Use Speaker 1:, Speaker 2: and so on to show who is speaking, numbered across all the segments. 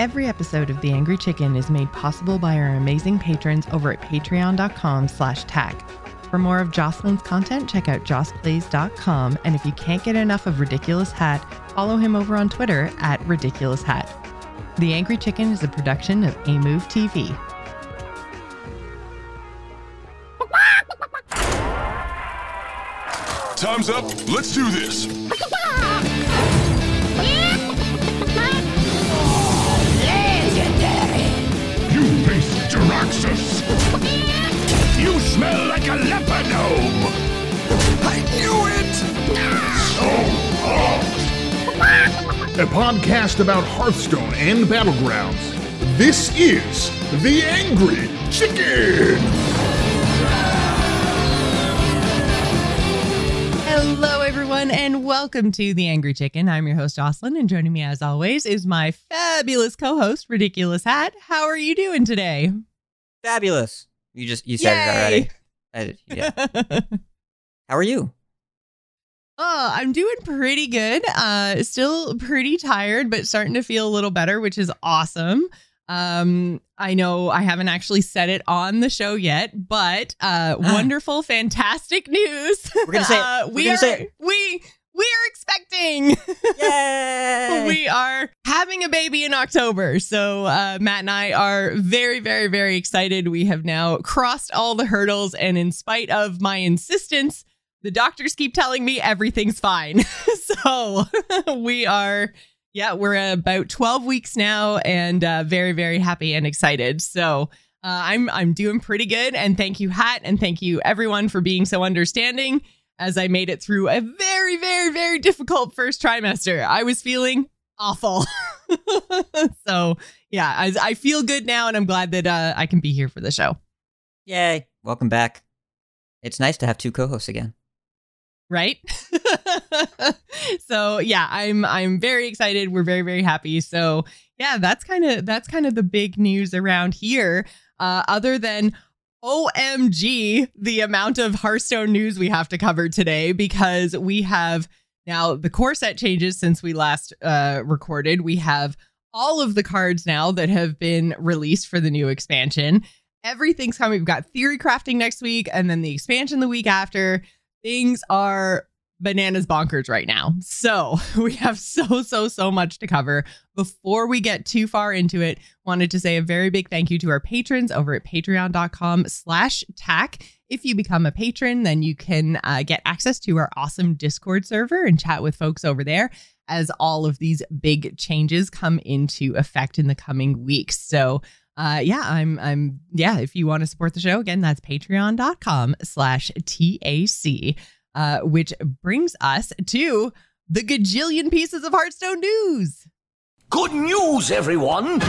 Speaker 1: Every episode of The Angry Chicken is made possible by our amazing patrons over at patreon.com slash tag. For more of Jocelyn's content, check out jossplays.com. And if you can't get enough of Ridiculous Hat, follow him over on Twitter at Ridiculous Hat. The Angry Chicken is a production of A Move TV.
Speaker 2: Time's up. Let's do this.
Speaker 3: Jaraxxus! You smell like a leper gnome! I knew it! So hot! A podcast about Hearthstone and Battlegrounds. This is The Angry Chicken!
Speaker 1: Hello, everyone, and welcome to The Angry Chicken. I'm your host, Jocelyn, and joining me as always is my fabulous co host, Ridiculous Hat. How are you doing today?
Speaker 4: Fabulous. You just you said
Speaker 1: Yay.
Speaker 4: it already. I, yeah. How are you?
Speaker 1: Oh, I'm doing pretty good. Uh still pretty tired, but starting to feel a little better, which is awesome. Um I know I haven't actually said it on the show yet, but uh wonderful fantastic news.
Speaker 4: We're gonna say it.
Speaker 1: Uh,
Speaker 4: We're
Speaker 1: we
Speaker 4: gonna
Speaker 1: are
Speaker 4: say it.
Speaker 1: we we are expecting
Speaker 4: Yay!
Speaker 1: we are having a baby in October. So uh, Matt and I are very, very, very excited. We have now crossed all the hurdles, and in spite of my insistence, the doctors keep telling me everything's fine. so we are. Yeah, we're about 12 weeks now and uh, very, very happy and excited. So uh, I'm I'm doing pretty good. And thank you, Hat, and thank you everyone for being so understanding as I made it through a very, very, very difficult first trimester. I was feeling awful. so yeah, I, I feel good now, and I'm glad that uh, I can be here for the show.
Speaker 4: Yay! Welcome back. It's nice to have two co-hosts again.
Speaker 1: Right? so yeah, I'm I'm very excited. We're very very happy. So yeah, that's kind of that's kind of the big news around here. Uh, other than OMG, the amount of Hearthstone news we have to cover today because we have now the core set changes since we last uh, recorded. We have all of the cards now that have been released for the new expansion. Everything's coming. We've got theory crafting next week and then the expansion the week after. Things are bananas bonkers right now. So we have so, so, so much to cover. Before we get too far into it, wanted to say a very big thank you to our patrons over at patreon.com slash tack. If you become a patron, then you can uh, get access to our awesome Discord server and chat with folks over there as all of these big changes come into effect in the coming weeks. So uh yeah, I'm I'm yeah, if you want to support the show, again, that's patreon.com slash TAC. Uh, which brings us to the gajillion pieces of Hearthstone news.
Speaker 3: Good news, everyone!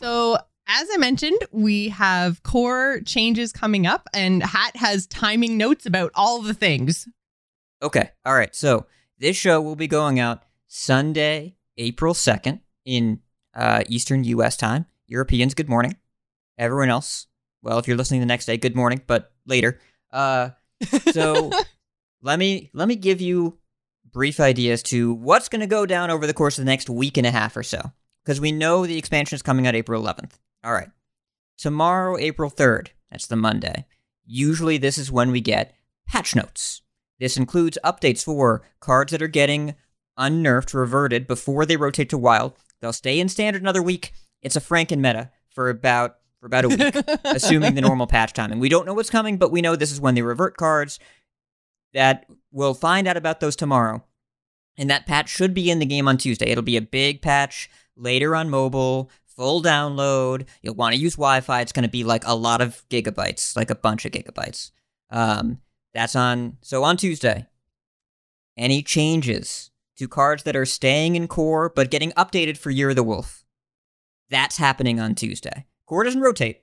Speaker 1: So, as I mentioned, we have core changes coming up, and Hat has timing notes about all the things.
Speaker 4: Okay. All right. So this show will be going out Sunday, April second in uh, Eastern U.S. time. Europeans, good morning. Everyone else, well, if you're listening the next day, good morning, but later. Uh, so let me let me give you brief ideas to what's going to go down over the course of the next week and a half or so, because we know the expansion is coming out April 11th. All right, tomorrow, April 3rd. That's the Monday. Usually, this is when we get patch notes. This includes updates for cards that are getting unnerfed, reverted before they rotate to wild. They'll stay in standard another week. It's a Franken meta for about for about a week assuming the normal patch timing. We don't know what's coming, but we know this is when they revert cards. That we'll find out about those tomorrow. And that patch should be in the game on Tuesday. It'll be a big patch later on mobile, full download. You'll want to use Wi Fi. It's going to be like a lot of gigabytes, like a bunch of gigabytes. Um, that's on, so on Tuesday. Any changes to cards that are staying in core but getting updated for Year of the Wolf? That's happening on Tuesday. Core doesn't rotate,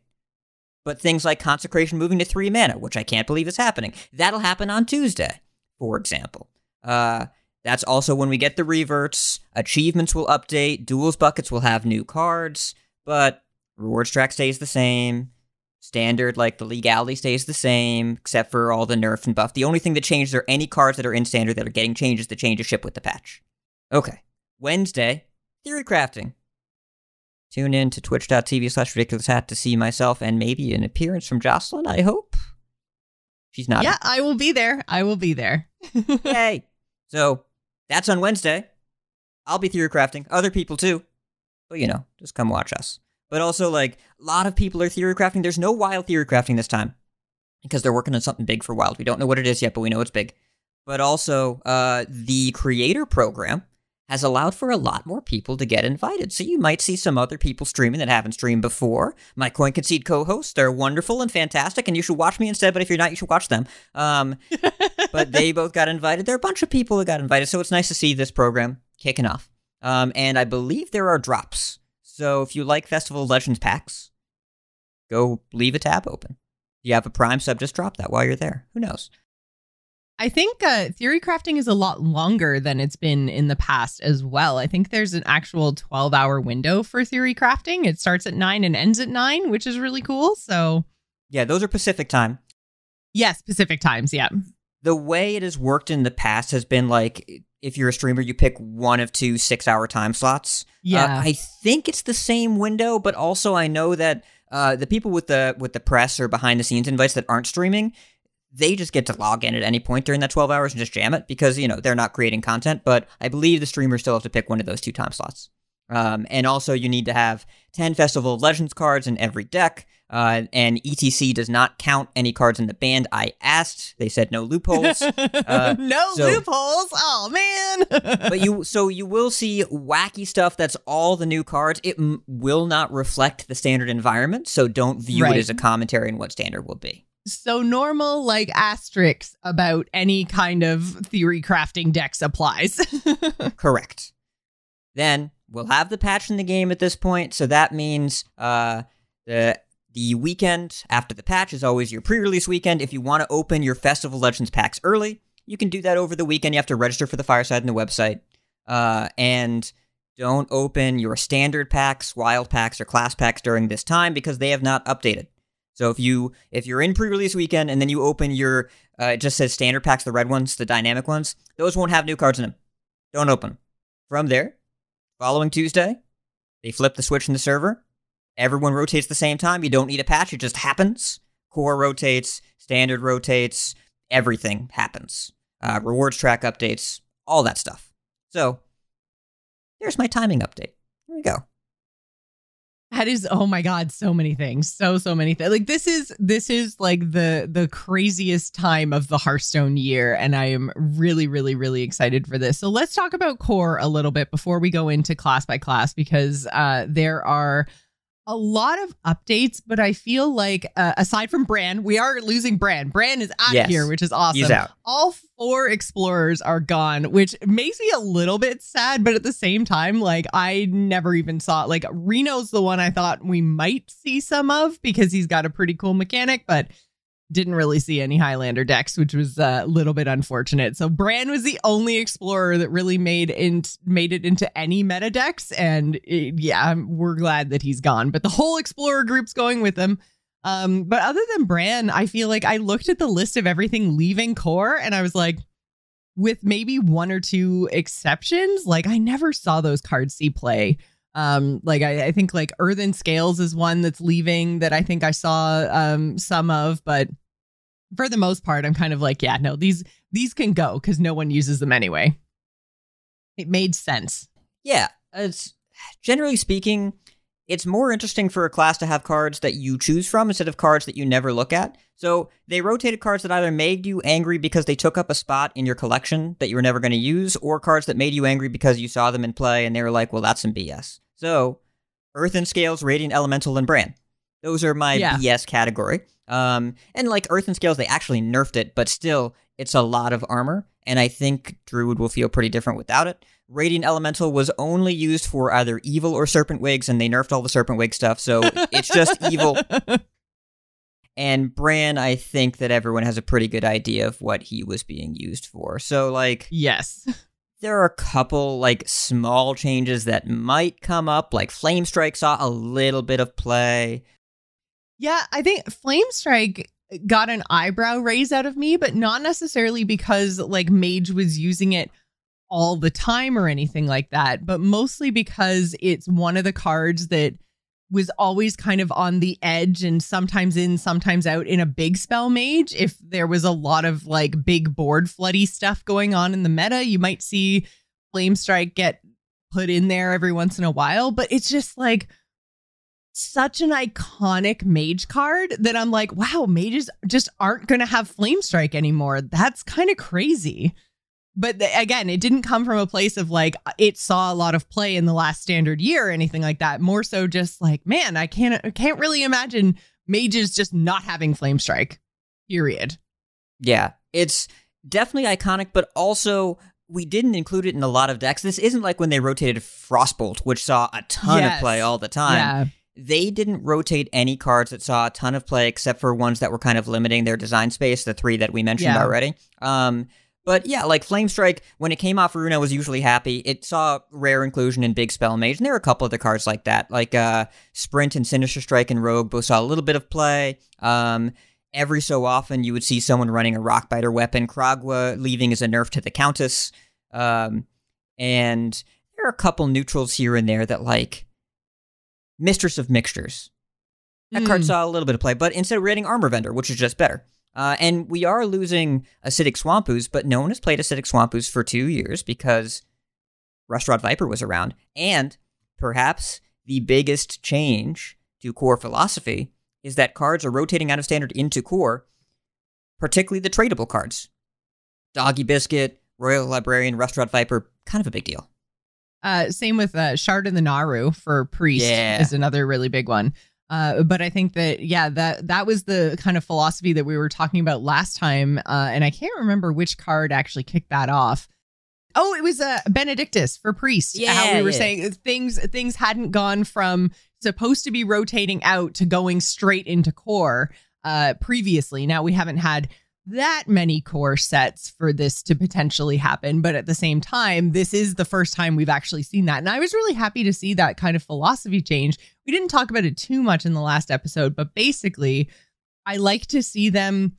Speaker 4: but things like Consecration moving to three mana, which I can't believe is happening, that'll happen on Tuesday, for example. Uh, that's also when we get the reverts. Achievements will update. Duels buckets will have new cards, but rewards track stays the same. Standard, like the legality, stays the same, except for all the nerf and buff. The only thing that changes are any cards that are in standard that are getting changes that change a ship with the patch. Okay. Wednesday, theory crafting. Tune in to twitch.tv slash ridiculous hat to see myself and maybe an appearance from Jocelyn, I hope. She's not.
Speaker 1: Yeah, I will be there. I will be there.
Speaker 4: Yay. So that's on Wednesday. I'll be theory crafting. Other people too. But you know, just come watch us. But also, like, a lot of people are theory crafting. There's no wild theory crafting this time because they're working on something big for wild. We don't know what it is yet, but we know it's big. But also, uh, the creator program has allowed for a lot more people to get invited. So you might see some other people streaming that haven't streamed before. My Coin Concede co-hosts, they're wonderful and fantastic, and you should watch me instead. But if you're not, you should watch them. Um, but they both got invited. There are a bunch of people that got invited, so it's nice to see this program kicking off. Um, and I believe there are drops. So if you like Festival of Legends packs, go leave a tab open. If you have a Prime sub, just drop that while you're there. Who knows?
Speaker 1: I think uh, theory crafting is a lot longer than it's been in the past as well. I think there's an actual 12 hour window for theory crafting. It starts at nine and ends at nine, which is really cool. So,
Speaker 4: Yeah, those are Pacific time.
Speaker 1: yes, Pacific times. Yeah.
Speaker 4: the way it has worked in the past has been like if you're a streamer, you pick one of two six hour time slots. Uh,
Speaker 1: Yeah.
Speaker 4: I think it's the same window, but also I know that uh, the people with the with the press or behind the scenes invites that aren't streaming, they just get to log in at any point during that 12 hours and just jam it because you know they're not creating content. But I believe the streamers still have to pick one of those two time slots. Um, and also, you need to have 10 Festival of Legends cards in every deck. Uh, and ETC does not count any cards in the band. I asked. They said no loopholes. Uh,
Speaker 1: no
Speaker 4: so-
Speaker 1: loopholes. Oh, man.
Speaker 4: but you, so you will see wacky stuff that's all the new cards. It m- will not reflect the standard environment. So don't view
Speaker 1: Right.
Speaker 4: it as a commentary on what standard will be.
Speaker 1: So normal, like asterisks about any kind of theory crafting decks applies.
Speaker 4: Correct. Then we'll have the patch in the game at this point, so that means uh, the the weekend after the patch is always your pre-release weekend. If you want to open your Festival Legends packs early, you can do that over the weekend. You have to register for the Fireside in the website, uh, and don't open your standard packs, wild packs, or class packs during this time because they have not updated. So if you if you're in pre-release weekend and then you open your uh, it just says standard packs, the red ones, the dynamic ones, those won't have new cards in them. Don't open. From there, following Tuesday, they flip the switch in the server. Everyone rotates the same time. You don't need a patch. It just happens. Core rotates, standard rotates, everything happens. Uh, rewards track updates, all that stuff. So, there's my timing update. There we go.
Speaker 1: That is oh my god, so many things. So so many things. Like this is this is like the the craziest time of the Hearthstone year and I am really really really excited for this. So let's talk about core a little bit before we go into class by class because uh there are a lot of updates, but I feel like uh, aside from Bran, we are losing Bran. Bran is out
Speaker 4: Yes.
Speaker 1: here, which is awesome
Speaker 4: He's out.
Speaker 1: all four explorers are gone, which makes me a little bit sad, but at the same time, like I never even saw like Reno's the one I thought we might see some of because he's got a pretty cool mechanic, but didn't really see any Highlander decks, which was a little bit unfortunate. So Bran was the only explorer that really made in made it into any meta decks, and it- yeah, we're glad that he's gone. But the whole explorer group's going with him. Um, but other than Bran, I feel like I looked at the list of everything leaving core and I was like, with maybe one or two exceptions, like I never saw those cards see play. Um, like I, I think like Earthen Scales is one that's leaving that I think I saw um some of, but for the most part, I'm kind of like, yeah, no, these these can go because no one uses them anyway. It made sense.
Speaker 4: Yeah, it's generally speaking, it's more interesting for a class to have cards that you choose from instead of cards that you never look at. So they rotated cards that either made you angry because they took up a spot in your collection that you were never going to use, or cards that made you angry because you saw them in play and they were like, well, that's some BS. So Earthen Scales, Radiant Elemental, and Bran. Those are my
Speaker 1: Yeah.
Speaker 4: BS category. Um, and like Earthen Scales, they actually nerfed it, but still, it's a lot of armor, and I think Druid will feel pretty different without it. Radiant Elemental was only used for either evil or serpent wigs, and they nerfed all the serpent wig stuff, so it's just evil. And Bran, I think that everyone has a pretty good idea of what he was being used for. So, like,
Speaker 1: Yes.
Speaker 4: there are a couple like small changes that might come up. Like Flame Strike saw a little bit of play.
Speaker 1: Yeah, I think Flame Strike got an eyebrow raise out of me, but not necessarily because like Mage was using it all the time or anything like that, but mostly because it's one of the cards that was always kind of on the edge and sometimes in, sometimes out in a big spell mage. If there was a lot of like big board floody stuff going on in the meta, you might see Flame Strike get put in there every once in a while, but it's just like such an iconic mage card that I'm like, wow, mages just aren't going to have Flame Strike anymore. That's kind of crazy. But again, it didn't come from a place of like it saw a lot of play in the last standard year or anything like that. More so just like, man, I can't I can't really imagine mages just not having flame strike. Period.
Speaker 4: Yeah, it's definitely iconic, but also we didn't include it in a lot of decks. This isn't like when they rotated Frostbolt, which saw a ton
Speaker 1: Yes.
Speaker 4: of play all the time.
Speaker 1: Yeah.
Speaker 4: They didn't rotate any cards that saw a ton of play except for ones that were kind of limiting their design space, the three that we mentioned
Speaker 1: Yeah.
Speaker 4: already. Um, but yeah, like Flame Strike, when it came off Runa, was usually happy. It saw rare inclusion in Big Spell Mage, and there were a couple other cards like that, like uh, Sprint and Sinister Strike and Rogue both saw a little bit of play. Um, every so often, you would see someone running a Rockbiter weapon. Kragwa leaving as a nerf to the Countess. Um, and there are a couple neutrals here and there that like Mistress of Mixtures. That card
Speaker 1: Hmm.
Speaker 4: saw a little bit of play, but instead we're getting Armor Vendor, which is just better. Uh, and we are losing Acidic Swamp Ooze, but no one has played Acidic Swamp Ooze for two years because Rustrod Viper was around. And perhaps the biggest change to core philosophy is that cards are rotating out of standard into core, particularly the tradable cards. Doggie Biscuit, Royal Librarian, Rustrod Viper, kind of a big deal.
Speaker 1: Uh, same with uh, Shard of the Naaru for Priest
Speaker 4: Yeah.
Speaker 1: is another really big one. Uh, but I think that yeah, that that was the kind of philosophy that we were talking about last time, uh, and I can't remember which card actually kicked that off. Oh, it was uh, Benedictus for Priest.
Speaker 4: Yeah, how
Speaker 1: we were
Speaker 4: yeah.
Speaker 1: saying things things hadn't gone from supposed to be rotating out to going straight into core uh, previously. Now we haven't had that many core sets for this to potentially happen. But at the same time, this is the first time we've actually seen that. And I was really happy to see that kind of philosophy change. We didn't talk about it too much in the last episode, but basically, I like to see them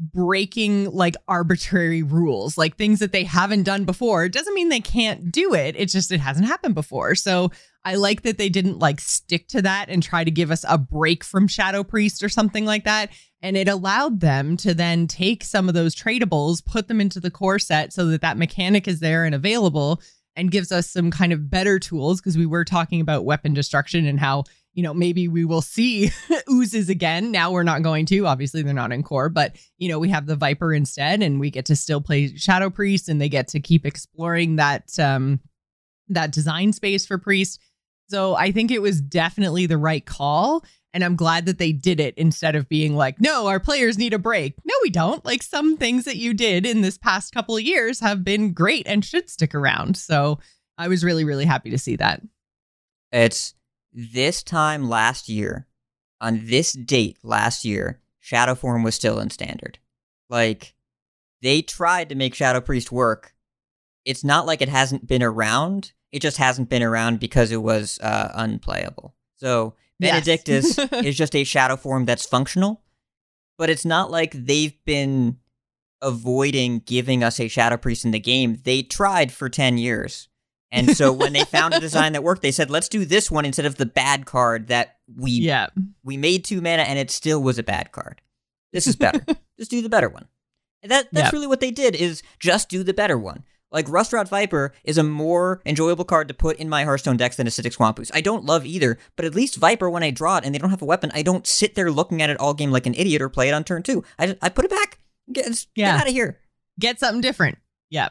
Speaker 1: breaking like arbitrary rules, like things that they haven't done before. It doesn't mean they can't do it. It's just it hasn't happened before. So I like that they didn't like stick to that and try to give us a break from Shadow Priest or something like that. And it allowed them to then take some of those tradables, put them into the core set so that that mechanic is there and available and gives us some kind of better tools because we were talking about weapon destruction and how, you know, maybe we will see oozes again. Now we're not going to. Obviously, they're not in core, but, you know, we have the Viper instead and we get to still play Shadow Priest and they get to keep exploring that, um, that design space for Priest. So I think it was definitely the right call. And I'm glad that they did it instead of being like, no, our players need a break. No, we don't. Like some things that you did in this past couple of years have been great and should stick around. So I was really, really happy to see that.
Speaker 4: It's this time last year, on this date last year, Shadow Form was still in standard. Like, they tried to make Shadow Priest work. It's not like it hasn't been around, it just hasn't been around because it was uh, unplayable. So,
Speaker 1: Yes.
Speaker 4: Benedictus is just a Shadow Form that's functional, but it's not like they've been avoiding giving us a Shadow Priest in the game. They tried for 10 years. And so when they found a design that worked, they said, "Let's do this one instead of the bad card that we
Speaker 1: Yeah.
Speaker 4: we made two mana and it still was a bad card. This is better. just do the better one." And that that's
Speaker 1: Yep.
Speaker 4: really what they did is just do the better one. Like Rustrod Viper is a more enjoyable card to put in my Hearthstone decks than Acidic Swamp Ooze. I don't love either, but at least Viper, when I draw it and they don't have a weapon, I don't sit there looking at it all game like an idiot or play it on turn two. I, just, I put it back. Get,
Speaker 1: Yeah.
Speaker 4: get out of here.
Speaker 1: Get something different. Yeah.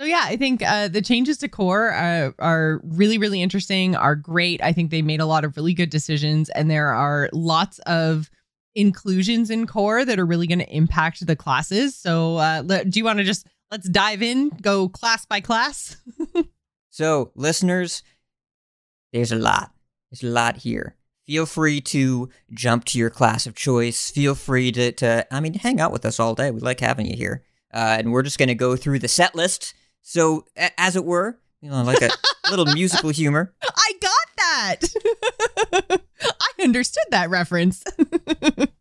Speaker 1: So yeah, I think uh, the changes to core are, are really, really interesting. Are great. I think they made a lot of really good decisions, and there are lots of inclusions in core that are really going to impact the classes. So, uh, le- do you want to just let's dive in, go class by class?
Speaker 4: So, listeners, there's a lot. There's a lot here. Feel free to jump to your class of choice. Feel free to, to I mean, hang out with us all day. We like having you here. Uh, and we're just going to go through the set list. So, a- as it were, you know, like a little musical humor.
Speaker 1: I got that. I understood that reference.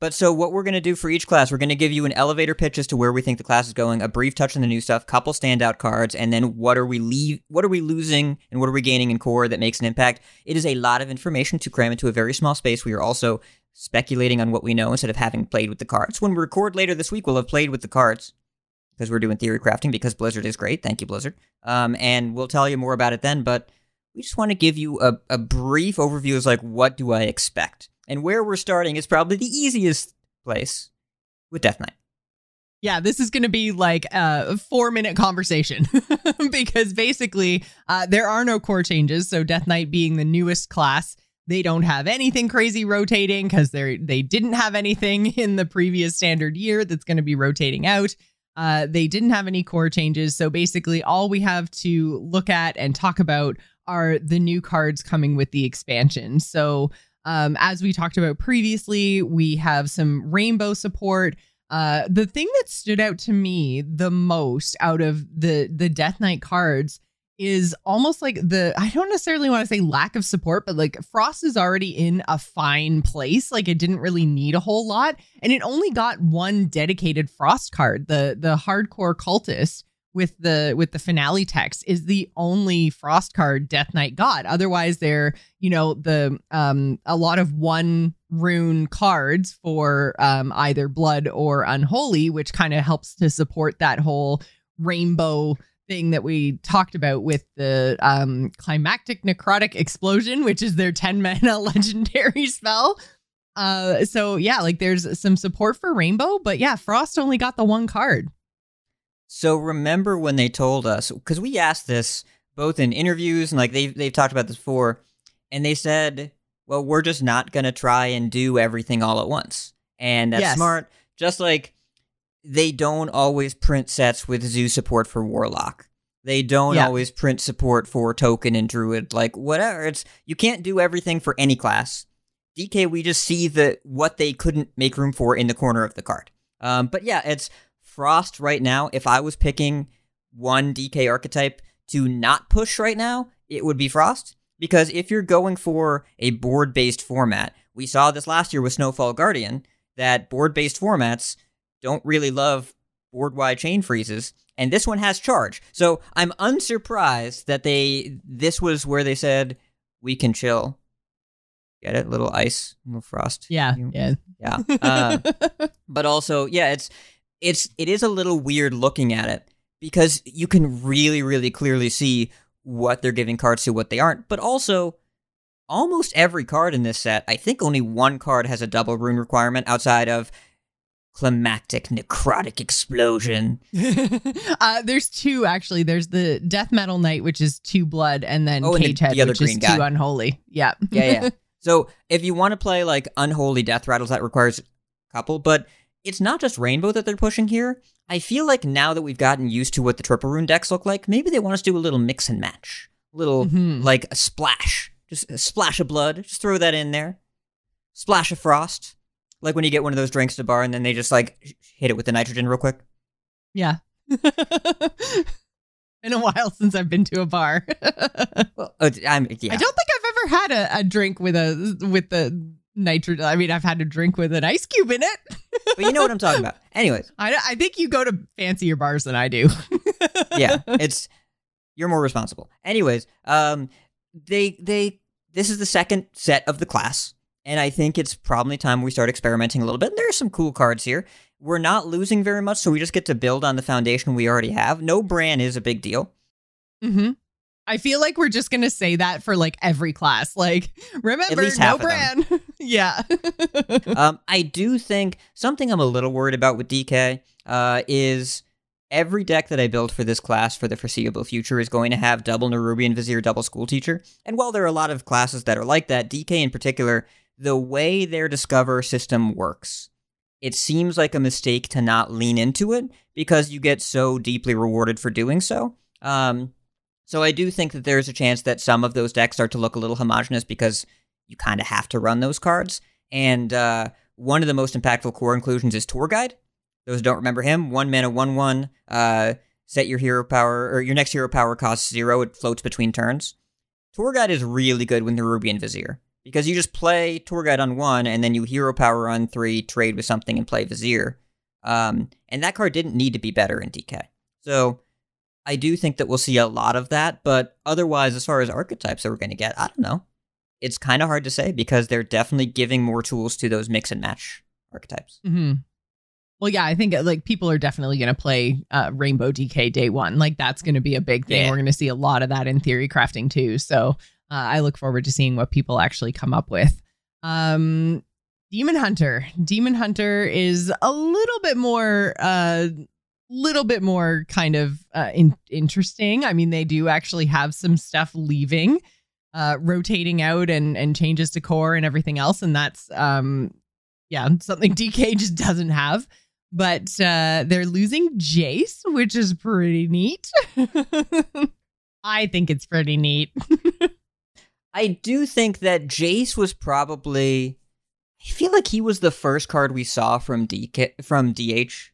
Speaker 4: But so what we're going to do for each class, we're going to give you an elevator pitch as to where we think the class is going, a brief touch on the new stuff, couple standout cards, and then what are we leave, what are we losing and what are we gaining in core that makes an impact. It is a lot of information to cram into a very small space. We are also speculating on what we know instead of having played with the cards. When we record later this week, we'll have played with the cards because we're doing theory crafting because Blizzard is great. Thank you, Blizzard. Um, and we'll tell you more about it then. But we just want to give you a, a brief overview as like what do I expect. And where we're starting is probably the easiest place with Death Knight.
Speaker 1: Yeah, this is going to be like a four minute conversation because basically uh, there are no core changes. So Death Knight being the newest class, they don't have anything crazy rotating because they they didn't have anything in the previous standard year that's going to be rotating out. Uh, they didn't have any core changes. So basically, all we have to look at and talk about are the new cards coming with the expansion. So um, as we talked about previously, we have some rainbow support. Uh, the thing that stood out to me the most out of the the Death Knight cards is almost like the I don't necessarily want to say lack of support, but like Frost is already in a fine place. Like it didn't really need a whole lot, and it only got one dedicated Frost card, the the hardcore cultist with the with the finale text is the only frost card death knight got otherwise they're you know the um a lot of one rune cards for um either blood or unholy which kind of helps to support that whole rainbow thing that we talked about with the um climactic necrotic explosion which is their 10 mana legendary spell. Uh so yeah like there's some support for rainbow but yeah frost only got the one card
Speaker 4: So remember when they told us because we asked this both in interviews and like they've they've talked about this before, and they said, "Well, we're just not gonna try and do everything all at once," and that's
Speaker 1: Yes.
Speaker 4: smart. Just like they don't always print sets with zoo support for warlock. They don't
Speaker 1: Yeah.
Speaker 4: always print support for token and druid. Like whatever, it's you can't do everything for any class. DK, we just see the what they couldn't make room for in the corner of the card. Um, but yeah, it's Frost right now. If I was picking one DK archetype to not push right now, it would be Frost. Because if you're going for a board based format, we saw this last year with Snowfall Guardian, that board based formats don't really love board wide chain freezes. And this one has charge. So I'm unsurprised that they this was where they said we can chill. Get it? Little ice, little frost.
Speaker 1: yeah
Speaker 4: You-
Speaker 1: yeah
Speaker 4: Yeah. Uh, but also, yeah, it's it's it is a little weird looking at it because you can really, really clearly see what they're giving cards to, what they aren't. But also, almost every card in this set, I think only one card has a double rune requirement outside of climactic necrotic explosion.
Speaker 1: uh, there's two actually. There's the Death Metal Knight, which is two blood, and then
Speaker 4: Oh, and the-
Speaker 1: Cagehead,
Speaker 4: the other
Speaker 1: which is
Speaker 4: green
Speaker 1: two unholy. Yeah.
Speaker 4: Yeah, yeah. so if you want to play like unholy death rattles, that requires a couple, but it's not just rainbow that they're pushing here. I feel like now that we've gotten used to what the triple rune decks look like, maybe they want us to do a little mix and match, a little
Speaker 1: Mhm.
Speaker 4: like a splash, just a splash of blood. Just throw that in there. Splash of frost, like when you get one of those drinks at a bar and then they just like hit it with the nitrogen real quick.
Speaker 1: Yeah. In a while since I've been to a bar.
Speaker 4: Well, I'm, yeah.
Speaker 1: I don't think I've ever had a, a drink with a with the nitrogen. I mean, I've had a drink with an ice cube in it.
Speaker 4: but you know what I'm talking about. Anyways,
Speaker 1: I, I think you go to fancier bars than I do.
Speaker 4: yeah, it's you're more responsible. Anyways, um, they they this is the second set of the class, and I think it's probably time we start experimenting a little bit. And there are some cool cards here. We're not losing very much, so we just get to build on the foundation we already have. No Bran is a big deal.
Speaker 1: hmm I feel like we're just gonna say that for like every class. Like, remember, no
Speaker 4: half of them.
Speaker 1: Bran. yeah.
Speaker 4: um, I do think something I'm a little worried about with DK uh, is every deck that I build for this class for the foreseeable future is going to have double Nerubian Vizier, double School Teacher. And while there are a lot of classes that are like that, DK in particular, the way their Discover system works, it seems like a mistake to not lean into it because you get so deeply rewarded for doing so. Um, so I do think that there's a chance that some of those decks start to look a little homogenous because you kind of have to run those cards. And uh, one of the most impactful core inclusions is Tour Guide. Those don't remember him, one mana, one one. Uh, set your hero power or your next hero power costs zero. It floats between turns. Tour Guide is really good with Nerubian Vizier because you just play tour guide on one and then you hero power on three, trade with something, and play Vizier. Um, and that card didn't need to be better in DK. So I do think that we'll see a lot of that, but otherwise, as far as archetypes that we're going to get, I don't know. It's kind of hard to say because they're definitely giving more tools to those mix and match archetypes.
Speaker 1: hmm Well, yeah, I think uh, like people are definitely going to play uh, Rainbow DK day one. Like that's going to be a big thing.
Speaker 4: Yeah.
Speaker 1: We're going to see a lot of that in theory crafting too. So uh, I look forward to seeing what people actually come up with. Um, Demon Hunter. Demon Hunter is a little bit more, uh, little bit more kind of uh, in- interesting. I mean, they do actually have some stuff leaving, uh, rotating out and and changes to core and everything else, and that's um, yeah, something DK just doesn't have. But uh, they're losing Jace, which is pretty neat. I think it's pretty neat.
Speaker 4: I do think that Jace was probably. I feel like he was the first card we saw from DK from DH,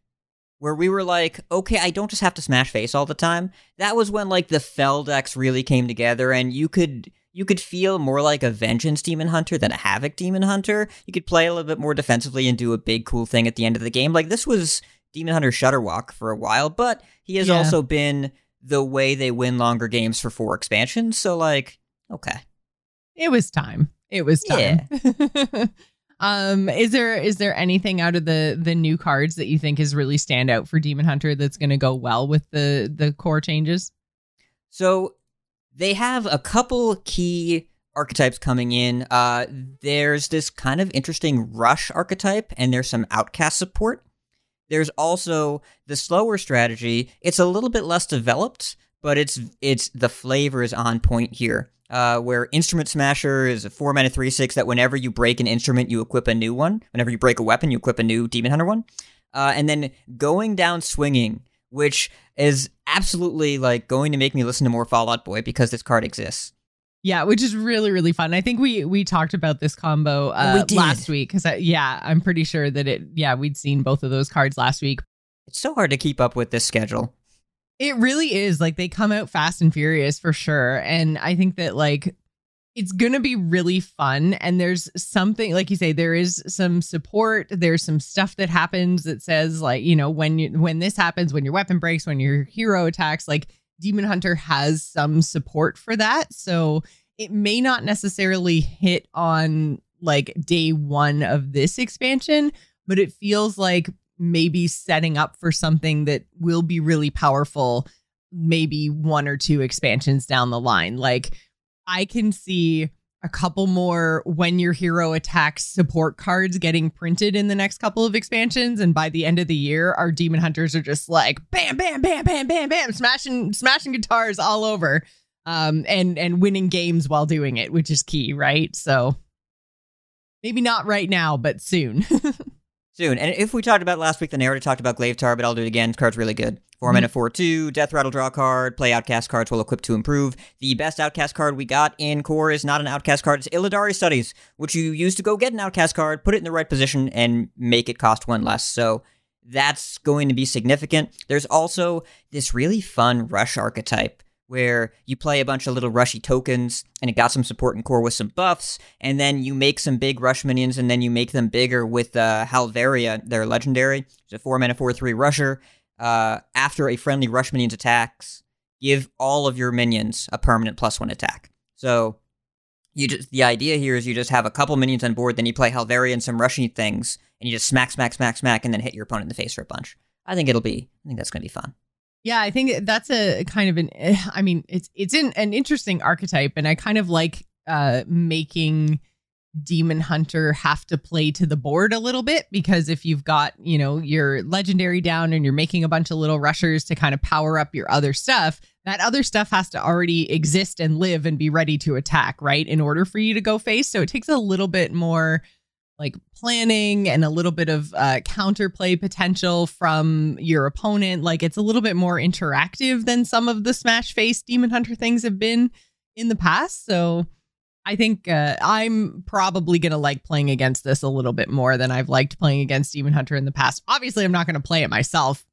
Speaker 4: where we were like, okay, I don't just have to smash face all the time. That was when like the Fel decks really came together, and you could you could feel more like a Vengeance Demon Hunter than a Havoc Demon Hunter. You could play a little bit more defensively and do a big cool thing at the end of the game. Like this was Demon Hunter Shutterwalk for a while, but he has
Speaker 1: Yeah.
Speaker 4: also been the way they win longer games for four expansions. So like, okay.
Speaker 1: It was time. It was time. um, is there is there anything out of the the new cards that you think is really stand out for Demon Hunter that's going to go well with the the core changes?
Speaker 4: So they have a couple key archetypes coming in. Uh, there's this kind of interesting rush archetype, and there's some outcast support. There's also the slower strategy. It's a little bit less developed, but it's it's the flavor is on point here. Uh, where Instrument Smasher is a four mana three six that whenever you break an instrument, you equip a new one. Whenever you break a weapon, you equip a new Demon Hunter one. Uh, and then going down swinging, which is absolutely like going to make me listen to more Fall Out Boy because this card exists.
Speaker 1: Yeah, which is really really fun. I think we we talked about this combo uh,
Speaker 4: We
Speaker 1: last week because yeah, I'm pretty sure that it yeah we'd seen both of those cards last week.
Speaker 4: It's so hard to keep up with this schedule.
Speaker 1: It really is like they come out fast and furious for sure, and I think that like it's gonna be really fun. And there's something like you say, there is some support. There's some stuff that happens that says like you know when you when this happens, when your weapon breaks, when your hero attacks, like Demon Hunter has some support for that. So it may not necessarily hit on like day one of this expansion, but it feels like maybe setting up for something that will be really powerful maybe one or two expansions down the line. Like I can see a couple more when your hero attacks support cards getting printed in the next couple of expansions and by the end of the year our demon hunters are just like bam bam bam bam bam bam smashing smashing guitars all over um and and winning games while doing it which is key right so maybe not right now but soon
Speaker 4: Soon. And if we talked about last week, then I already talked about Glaivetar, but I'll do it again. Card's really good. 4
Speaker 1: Mhm.
Speaker 4: mana 4 2, Death Rattle draw card, play Outcast cards will equip to improve. The best Outcast card we got in core is not an Outcast card, it's Illidari Studies, which you use to go get an Outcast card, put it in the right position, and make it cost one less. So that's going to be significant. There's also this really fun Rush archetype where you play a bunch of little rushy tokens and it got some support in core with some buffs, and then you make some big rush minions and then you make them bigger with uh, Halveria, their legendary. It's a 4 mana 4 3 rusher. Uh, after a friendly rush minion's attacks, give all of your minions a permanent plus one attack. So you just the idea here is you just have a couple minions on board, then you play Halveria and some rushy things, and you just smack, smack, smack, smack, and then hit your opponent in the face for a bunch. I think it'll be. I think that's gonna be fun.
Speaker 1: Yeah, I think that's a kind of an. eh, I mean, it's it's an interesting archetype, and I kind of like uh making Demon Hunter have to play to the board a little bit because if you've got you know your legendary down and you're making a bunch of little rushers to kind of power up your other stuff, that other stuff has to already exist and live and be ready to attack, right? In order for you to go face, so it takes a little bit more like planning and a little bit of uh, counterplay potential from your opponent. Like it's a little bit more interactive than some of the Smash Face Demon Hunter things have been in the past. So I think uh, I'm probably going to like playing against this a little bit more than I've liked playing against Demon Hunter in the past. Obviously, I'm not going to play it myself.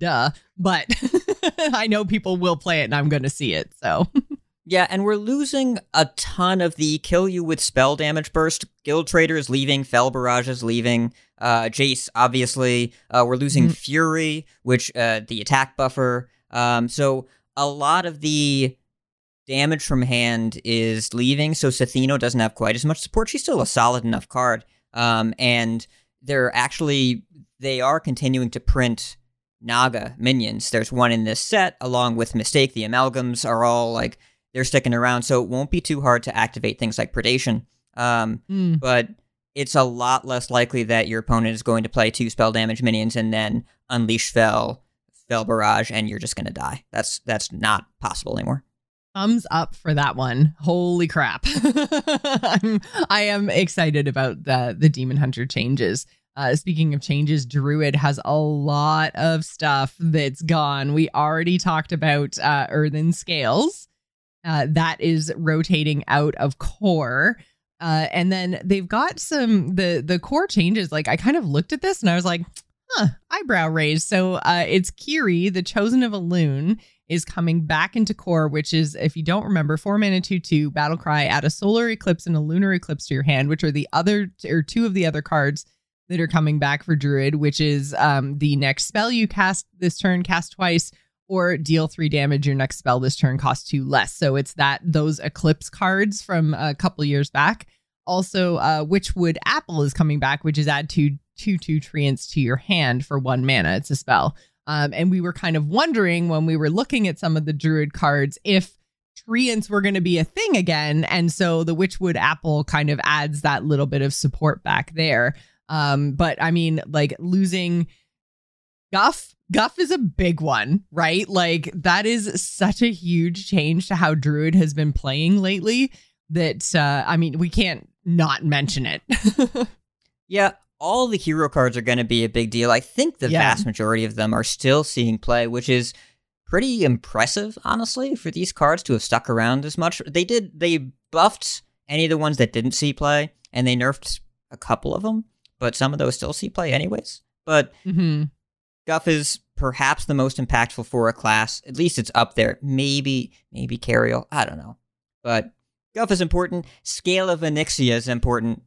Speaker 1: Duh. But I know people will play it and I'm going to see it. So
Speaker 4: Yeah, and we're losing a ton of the kill you with spell damage burst. Guild Trader is leaving, Fel Barrage is leaving, uh, Jace, obviously. Uh, we're losing
Speaker 1: Mhm.
Speaker 4: Fury, which, uh, the attack buffer. Um, so a lot of the damage from hand is leaving, so S'theno doesn't have quite as much support. She's still a solid enough card. Um, and they're actually, they are continuing to print Naga minions. There's one in this set, along with Mistake. The amalgams are all like they're sticking around, so it won't be too hard to activate things like Predation. Um,
Speaker 1: Mm.
Speaker 4: but it's a lot less likely that your opponent is going to play two spell damage minions and then unleash fell, Fel Barrage, and you're just going to die. That's that's not possible anymore.
Speaker 1: Thumbs up for that one. Holy crap. I'm, I am excited about the, the Demon Hunter changes. Uh, speaking of changes, Druid has a lot of stuff that's gone. We already talked about uh, Earthen Scales. Uh, that is rotating out of core. Uh, and then they've got some the the core changes. Like I kind of looked at this and I was like, huh, eyebrow raised. So uh, it's Kiri, the chosen of Elune, is coming back into core, which is, if you don't remember, four mana, two, two, battle cry, add a solar eclipse and a lunar eclipse to your hand, which are the other, or two of the other cards that are coming back for Druid, which is um, the next spell you cast this turn, cast twice, or deal three damage. Your next spell this turn costs two less. So it's that, those eclipse cards from a couple years back. Also, uh, Witchwood Apple is coming back, which is add two, two, two treants to your hand for one mana. It's a spell. Um, and we were kind of wondering when we were looking at some of the druid cards if treants were going to be a thing again. And so the Witchwood Apple kind of adds that little bit of support back there. Um, but I mean, like losing Guff, Guff is a big one, right? Like that is such a huge change to how Druid has been playing lately that, uh, I mean, we can't not mention it.
Speaker 4: Yeah, all the hero cards are going to be a big deal. I think the
Speaker 1: Yeah.
Speaker 4: vast majority of them are still seeing play, which is pretty impressive, honestly, for these cards to have stuck around as much. They did, they buffed any of the ones that didn't see play, and they nerfed a couple of them, but some of those still see play anyways. But
Speaker 1: hmm
Speaker 4: Guff is perhaps the most impactful for a class. At least it's up there. Maybe, maybe Cariel. I don't know. But Guff is important. Scale of Onyxia is important.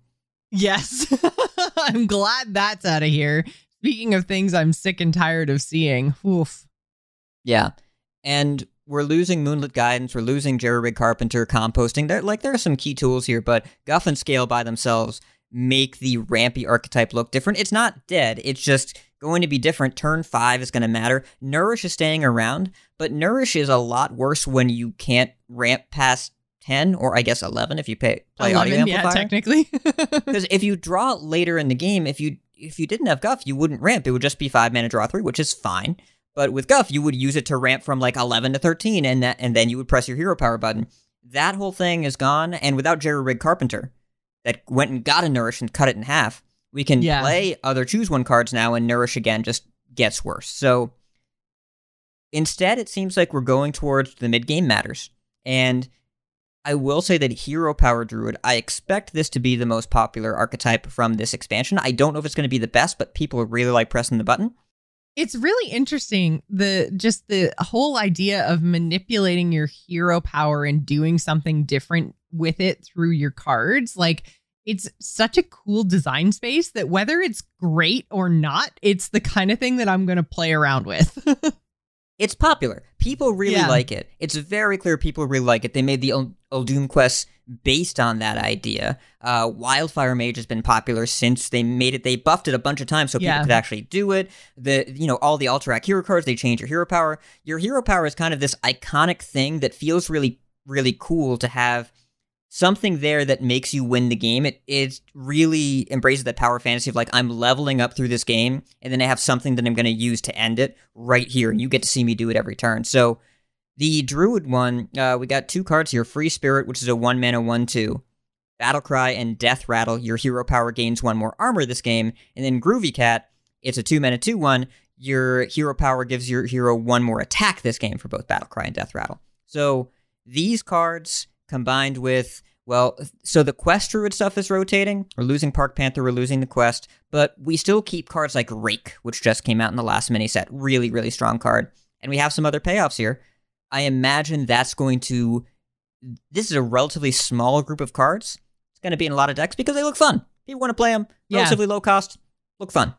Speaker 1: Yes. I'm glad that's out of here. Speaking of things I'm sick and tired of seeing. Oof.
Speaker 4: Yeah. And we're losing Moonlit Guidance, we're losing Jerry Rig Carpenter, composting. There like there are some key tools here, but Guff and Scale by themselves make the rampy archetype look different. It's not dead, it's just going to be different. Turn five is gonna matter. Nourish is staying around, but Nourish is a lot worse when you can't ramp past 10 or I guess 11 if you pay, play audio
Speaker 1: 11, yeah, technically.
Speaker 4: Because if you draw later in the game, if you if you didn't have Guff, you wouldn't ramp. It would just be five mana draw three, which is fine. But with Guff, you would use it to ramp from like eleven to thirteen, and that and then you would press your hero power button. That whole thing is gone, and without Jerry Rig Carpenter, that went and got a nourish and cut it in half, we can
Speaker 1: Yeah.
Speaker 4: play other choose one cards now, and nourish again just gets worse. So instead, it seems like we're going towards the mid game matters, and I will say that Hero Power Druid, I expect this to be the most popular archetype from this expansion. I don't know if it's going to be the best, but people really like pressing the button.
Speaker 1: it's really interesting the just the whole idea of manipulating your hero power and doing something different with it through your cards. Like it's such a cool design space that whether it's great or not, it's the kind of thing that I'm going to play around with.
Speaker 4: It's popular. People really
Speaker 1: Yeah.
Speaker 4: like it. It's very clear people really like it. They made the Ul- Uldum quest based on that idea. Uh, Wildfire Mage has been popular since they made it. They buffed it a bunch of times so people
Speaker 1: Yeah.
Speaker 4: could actually do it. The you know all the Alterac hero cards they change your hero power. Your hero power is kind of this iconic thing that feels really really cool to have something there that makes you win the game. It it really embraces that power fantasy of like I'm leveling up through this game, and then I have something that I'm going to use to end it right here, and you get to see me do it every turn. So the Druid one, uh, we got two cards here: Free Spirit, which is a one mana one two. Battle Cry and Death Rattle. Your hero power gains one more armor this game, and then Groovy Cat. It's a two mana two one. Your hero power gives your hero one more attack this game for both Battle Cry and Death Rattle. So these cards combined with well, so the quest druid stuff is rotating. We're losing Park Panther, we're losing the quest, but we still keep cards like Rake, which just came out in the last mini set. Really, really strong card. And we have some other payoffs here. I imagine that's going to this is a relatively small group of cards. It's going to be in a lot of decks because they look fun. People want to play them.
Speaker 1: Yeah.
Speaker 4: Relatively low cost, look fun.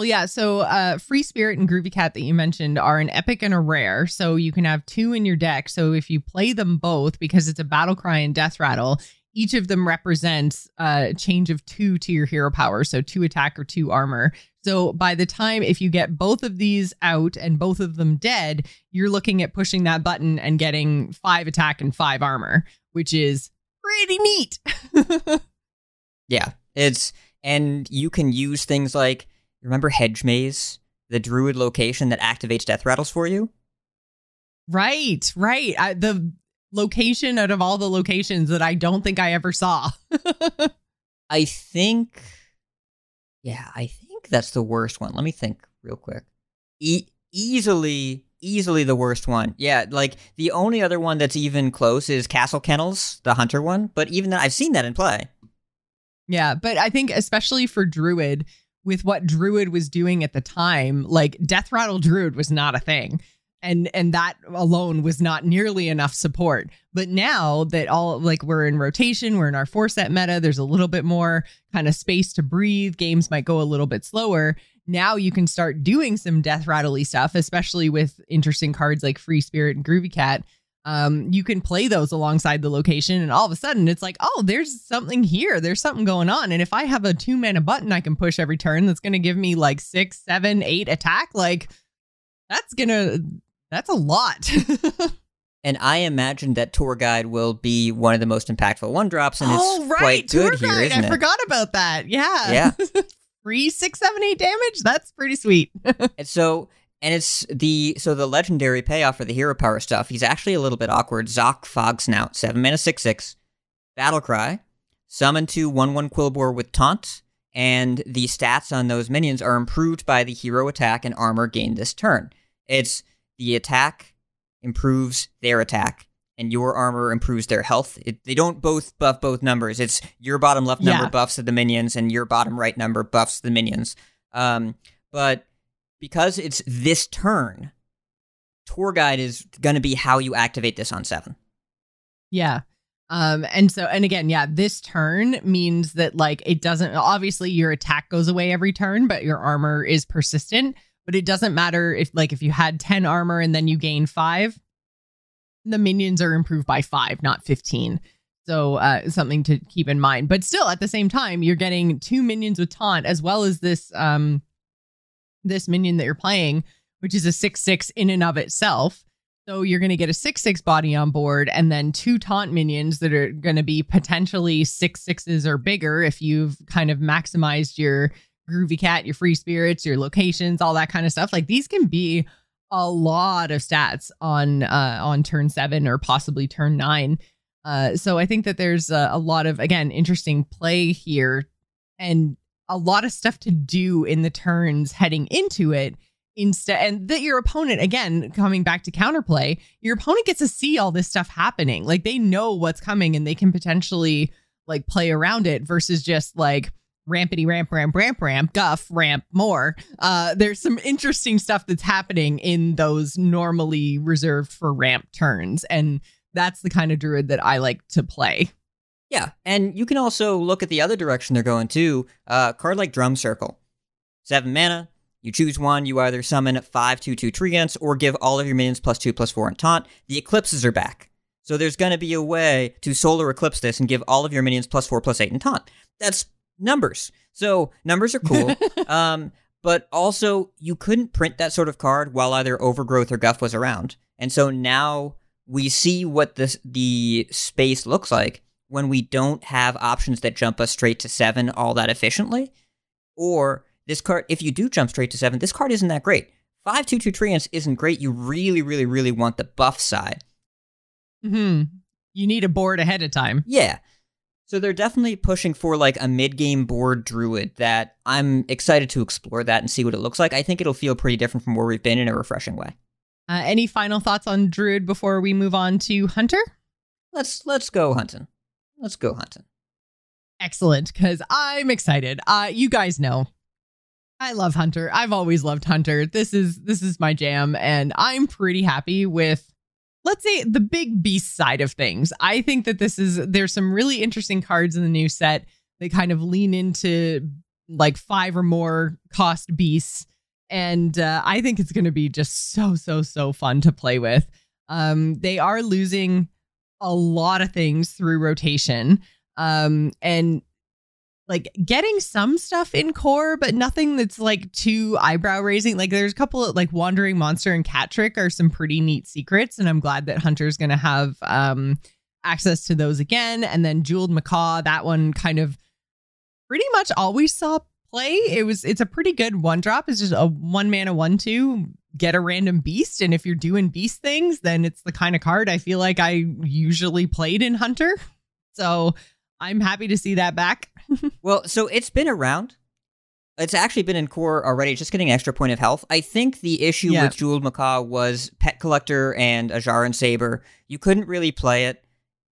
Speaker 1: Well, yeah. So, uh, Free Spirit and Groovy Cat that you mentioned are an epic and a rare. So you can have two in your deck. So if you play them both, because it's a Battle Cry and Death Rattle, each of them represents a change of two to your hero power. So two attack or two armor. So by the time if you get both of these out and both of them dead, you're looking at pushing that button and getting five attack and five armor, which is pretty neat.
Speaker 4: Yeah, it's and you can use things like remember Hedge Maze, the Druid location that activates death rattles for you.
Speaker 1: Right, right. I, the location out of all the locations that I don't think I ever saw.
Speaker 4: I think, yeah, I think that's the worst one. Let me think real quick. E- easily, easily the worst one. Yeah, like the only other one that's even close is Castle Kennels, the Hunter one. But even that, I've seen that in play.
Speaker 1: yeah, but I think especially for Druid, with what Druid was doing at the time, like Death Rattle Druid was not a thing. And and that alone was not nearly enough support. But now that all like we're in rotation, we're in our four set meta, there's a little bit more kind of space to breathe. Games might go a little bit slower. Now you can start doing some death rattly stuff, especially with interesting cards like Free Spirit and Groovy Cat. Um, you can play those alongside the location, and all of a sudden it's like, oh, there's something here. There's something going on. And if I have a two mana button I can push every turn that's going to give me like six, seven, eight attack, like that's gonna that's a lot.
Speaker 4: And I imagine that Tour Guide will be one of the most impactful one drops, and
Speaker 1: oh,
Speaker 4: it's
Speaker 1: right.
Speaker 4: quite good
Speaker 1: Tour
Speaker 4: here,
Speaker 1: guide.
Speaker 4: isn't
Speaker 1: I
Speaker 4: it?
Speaker 1: forgot about that. Yeah.
Speaker 4: Yeah.
Speaker 1: Free six, seven, eight damage. That's pretty sweet.
Speaker 4: And so, and it's the so the legendary payoff for the hero power stuff. He's actually a little bit awkward. Zok Fogsnout, seven mana, six six, battle cry, summon two one one Quilboar with taunt, and the stats on those minions are improved by the hero attack and armor gained this turn. It's the attack improves their attack. And your armor improves their health. It, they don't both buff both numbers. It's your bottom left number
Speaker 1: Yeah.
Speaker 4: buffs the minions, and your bottom right number buffs the minions. Um, but because it's this turn, tour guide is going to be how you activate this on seven.
Speaker 1: Yeah. Um, and so, and again, yeah, this turn means that like it doesn't obviously your attack goes away every turn, but your armor is persistent. But it doesn't matter if like if you had 10 armor and then you gain five, the minions are improved by five, not 15. So uh something to keep in mind. But still at the same time, you're getting two minions with taunt as well as this um this minion that you're playing, which is a six six in and of itself. So you're going to get a six six body on board, and then two taunt minions that are going to be potentially six sixes or bigger if you've kind of maximized your groovy cat, your free spirits, your locations, all that kind of stuff. Like these can be a lot of stats on uh, on turn seven or possibly turn nine. Uh, so I think that there's a, a lot of again interesting play here, and a lot of stuff to do in the turns heading into it instead and that your opponent again coming back to counterplay your opponent gets to see all this stuff happening. Like they know what's coming and they can potentially like play around it versus just like rampity ramp ramp ramp ramp guff ramp more. Uh there's some interesting stuff that's happening in those normally reserved for ramp turns and that's the kind of druid that i like to play
Speaker 4: Yeah, and you can also look at the other direction they're going too. Uh, card like Drum Circle, seven mana. You choose one. You either summon five two two treants or give all of your minions plus two plus four and taunt. The eclipses are back, so there's going to be a way to solar eclipse this and give all of your minions plus four plus eight and taunt. That's numbers. So numbers are cool. um, but also you couldn't print that sort of card while either Overgrowth or Guff was around, and so now we see what this the space looks like when we don't have options that jump us straight to seven all that efficiently. Or this card, if you do jump straight to seven, this card isn't that great. Five two two treants isn't great. You really, really, really want the buff side.
Speaker 1: hmm you need a board ahead of time
Speaker 4: Yeah. So they're definitely pushing for like a mid game board druid that I'm excited to explore that and see what it looks like. I think it'll feel pretty different from where we've been in a refreshing way.
Speaker 1: uh, any final thoughts on druid before we move on to hunter
Speaker 4: Let's let's go hunting. Let's go hunting.
Speaker 1: excellent because i'm excited uh you guys know i love hunter i've always loved hunter this is this is my jam and i'm pretty happy with let's say the big beast side of things. I think that this is there's some really interesting cards in the new set. They kind of lean into like five or more cost beasts, and uh, I think it's going to be just so so so fun to play with. Um, they are losing a lot of things through rotation, um, and like getting some stuff in core, but nothing that's like too eyebrow raising. Like there's a couple of like Wandering Monster and Cat Trick are some pretty neat secrets, and I'm glad that Hunter's gonna have um access to those again. And then Jeweled Macaw, that one kind of pretty much always saw play. It was it's a pretty good one drop. It's just a one mana one two. Get a random beast, and if you're doing beast things, then it's the kind of card I feel like I usually played in Hunter. So I'm happy to see that back.
Speaker 4: well, so it's been around. It's actually been in core already, just getting an extra point of health. I think the issue
Speaker 1: Yeah.
Speaker 4: with Jeweled Macaw was Pet Collector and Azsharan Saber. You couldn't really play it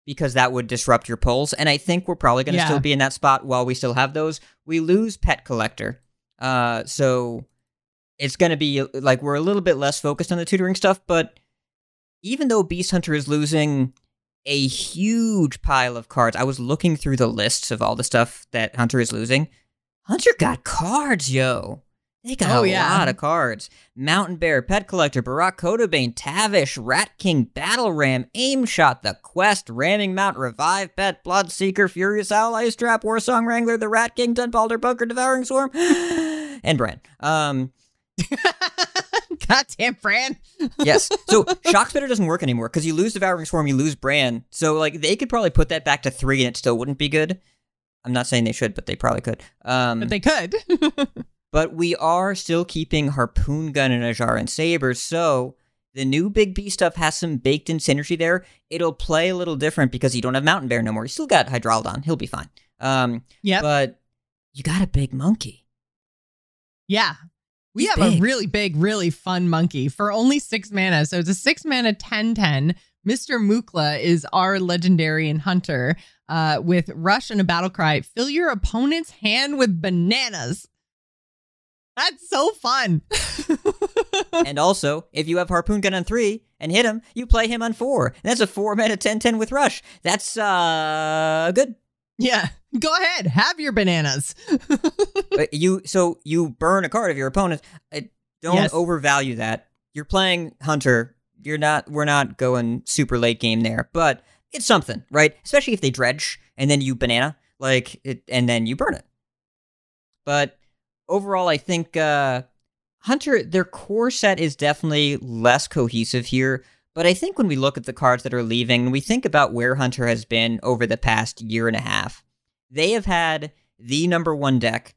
Speaker 4: because that would disrupt your pulls. And I think we're probably going to
Speaker 1: Yeah.
Speaker 4: still be in that spot while we still have those. We lose Pet Collector. Uh, so it's going to be like we're a little bit less focused on the tutoring stuff. But even though Beast Hunter is losing a huge pile of cards. I was looking through the lists of all the stuff that Hunter is losing. Hunter got cards, yo. They got
Speaker 1: Oh,
Speaker 4: a
Speaker 1: yeah.
Speaker 4: lot of cards. Mountain Bear, Pet Collector, Barak Kodobane, Tavish, Rat King, Battle Ram, Aim Shot, The Quest, Ramming Mount, Revive Pet, Bloodseeker, Furious Howl, Ice Trap, Warsong Wrangler, The Rat King, Dun Baldar, Bunker, Devouring Swarm, and Bran. Um,
Speaker 1: Goddamn, Fran.
Speaker 4: yes. So Shock Spitter doesn't work anymore because you lose Devouring Swarm, you lose Bran. So like they could probably put that back to three and it still wouldn't be good. I'm not saying they should, but they probably could. Um,
Speaker 1: But they could.
Speaker 4: but we are still keeping Harpoon Gun and Azsharan Saber, so the new Big B stuff has some baked in synergy there. It'll play a little different because you don't have Mountain Bear no more. You still got Hydralodon. He'll be fine. Um,
Speaker 1: yep.
Speaker 4: But you got a big monkey.
Speaker 1: yeah. We
Speaker 4: He's
Speaker 1: have a really big, really fun monkey for only six mana. So it's a six mana 10 10. Mr. Mukla is our legendary and hunter uh, with Rush and a battle cry. Fill your opponent's hand with bananas. That's so fun.
Speaker 4: and also, if you have Harpoon Gun on three and hit him, you play him on four. And that's a four mana 10 10 with Rush. That's uh good.
Speaker 1: Yeah. Go ahead. Have your bananas.
Speaker 4: Uh, you so you burn a card of your opponent. Don't
Speaker 1: Yes.
Speaker 4: overvalue that. You're playing Hunter. You're not. We're not going super late game there, but it's something, right? Especially if they dredge and then you banana like it, and then you burn it. But overall, I think uh, Hunter their core set is definitely less cohesive here. But I think when we look at the cards that are leaving, and we think about where Hunter has been over the past year and a half. They have had the number one deck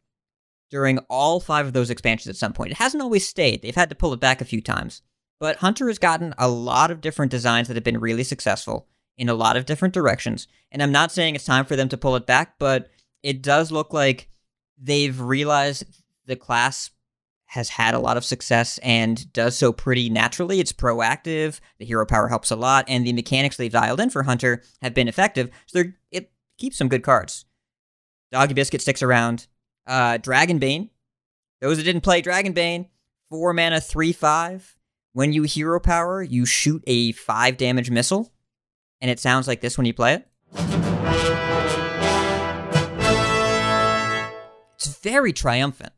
Speaker 4: during all five of those expansions at some point. It hasn't always stayed. They've had to pull it back a few times. But Hunter has gotten a lot of different designs that have been really successful in a lot of different directions. And I'm not saying it's time for them to pull it back, but it does look like they've realized the class has had a lot of success and does so pretty naturally. It's proactive, the hero power helps a lot, and the mechanics they've dialed in for Hunter have been effective. So it keeps some good cards. Doggy Biscuit sticks around. Uh, Dragonbane. Those that didn't play Dragonbane, four mana, three five. When you hero power, you shoot a five damage missile, and it sounds like this when you play it. It's very triumphant,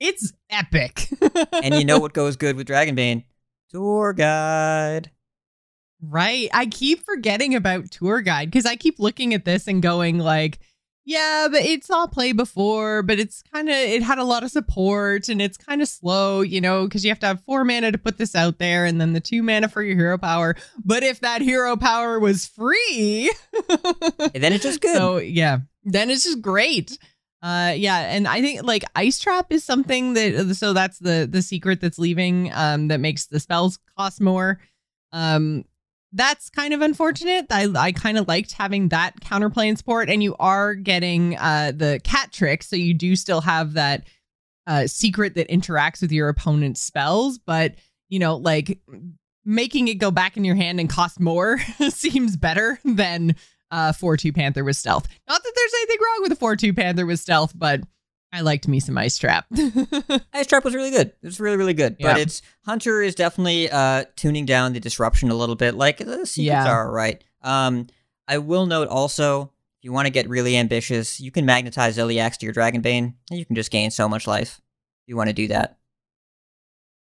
Speaker 1: It's epic.
Speaker 4: and you know what goes good with Dragonbane? Tour guide.
Speaker 1: Right. I keep forgetting about tour guide because I keep looking at this and going like, yeah, but it's all play before, but it's kind of it had a lot of support and it's kind of slow, you know, because you have to have four mana to put this out there and then the two mana for your hero power. But if that hero power was free,
Speaker 4: then it's just good.
Speaker 1: so yeah, then it's just great. Uh, yeah, and I think like ice trap is something that so that's the the secret that's leaving um that makes the spells cost more. Um, that's kind of unfortunate. I I kind of liked having that counterplay in sport, and you are getting uh the cat trick, so you do still have that uh secret that interacts with your opponent's spells, but you know like making it go back in your hand and cost more seems better than uh 4-2 panther with stealth not that there's anything wrong with a 4-2 panther with stealth but I liked me some ice trap.
Speaker 4: Ice Trap was really good. It was really, really good. But it's Hunter is definitely uh, tuning down the disruption a little bit, like the secrets
Speaker 1: Yeah.
Speaker 4: are, right? Um, I will note also, if you want to get really ambitious, you can magnetize Zilliax to your Dragonbane, and you can just gain so much life. If you want to do that.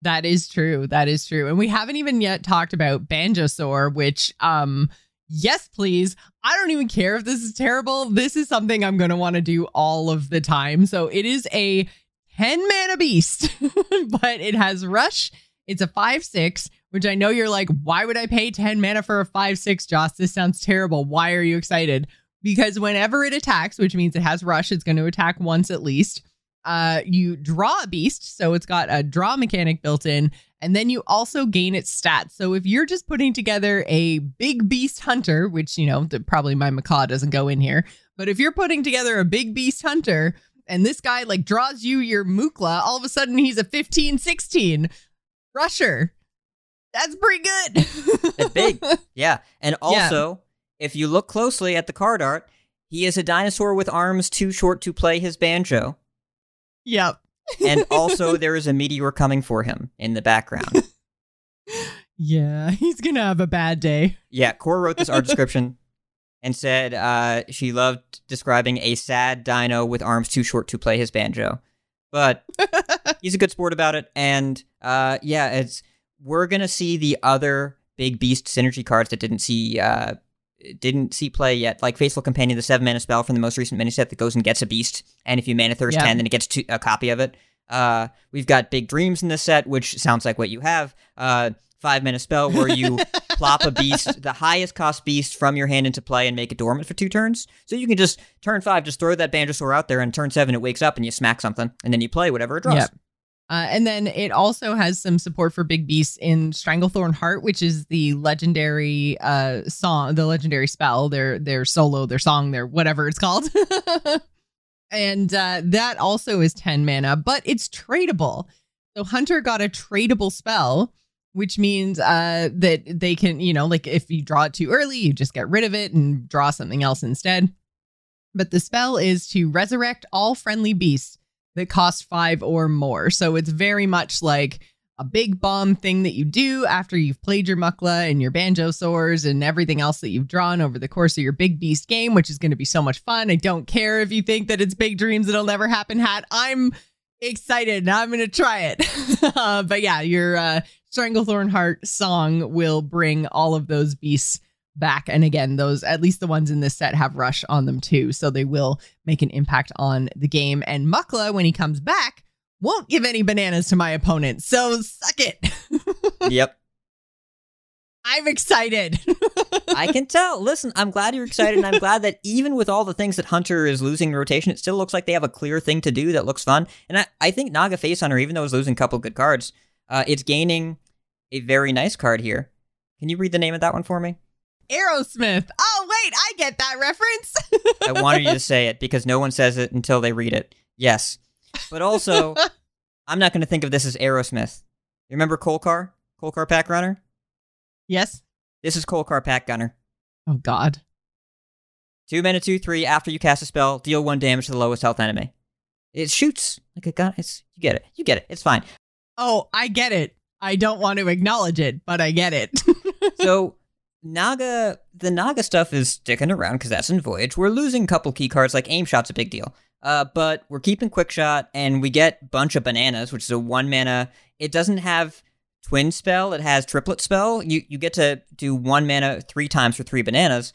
Speaker 1: That is true. That is true. And we haven't even yet talked about Banjosaur, which um yes, please. I don't even care if this is terrible. This is something I'm going to want to do all of the time. So it is a 10 mana beast, but it has rush. It's a 5-6, which I know you're like, why would I pay 10 mana for a 5-6, Joce? This sounds terrible. Why are you excited? Because whenever it attacks, which means it has rush, it's going to attack once at least uh, you draw a beast, so it's got a draw mechanic built in, and then you also gain its stats. So if you're just putting together a big beast hunter, which you know the, probably my macaw doesn't go in here, but if you're putting together a big beast hunter and this guy like draws you your Mukla, all of a sudden he's a 15, 16 rusher. That's pretty good.
Speaker 4: That's big. Yeah. And also, if you look closely at the card art, he is a dinosaur with arms too short to play his banjo.
Speaker 1: Yep.
Speaker 4: And also, there is a meteor coming for him in the background.
Speaker 1: Yeah, he's gonna have a bad day.
Speaker 4: Yeah, Cora wrote this art description and said uh, she loved describing a sad dino with arms too short to play his banjo. But he's a good sport about it, and uh, yeah, it's we're gonna see the other big beast synergy cards that didn't see uh, didn't see play yet, like Faithful Companion, the seven mana spell from the most recent mini set that goes and gets a beast, and if you mana thirst
Speaker 1: Yeah.
Speaker 4: ten, then it gets two, a copy of it. Uh, we've got Big Dreams in this set, which sounds like what you have. Uh, five mana spell where you plop a beast, the highest cost beast from your hand into play and make it dormant for two turns. So you can just turn five, just throw that Banjosaur out there, and turn seven it wakes up and you smack something, and then you play whatever it draws.
Speaker 1: Yep. Uh, and then it also has some support for big beasts in Stranglethorn Heart, which is the legendary uh, song, the legendary spell, their their solo, their song, their whatever it's called. and uh, that also is 10 mana, but it's tradable. So Hunter got a tradable spell, which means uh, that they can, you know, like if you draw it too early, you just get rid of it and draw something else instead. But the spell is to resurrect all friendly beasts that cost five or more. So it's very much like a big bomb thing that you do after you've played your Mukla and your Banjosaurs and everything else that you've drawn over the course of your big beast game, which is going to be so much fun. I don't care if you think that it's big dreams that'll never happen hat. I'm excited. Now I'm going to try it. uh, but yeah, your uh, Stranglethorn Heart song will bring all of those beasts back. And again, those, at least the ones in this set, have Rush on them too. So they will make an impact on the game. And Mukla, when he comes back, won't give any bananas to my opponent. So suck it.
Speaker 4: yep.
Speaker 1: I'm excited.
Speaker 4: I can tell. Listen, I'm glad you're excited, and I'm glad that even with all the things that Hunter is losing in rotation, it still looks like they have a clear thing to do that looks fun. And I, I think Naga Face Hunter, even though it's losing a couple good cards, uh, it's gaining a very nice card here. Can you read the name of that one for me?
Speaker 1: Aerosmith. Oh, wait, I get that reference.
Speaker 4: I wanted you to say it because no one says it until they read it. Yes. But also, I'm not going to think of this as Aerosmith. You remember Kolkar? Kolkar Pack Runner?
Speaker 1: yes.
Speaker 4: This is Kolkar Pack Gunner.
Speaker 1: Oh, God.
Speaker 4: Two mana, two, three. After you cast a spell, deal one damage to the lowest health enemy. It shoots like a gun. It's you get it. You get it. It's fine.
Speaker 1: Oh, I get it. I don't want to acknowledge it, but I get it.
Speaker 4: so Naga, the Naga stuff is sticking around because that's in Voyage. We're losing a couple key cards, like Aim Shot's a big deal. Uh, but we're keeping Quick Shot, and we get Bunch of Bananas, which is a one mana. It doesn't have Twin Spell. It has Triplet Spell. You you get to do one mana three times for three bananas.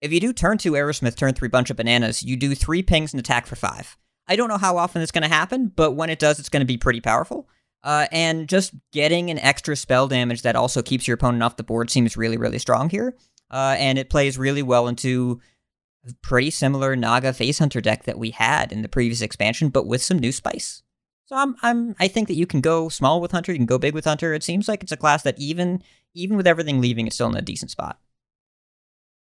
Speaker 4: If you do turn two Aerosmith, turn three Bunch of Bananas, you do three pings and attack for five. I don't know how often it's going to happen, but when it does, it's going to be pretty powerful. Uh, and just getting an extra spell damage that also keeps your opponent off the board seems really, really strong here. Uh, and it plays really well into a pretty similar Naga Face Hunter deck that we had in the previous expansion, but with some new spice. So I'm, I'm, I think that you can go small with Hunter, you can go big with Hunter. It seems like it's a class that even, even with everything leaving, it's still in a decent spot.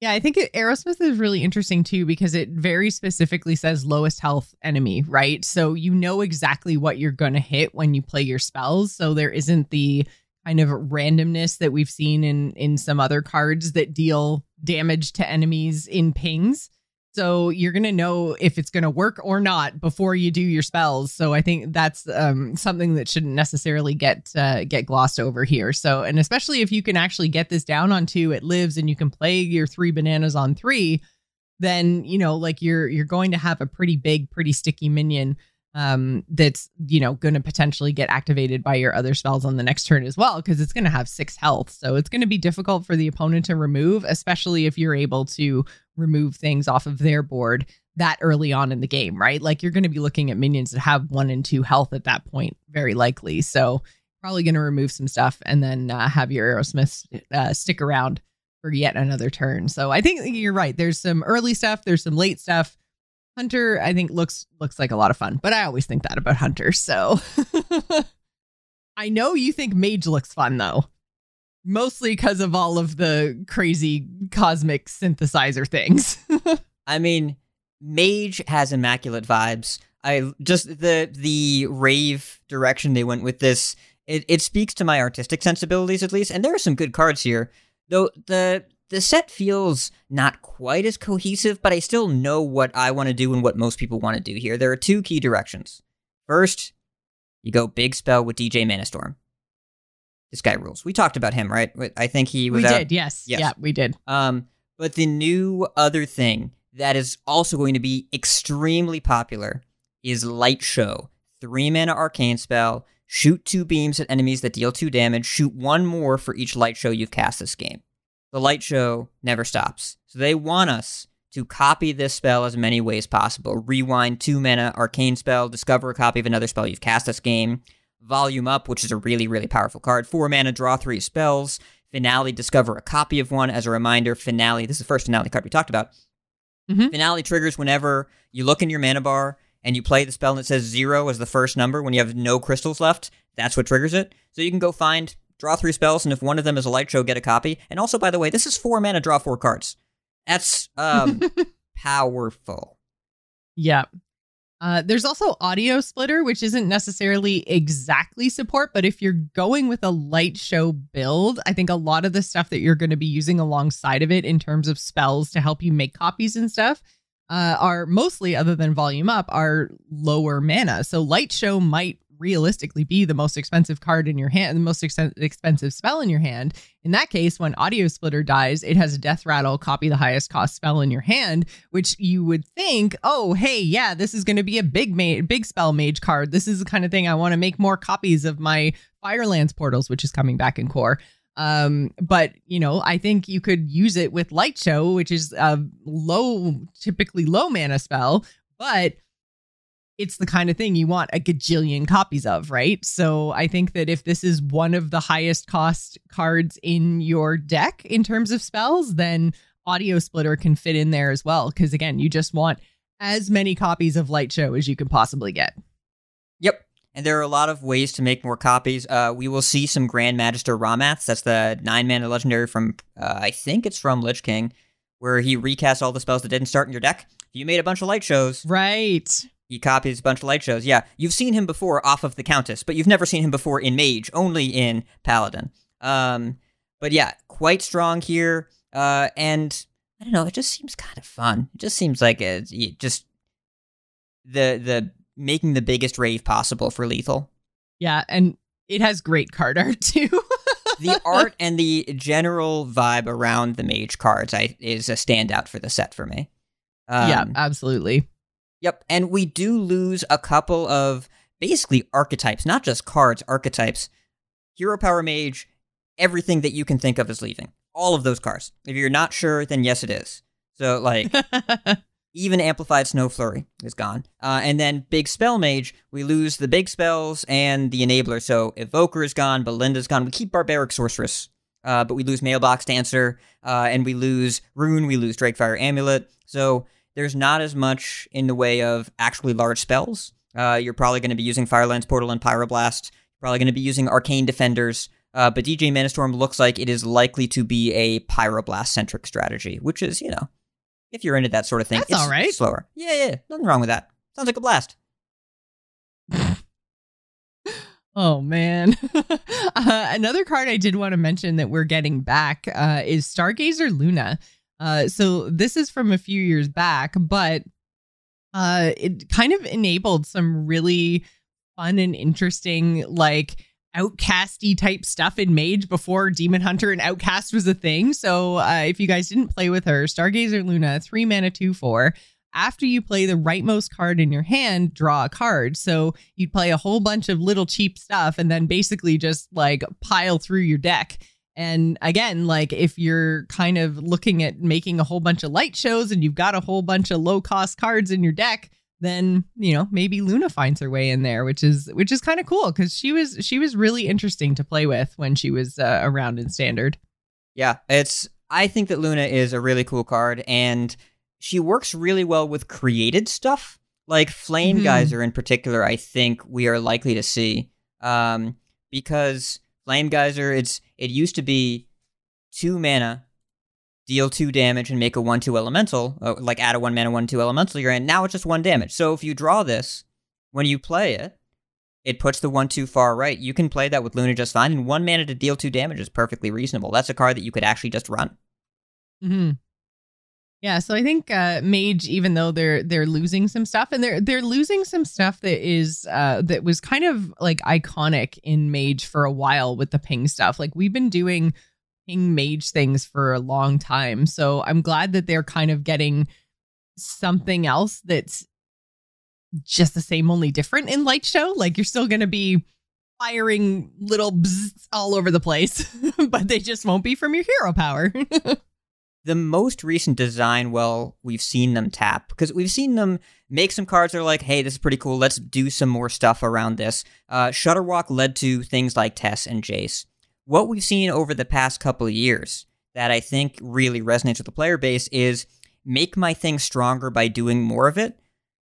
Speaker 1: Yeah, I think it, Aerosmith is really interesting too because it very specifically says lowest health enemy, right? So you know exactly what you're going to hit when you play your spells. So there isn't the kind of randomness that we've seen in in some other cards that deal damage to enemies in pings. So you're going to know if it's going to work or not before you do your spells. So I think that's um, something that shouldn't necessarily get uh, get glossed over here. So and especially if you can actually get this down on two, it lives, and you can play your three bananas on three, then you know like you're you're going to have a pretty big, pretty sticky minion um, that's you know going to potentially get activated by your other spells on the next turn as well because it's going to have six health. So it's going to be difficult for the opponent to remove especially if you're able to remove things off of their board that early on in the game right? Like you're going to be looking at minions that have one and two health at that point very likely. So probably going to remove some stuff and then uh, have your aerosmith uh, stick around for yet another turn. So i think you're right. There's some early stuff there's some late stuff Hunter, I think looks looks like a lot of fun, but I always think that about Hunter. So I know you think Mage looks fun though, mostly because of all of the crazy cosmic synthesizer things.
Speaker 4: I mean, Mage has immaculate vibes. I just the the rave direction they went with this. It it speaks to my artistic sensibilities at least, and there are some good cards here. Though the the set feels not quite as cohesive, but I still know what I want to do and what most people want to do here. There are two key directions. First, you go big spell with DJ Manastorm. This guy rules. We talked about him, right? I think he was.
Speaker 1: We
Speaker 4: out-
Speaker 1: did, yes.
Speaker 4: Yes.
Speaker 1: Yeah, we did.
Speaker 4: Um, but the new other thing that is also going to be extremely popular is Light Show. Three mana arcane spell. Shoot two beams at enemies that deal two damage. Shoot one more for each light show you've cast this game. The light show never stops. So they want us to copy this spell as many ways possible. Rewind two mana arcane spell, discover a copy of another spell you've cast this game. Volume up, which is a really, really powerful card. Four mana, draw three spells. Finale, discover a copy of one. As a reminder, finale, this is the first finale card we talked about.
Speaker 1: Mhm.
Speaker 4: Finale triggers whenever you look in your mana bar and you play the spell and it says zero as the first number when you have no crystals left. That's what triggers it. So you can go find, draw three spells, and if one of them is a light show, get a copy. And also, by the way, this is four mana, draw four cards. That's um, powerful.
Speaker 1: Yeah. Uh, there's also audio splitter, which isn't necessarily exactly support, but if you're going with a light show build, I think a lot of the stuff that you're going to be using alongside of it in terms of spells to help you make copies and stuff uh, are mostly, other than volume up, are lower mana. So light show might realistically be the most expensive card in your hand, the most ex- expensive spell in your hand. In that case, when audio splitter dies, it has a death rattle, copy the highest cost spell in your hand, which you would think, oh, hey, yeah, this is going to be a big ma- big spell mage card. This is the kind of thing I want to make more copies of my Firelands portals, which is coming back in core. Um, but you know, I think you could use it with Light Show, which is a low, typically low mana spell, but it's the kind of thing you want a gajillion copies of, right? So I think that if this is one of the highest cost cards in your deck in terms of spells, then Audio Splitter can fit in there as well. Because again, you just want as many copies of Light Show as you can possibly get.
Speaker 4: Yep. And there are a lot of ways to make more copies. Uh, we will see some Grand Magister Rommaths. That's the nine mana legendary from, uh, I think it's from Lich King, where he recasts all the spells that didn't start in your deck. If you made a bunch of light shows,
Speaker 1: Right.
Speaker 4: He copies a bunch of light shows. Yeah, you've seen him before off of the Countess, but you've never seen him before in Mage, only in Paladin. Um, but yeah, quite strong here. Uh, and I don't know, it just seems kind of fun. It just seems like a, just the the making the biggest rave possible for lethal.
Speaker 1: Yeah. And it has great card art too.
Speaker 4: the art and the general vibe around the mage cards I, is a standout for the set for me. Um,
Speaker 1: yeah, absolutely.
Speaker 4: Yep, and we do lose a couple of basically archetypes, not just cards, archetypes. Hero Power Mage, everything that you can think of is leaving. All of those cards. If you're not sure, then yes, it is. So, like, even Amplified Snow Flurry is gone. Uh, and then Big Spell Mage, we lose the big spells and the enabler. So Evoker is gone, Belinda's gone. We keep Barbaric Sorceress, uh, but we lose Mailbox Dancer, uh, and we lose Rune, we lose Drakefire Amulet. So there's not as much in the way of actually large spells. Uh, you're probably going to be using Firelands Portal and Pyroblast. You're probably going to be using Arcane Defenders. Uh, but DJ Manastorm looks like it is likely to be a Pyroblast centric strategy, which is, you know, if you're into that sort of thing,
Speaker 1: That's
Speaker 4: it's
Speaker 1: all right.
Speaker 4: slower. Yeah, yeah, nothing wrong with that. Sounds like a blast.
Speaker 1: Oh man. uh, another card I did want to mention that we're getting back uh, is Stargazer Luna. Uh, so this is from a few years back, but uh, it kind of enabled some really fun and interesting, like outcasty type stuff in Mage before Demon Hunter and Outcast was a thing. So uh, if you guys didn't play with her, Stargazer Luna, three mana, two, four. After you play the rightmost card in your hand, draw a card. So you'd play a whole bunch of little cheap stuff and then basically just like pile through your deck. And again, like if you're kind of looking at making a whole bunch of light shows and you've got a whole bunch of low cost cards in your deck, then you know maybe Luna finds her way in there, which is which is kind of cool because she was she was really interesting to play with when she was uh, around in standard.
Speaker 4: Yeah, it's. I think that Luna is a really cool card, and she works really well with created stuff like Flame
Speaker 1: Mhm.
Speaker 4: Geyser in particular. I think we are likely to see um, because Flame Geyser. It's it used to be two mana, deal two damage, and make a one two elemental. uh, Like add a one mana one two elemental. You're in. Now it's just one damage. So if you draw this when you play it, it puts the one two far right. You can play that with Luna just fine, and one mana to deal two damage is perfectly reasonable. That's a card that you could actually just run.
Speaker 1: hmm Yeah, so I think uh, Mage, even though they're they're losing some stuff, and they're they're losing some stuff that is uh, that was kind of like iconic in Mage for a while with the ping stuff. Like we've been doing ping Mage things for a long time, so I'm glad that they're kind of getting something else that's just the same, only different in Light Show. Like you're still going to be firing little bzzz all over the place, but they just won't be from your hero power.
Speaker 4: the most recent design, well, we've seen them tap because we've seen them make some cards that are like, hey, this is pretty cool. Let's do some more stuff around this. Uh, Shudderwock led to things like Tess and Jace. What we've seen over the past couple of years that I think really resonates with the player base is make my thing stronger by doing more of it.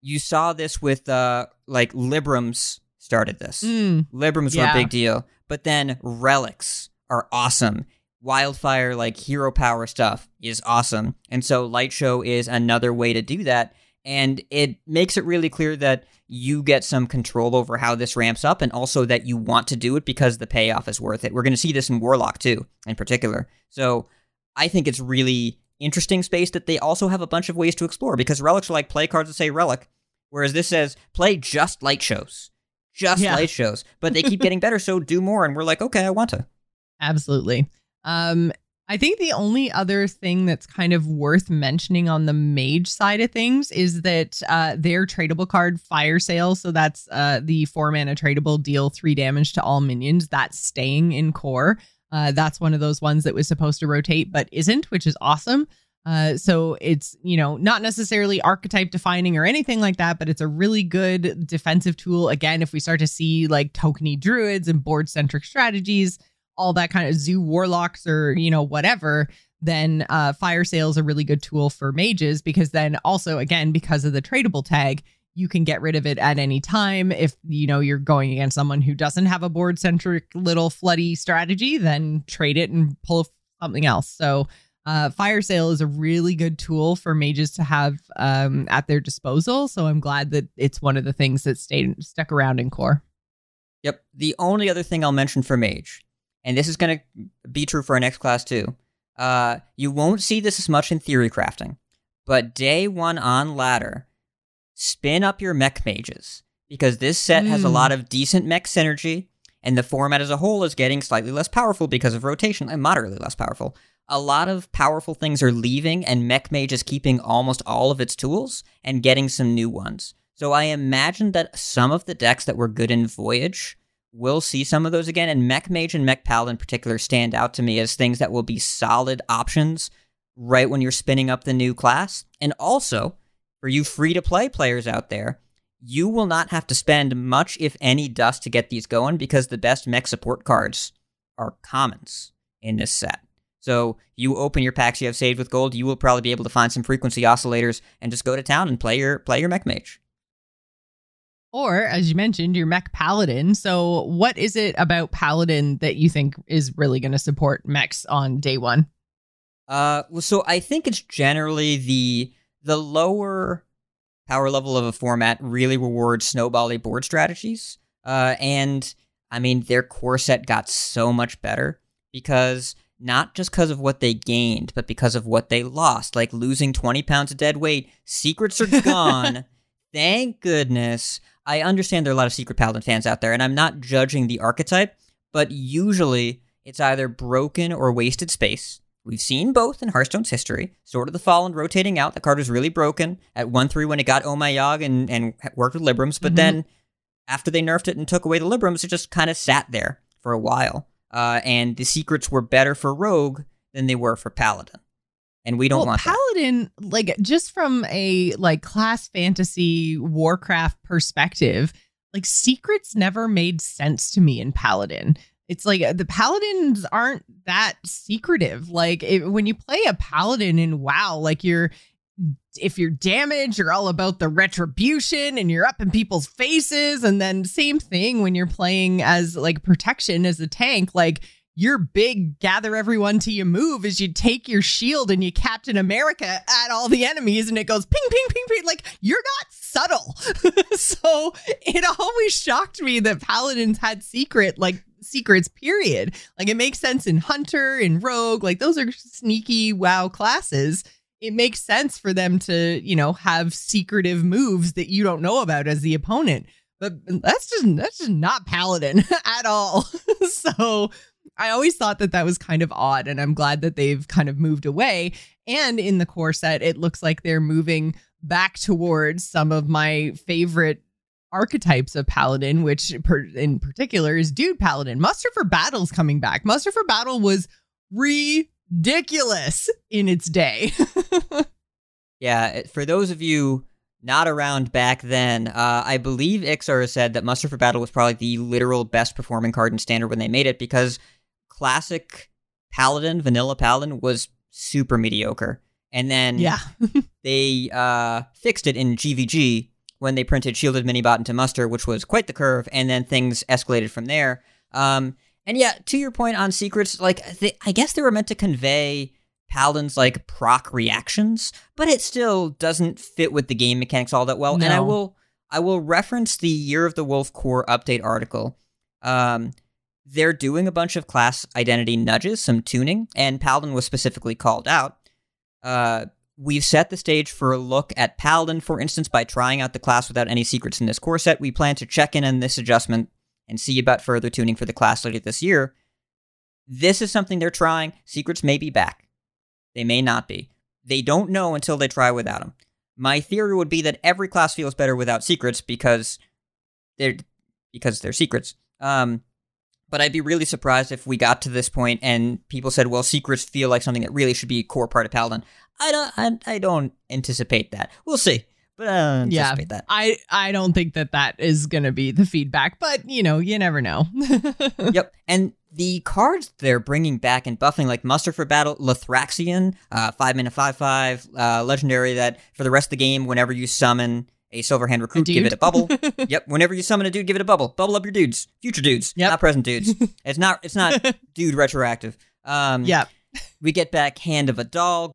Speaker 4: You saw this with uh, like Librams started this.
Speaker 1: Mm.
Speaker 4: Librams were a big deal, but then relics are awesome. Wildfire, like hero power stuff, is awesome. And so Light Show is another way to do that. And it makes it really clear that you get some control over how this ramps up and also that you want to do it because the payoff is worth it. We're going to see this in Warlock too, in particular. So I think it's really interesting space that they also have a bunch of ways to explore because relics are like play cards that say relic, whereas this says play just light shows. Just
Speaker 1: Yeah.
Speaker 4: light shows. But they keep getting better, so do more. And we're like, okay, I want to.
Speaker 1: Absolutely. Um, I think the only other thing that's kind of worth mentioning on the mage side of things is that uh, their tradable card Fire Sale, so that's uh, the four mana tradable deal three damage to all minions. That's staying in core. Uh, that's one of those ones that was supposed to rotate but isn't, which is awesome. Uh, so it's you know not necessarily archetype defining or anything like that, but it's a really good defensive tool. Again, if we start to see like tokeny druids and board centric strategies, all that kind of zoo warlocks or you know whatever then uh fire sale is a really good tool for mages because then also again because of the tradable tag you can get rid of it at any time. If you know you're going against someone who doesn't have a board centric little floody strategy then trade it and pull something else. So uh, fire sale is a really good tool for mages to have um, at their disposal. So i'm glad that it's one of the things that stayed stuck around in core.
Speaker 4: Yep. The only other thing I'll mention for Mage, and this is going to be true for our next class too, uh, you won't see this as much in theory crafting, but day one on ladder, spin up your mech mages because this set has a
Speaker 1: Mm.
Speaker 4: lot of decent mech synergy, and the format as a whole is getting slightly less powerful because of rotation and moderately less powerful. A lot of powerful things are leaving, and mech mage is keeping almost all of its tools and getting some new ones. So I imagine that some of the decks that were good in Voyage will see some of those again, and Mech Mage and Mech Pal in particular stand out to me as things that will be solid options right when you're spinning up the new class. And also, for you free to play players out there, you will not have to spend much, if any, dust to get these going because the best mech support cards are commons in this set. So you open your packs you have saved with gold, you will probably be able to find some frequency oscillators and just go to town and play your play your mech mage.
Speaker 1: Or, as you mentioned, your mech paladin. So, what is it about paladin that you think is really going to support mechs on day one?
Speaker 4: Uh, well, so I think it's generally the the lower power level of a format really rewards snowbally board strategies. Uh, and I mean their core set got so much better because not just because of what they gained, but because of what they lost, like losing 20 pounds of dead weight. Secrets are gone. Thank goodness. I understand there are a lot of Secret Paladin fans out there, and I'm not judging the archetype, but usually it's either broken or wasted space. We've seen both in Hearthstone's history. Sword of the Fallen rotating out. The card was really broken at 1 3 when it got Oh My Yogg and, and worked with Librams, but
Speaker 1: Mhm.
Speaker 4: then after they nerfed it and took away the Librams, it just kind of sat there for a while. Uh, and the secrets were better for Rogue than they were for Paladin. And we don't
Speaker 1: well,
Speaker 4: want that.
Speaker 1: paladin like just from a like class fantasy warcraft perspective like secrets never made sense to me in paladin. It's like uh, the paladins aren't that secretive. Like it, when you play a paladin in wow like you're if you're damaged you're all about the retribution and you're up in people's faces. And then same thing when you're playing as like protection as a tank like your big gather everyone to you move is you take your shield and you Captain America at all the enemies and it goes ping, ping, ping, ping. Like you're not subtle. so it always shocked me that paladins had secret, like secrets, period. Like it makes sense in Hunter and Rogue. Like those are sneaky wow classes. It makes sense for them to, you know, have secretive moves that you don't know about as the opponent. But that's just that's just not paladin at all. so I always thought that that was kind of odd, and I'm glad that they've kind of moved away. And in the core set, it looks like they're moving back towards some of my favorite archetypes of paladin, which per, in particular is dude paladin. Muster for Battle's coming back. Muster for Battle was ridiculous in its day.
Speaker 4: Yeah, for those of you not around back then, uh, I believe Iksar said that Muster for Battle was probably the literal best performing card in Standard when they made it because classic Paladin, vanilla Paladin, was super mediocre. And then
Speaker 1: yeah.
Speaker 4: they uh, fixed it in GVG when they printed Shielded Minibot into Muster, which was quite the curve, and then things escalated from there. Um, and yeah, to your point on secrets, like they, I guess they were meant to convey Paladin's like proc reactions, but it still doesn't fit with the game mechanics all that well. And I will I will reference the Year of the Wolf Core update article. Um, they're doing a bunch of class identity nudges, some tuning, and Paladin was specifically called out. Uh, we've set the stage for a look at Paladin, for instance, by trying out the class without any secrets in this core set. We plan to check in on this adjustment and see about further tuning for the class later this year. This is something they're trying. Secrets may be back. They may not be. They don't know until they try without them. My theory would be that every class feels better without secrets because they're because they're secrets. Um, but I'd be really surprised if we got to this point and people said, "Well, secrets feel like something that really should be a core part of Paladin." I don't. I, I don't anticipate that. We'll see, but I don't
Speaker 1: Yeah.
Speaker 4: anticipate that.
Speaker 1: I I don't think that that is going to be the feedback, but you know, you never know.
Speaker 4: yep. And the cards they're bringing back and buffing, like Muster for Battle, Lothraxion, uh, five mana, five five, uh, legendary. That for the rest of the game, whenever you summon a Silverhand recruit, give it a bubble. yep. Whenever you summon a dude, give it a bubble. Bubble up your dudes, future dudes,
Speaker 1: Yep.
Speaker 4: not present dudes. it's not. It's not dude retroactive. Um,
Speaker 1: yeah.
Speaker 4: We get back Hand of A'dal.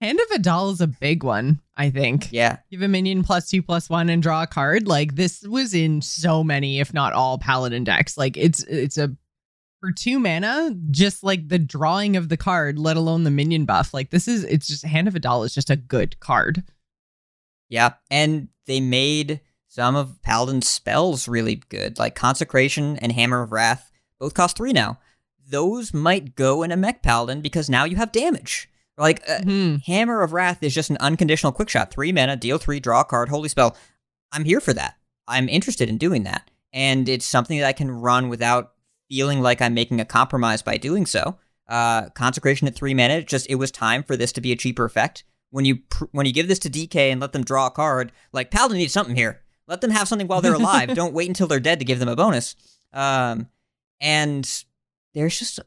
Speaker 1: Hand of A'dal is a big one, I think.
Speaker 4: Yeah.
Speaker 1: Give a minion plus two plus one and draw a card. Like this was in so many, if not all, paladin decks. Like it's it's a for two mana, just like the drawing of the card, let alone the minion buff. Like this is it's just hand of A'dal is just a good card.
Speaker 4: Yeah, and they made some of Paladin's spells really good, like Consecration and Hammer of Wrath. Both cost three now. Those might go in a mech Paladin because now you have damage. Like uh,
Speaker 1: Hmm.
Speaker 4: Hammer of Wrath is just an unconditional quick shot, three mana, deal three, draw a card, holy spell. I'm here for that. I'm interested in doing that, and it's something that I can run without feeling like I'm making a compromise by doing so. Uh, Consecration at three mana, just it was time for this to be a cheaper effect when you pr- when you give this to DK and let them draw a card, like Paladin needs something here. Let them have something while they're alive. Don't wait until they're dead to give them a bonus. Um, and there's just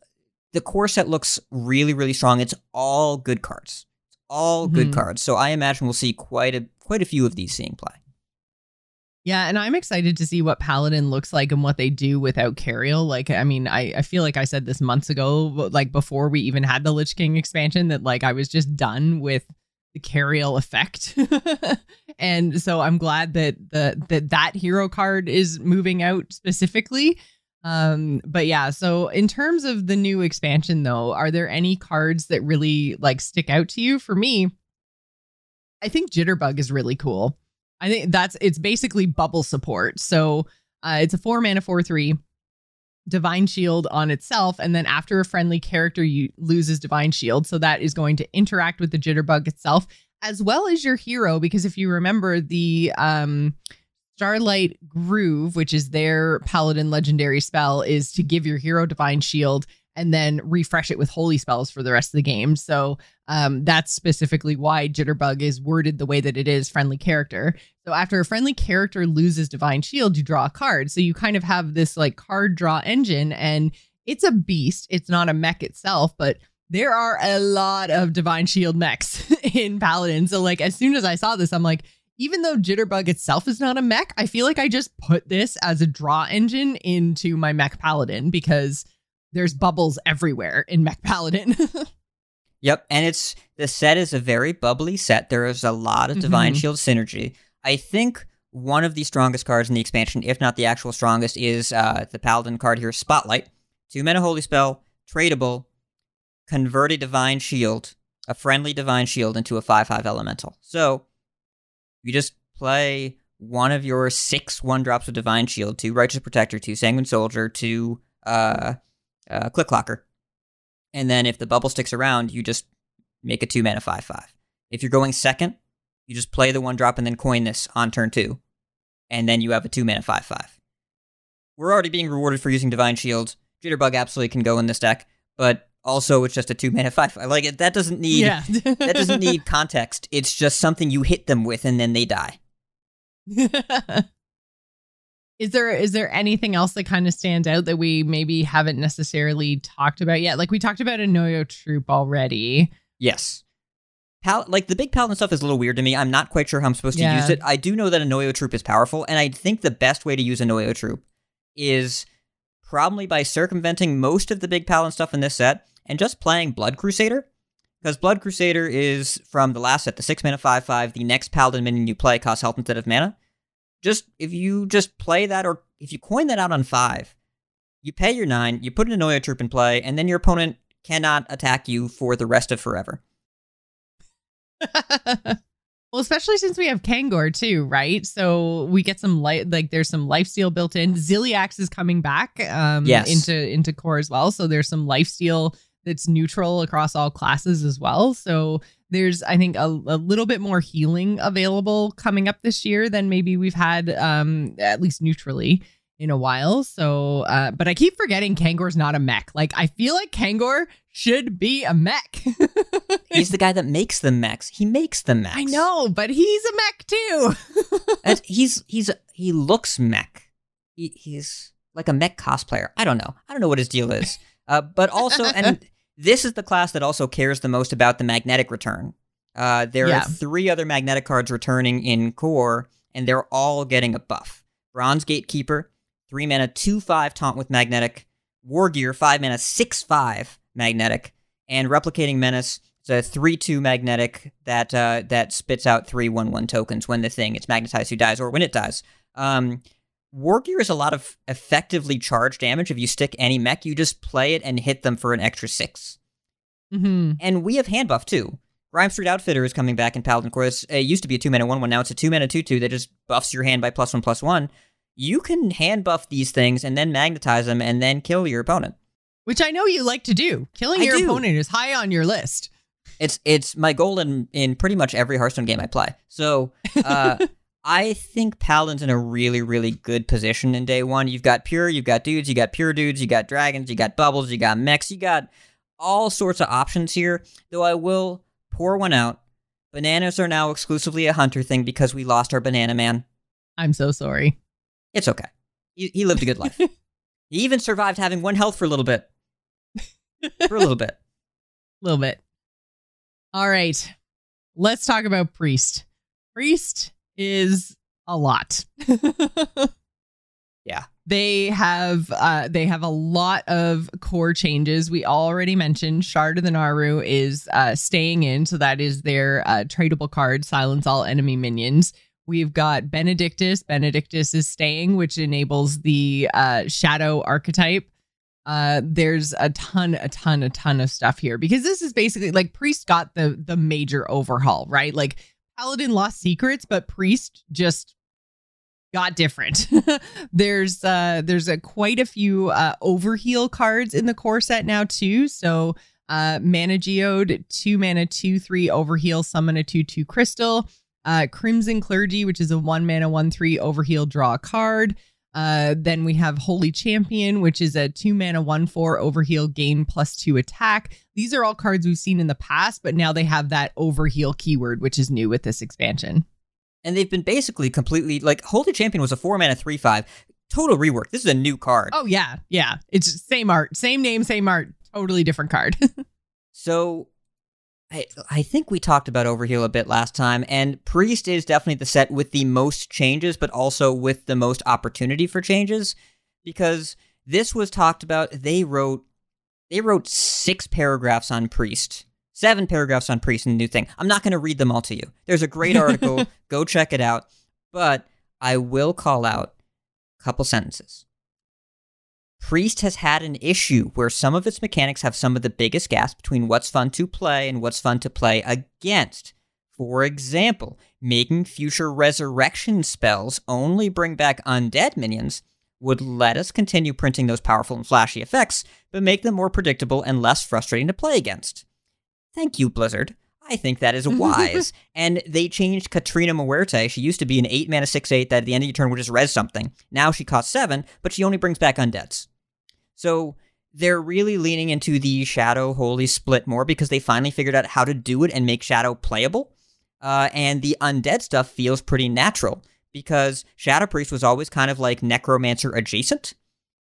Speaker 4: the core set looks really really strong. It's all good cards. It's all good
Speaker 1: Mhm.
Speaker 4: cards. So I imagine we'll see quite a quite a few of these seeing play.
Speaker 1: Yeah, and I'm excited to see what Paladin looks like and what they do without Cariel. Like, I mean, I, I feel like I said this months ago, like before we even had the Lich King expansion, that like I was just done with Cariel effect. and so I'm glad that the that that hero card is moving out specifically. Um, but yeah, so in terms of the new expansion though, are there any cards that really like stick out to you? For me, I think Jitterbug is really cool. I think that's it's basically bubble support. So uh, it's a four mana four three divine shield on itself and then after a friendly character you loses divine shield. So that is going to interact with the jitterbug itself as well as your hero because if you remember the um starlight groove which is their paladin legendary spell is to give your hero divine shield and then refresh it with holy spells for the rest of the game. So um, that's specifically why Jitterbug is worded the way that it is friendly character. So after a friendly character loses Divine Shield, you draw a card. So you kind of have this like card draw engine, and it's a beast. It's not a mech itself, but there are a lot of Divine Shield mechs in Paladin. So like as soon as I saw this, I'm like, even though Jitterbug itself is not a mech, I feel like I just put this as a draw engine into my mech Paladin because there's bubbles everywhere in Mech Paladin.
Speaker 4: yep, and it's the set is a very bubbly set. There is a lot of Divine mm-hmm. Shield synergy. I think one of the strongest cards in the expansion, if not the actual strongest, is uh, the Paladin card here, Spotlight. Two mana Holy Spell, tradable, convert a Divine Shield, a friendly Divine Shield into a 5 5 Elemental. So you just play one of your six one drops of Divine Shield, two Righteous Protector, two Sanguine Soldier, two uh, uh, Click Clocker. And then if the bubble sticks around, you just make a two mana 5 5. If you're going second, you just play the one drop and then coin this on turn two. And then you have a two mana 5 5. We're already being rewarded for using Divine Shield. Jitterbug absolutely can go in this deck, but also it's just a two mana 5 5. Like it, that doesn't need yeah. that doesn't need context. It's just something you hit them with and then they die.
Speaker 1: Is there is there anything else that kind of stands out that we maybe haven't necessarily talked about yet? Like we talked about Annoy-o-Troupe already.
Speaker 4: Yes. Pal- like the big paladin stuff is a little weird to me. I'm not quite sure how I'm supposed to use it. I do know that Annoy-o-Troupe is powerful, and I think the best way to use Annoy-o-Troupe is probably by circumventing most of the big paladin stuff in this set and just playing Blood Crusader. Because Blood Crusader is from the last set, the 6 mana 5 5. The next paladin minion you play costs health instead of mana just if you just play that or if you coin that out on five, you pay your nine, you put an Annoy-o-Troupe in play, and then your opponent cannot attack you for the rest of forever.
Speaker 1: well, especially since we have Kangor too, right? So we get some light like there's some lifesteal built in. Zilliax is coming back um yes. into into core as well. So there's some lifesteal that's neutral across all classes as well. So there's I think a, a little bit more healing available coming up this year than maybe we've had um at least neutrally in a while. So uh but I keep forgetting Kangor's not a mech. Like I feel like Kangor should be a mech.
Speaker 4: he's the guy that makes the mechs. He makes the mechs.
Speaker 1: I know, but he's a mech too.
Speaker 4: he's he's he looks mech. He, he's like a mech cosplayer. I don't know. I don't know what his deal is. Uh, but also, and this is the class that also cares the most about the magnetic return. Uh, there yeah. are three other magnetic cards returning in core, and they're all getting a buff. Bronze Gatekeeper, 3 mana 2 5 taunt with magnetic. War Gear, 5 mana 6 5 magnetic. And Replicating Menace, it's a 3 2 magnetic that uh, that spits out three 1 1 tokens when the thing it's magnetized who dies or when it dies. Um, War Gear is a lot of effectively charged damage. If you stick any mech, you just play it and hit them for an extra 6
Speaker 1: mm-hmm.
Speaker 4: And we have hand buff too. Grime Street Outfitter is coming back in Paladin Core. It used to be a two mana one one. Now it's a two mana two two that just buffs your hand by plus one plus one. You can hand buff these things and then magnetize them and then kill your opponent.
Speaker 1: Which I know you like to do. Killing I your do. opponent is high on your list.
Speaker 4: It's it's my goal in in pretty much every Hearthstone game I play. So uh, I think Paladin's in a really, really good position in day one. You've got pure, you've got dudes, you got pure dudes, you got dragons, you got bubbles, you got mechs, you got all sorts of options here. Though I will pour one out. Bananas are now exclusively a hunter thing because we lost our banana man.
Speaker 1: I'm so sorry.
Speaker 4: It's okay. He, he lived a good life. he even survived having one health for a little bit. For a little bit. A
Speaker 1: little bit. All right. Let's talk about Priest. Priest is a lot.
Speaker 4: yeah.
Speaker 1: They have uh they have a lot of core changes. We already mentioned Shard of the Naaru is uh staying in, so that is their uh tradable card, silence all enemy minions. We've got Benedictus. Benedictus is staying, which enables the uh, shadow archetype. Uh, there's a ton, a ton, a ton of stuff here because this is basically like Priest got the the major overhaul, right? Like Paladin lost secrets, but Priest just got different. there's uh there's a quite a few uh overheal cards in the core set now too. So uh mana geode, two mana, two, three overheal, summon a two, two crystal. Uh Crimson Clergy, which is a one mana, one, three overheal, draw a card. Uh, then we have Holy Champion, which is a two mana, one, four overheal, gain plus two attack. These are all cards we've seen in the past, but now they have that overheal keyword, which is new with this expansion
Speaker 4: and they've been basically completely like Holy Champion was a four mana three five. Total rework. This is a new card.
Speaker 1: Oh yeah, yeah. It's same art, same name, same art. Totally different card.
Speaker 4: so I I think we talked about Overheal a bit last time, and Priest is definitely the set with the most changes, but also with the most opportunity for changes, because this was talked about. They wrote they wrote six paragraphs on Priest seven paragraphs on Priest and the new thing. I'm not going to read them all to you. There's a great article. Go check it out. But I will call out a couple sentences. Priest has had an issue where some of its mechanics have some of the biggest gaps between what's fun to play and what's fun to play against. For example, making future resurrection spells only bring back undead minions would let us continue printing those powerful and flashy effects, but make them more predictable and less frustrating to play against. Thank you, Blizzard. I think that is wise. and they changed Catrina Muerte. She used to be an 8 mana 6 8 that at the end of your turn would just res something. Now she costs 7, but she only brings back undeads. So they're really leaning into the Shadow Holy split more because they finally figured out how to do it and make Shadow playable. Uh, and the undead stuff feels pretty natural because Shadow Priest was always kind of like Necromancer adjacent.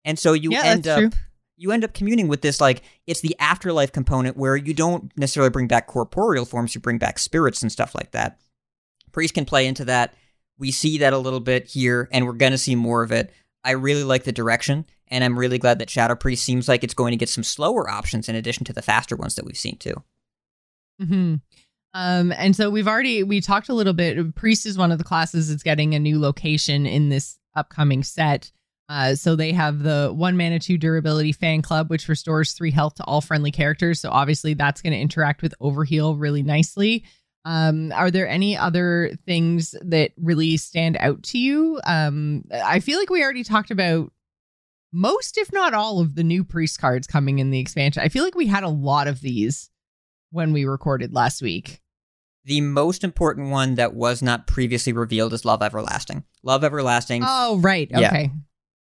Speaker 4: And so you
Speaker 1: yeah,
Speaker 4: end up.
Speaker 1: True
Speaker 4: you end up communing with this like it's the afterlife component where you don't necessarily bring back corporeal forms you bring back spirits and stuff like that. Priest can play into that. We see that a little bit here and we're going to see more of it. I really like the direction and i'm really glad that shadow priest seems like it's going to get some slower options in addition to the faster ones that we've seen too.
Speaker 1: Hmm um, and so we've already we talked a little bit priest is one of the classes that's getting a new location in this upcoming set uh, so they have the one mana two durability fan club, which restores three health to all friendly characters. So obviously that's going to interact with Overheal really nicely. Um, are there any other things that really stand out to you? Um, I feel like we already talked about most, if not all, of the new priest cards coming in the expansion. I feel like we had a lot of these when we recorded last week.
Speaker 4: The most important one that was not previously revealed is Love Everlasting. Love Everlasting.
Speaker 1: Oh, right. Okay. Yeah.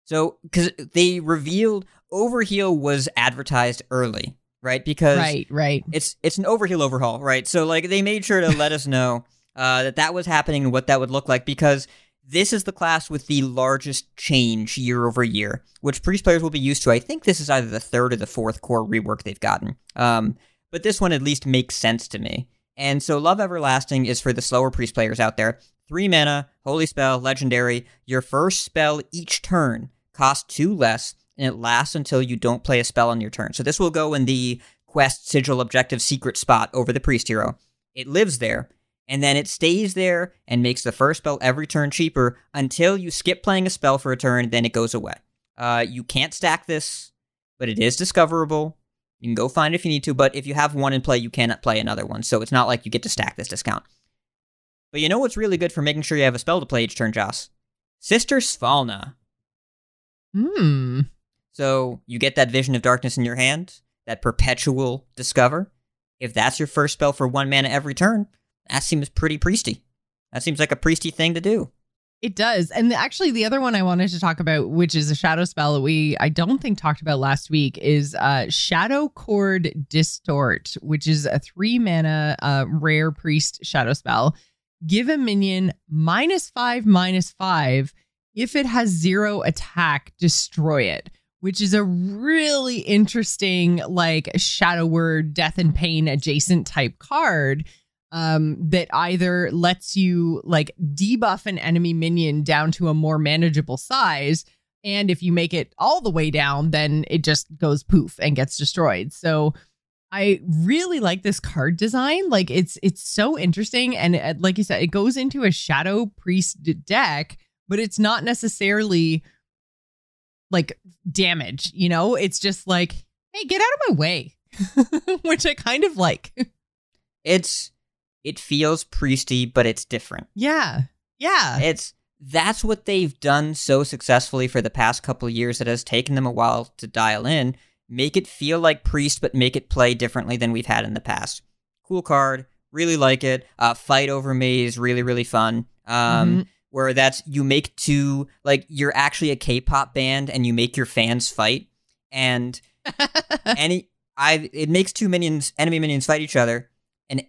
Speaker 4: So, because they revealed Overheal was advertised early, right? Because
Speaker 1: right, right.
Speaker 4: It's it's an Overheal overhaul, right? So, like, they made sure to let us know uh, that that was happening and what that would look like because this is the class with the largest change year over year, which priest players will be used to. I think this is either the third or the fourth core rework they've gotten. Um, but this one at least makes sense to me. And so, Love Everlasting is for the slower priest players out there. Three mana, holy spell, legendary. Your first spell each turn costs two less, and it lasts until you don't play a spell on your turn. So this will go in the quest, sigil, objective, secret spot over the priest hero. It lives there, and then it stays there and makes the first spell every turn cheaper until you skip playing a spell for a turn, then it goes away. Uh, you can't stack this, but it is discoverable. You can go find if you need to, but if you have one in play, you cannot play another one. So it's not like you get to stack this discount. But you know what's really good for making sure you have a spell to play each turn, Joce? Sister Svalna.
Speaker 1: Hmm.
Speaker 4: So you get that vision of darkness in your hand, that perpetual discover. If that's your first spell for one mana every turn, that seems pretty priesty. That seems like a priesty thing to do.
Speaker 1: It does. And actually the other one I wanted to talk about, which is a shadow spell that we I don't think talked about last week, is uh Shadow Chord Distort, which is a three mana uh rare priest shadow spell. Give a minion minus five minus five if it has zero attack, destroy it, which is a really interesting, like shadow word, death and pain adjacent type card um, that either lets you like debuff an enemy minion down to a more manageable size. And if you make it all the way down, then it just goes poof and gets destroyed. So I really like this card design. Like it's it's so interesting, and uh, like you said, it goes into a shadow priest deck, but it's not necessarily like damage. You know, it's just like, hey, get out of my way, which I kind of like.
Speaker 4: It's it feels priesty, but it's different.
Speaker 1: Yeah, yeah,
Speaker 4: It's that's what they've done so successfully for the past couple of years. It has taken them a while to dial in. Make it feel like priest, but make it play differently than we've had in the past. Cool card, really like it. Uh, fight over maze, is really really fun. Um,
Speaker 1: Mhm.
Speaker 4: Where that's you make two like you're actually a K-pop band and you make your fans fight and any I it makes two minions enemy minions fight each other, and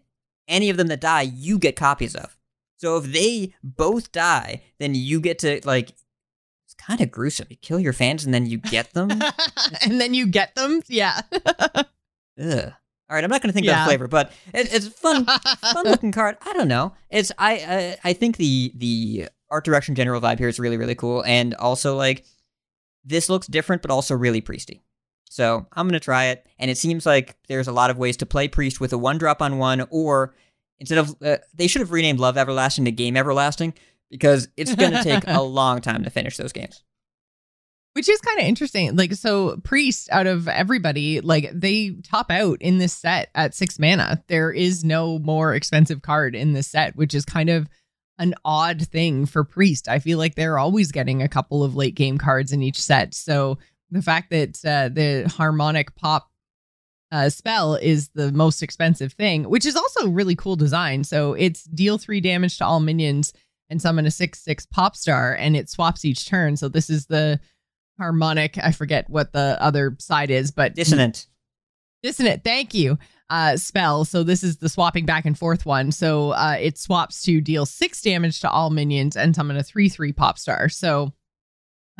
Speaker 4: any of them that die, you get copies of. So if they both die, then you get to like it's kind of gruesome. You kill your fans and then you get them.
Speaker 1: and then you get them. Yeah.
Speaker 4: Ugh. All right, I'm not going to think about
Speaker 1: Yeah.
Speaker 4: flavor, but it, it's a fun, fun looking card. I don't know. It's I, I I think the the art direction general vibe here is really really cool, and also like this looks different, but also really priesty. So I'm gonna try it, and it seems like there's a lot of ways to play priest with a one drop on one, or instead of uh, they should have renamed Love Everlasting to Game Everlasting because it's gonna take a long time to finish those games.
Speaker 1: Which is kind of interesting. Like, so Priest, out of everybody, like they top out in this set at six mana. There is no more expensive card in this set, which is kind of an odd thing for Priest. I feel like they're always getting a couple of late game cards in each set. So the fact that uh, the harmonic pop uh, spell is the most expensive thing, which is also really cool design. So it's deal three damage to all minions and summon a six six pop star, and it swaps each turn. So this is the harmonic. I forget what the other side is, but
Speaker 4: Dissonant.
Speaker 1: dissonant. Thank you. Uh, spell. So this is the swapping back and forth one. So uh, it swaps to deal six damage to all minions and summon a three three pop star. So,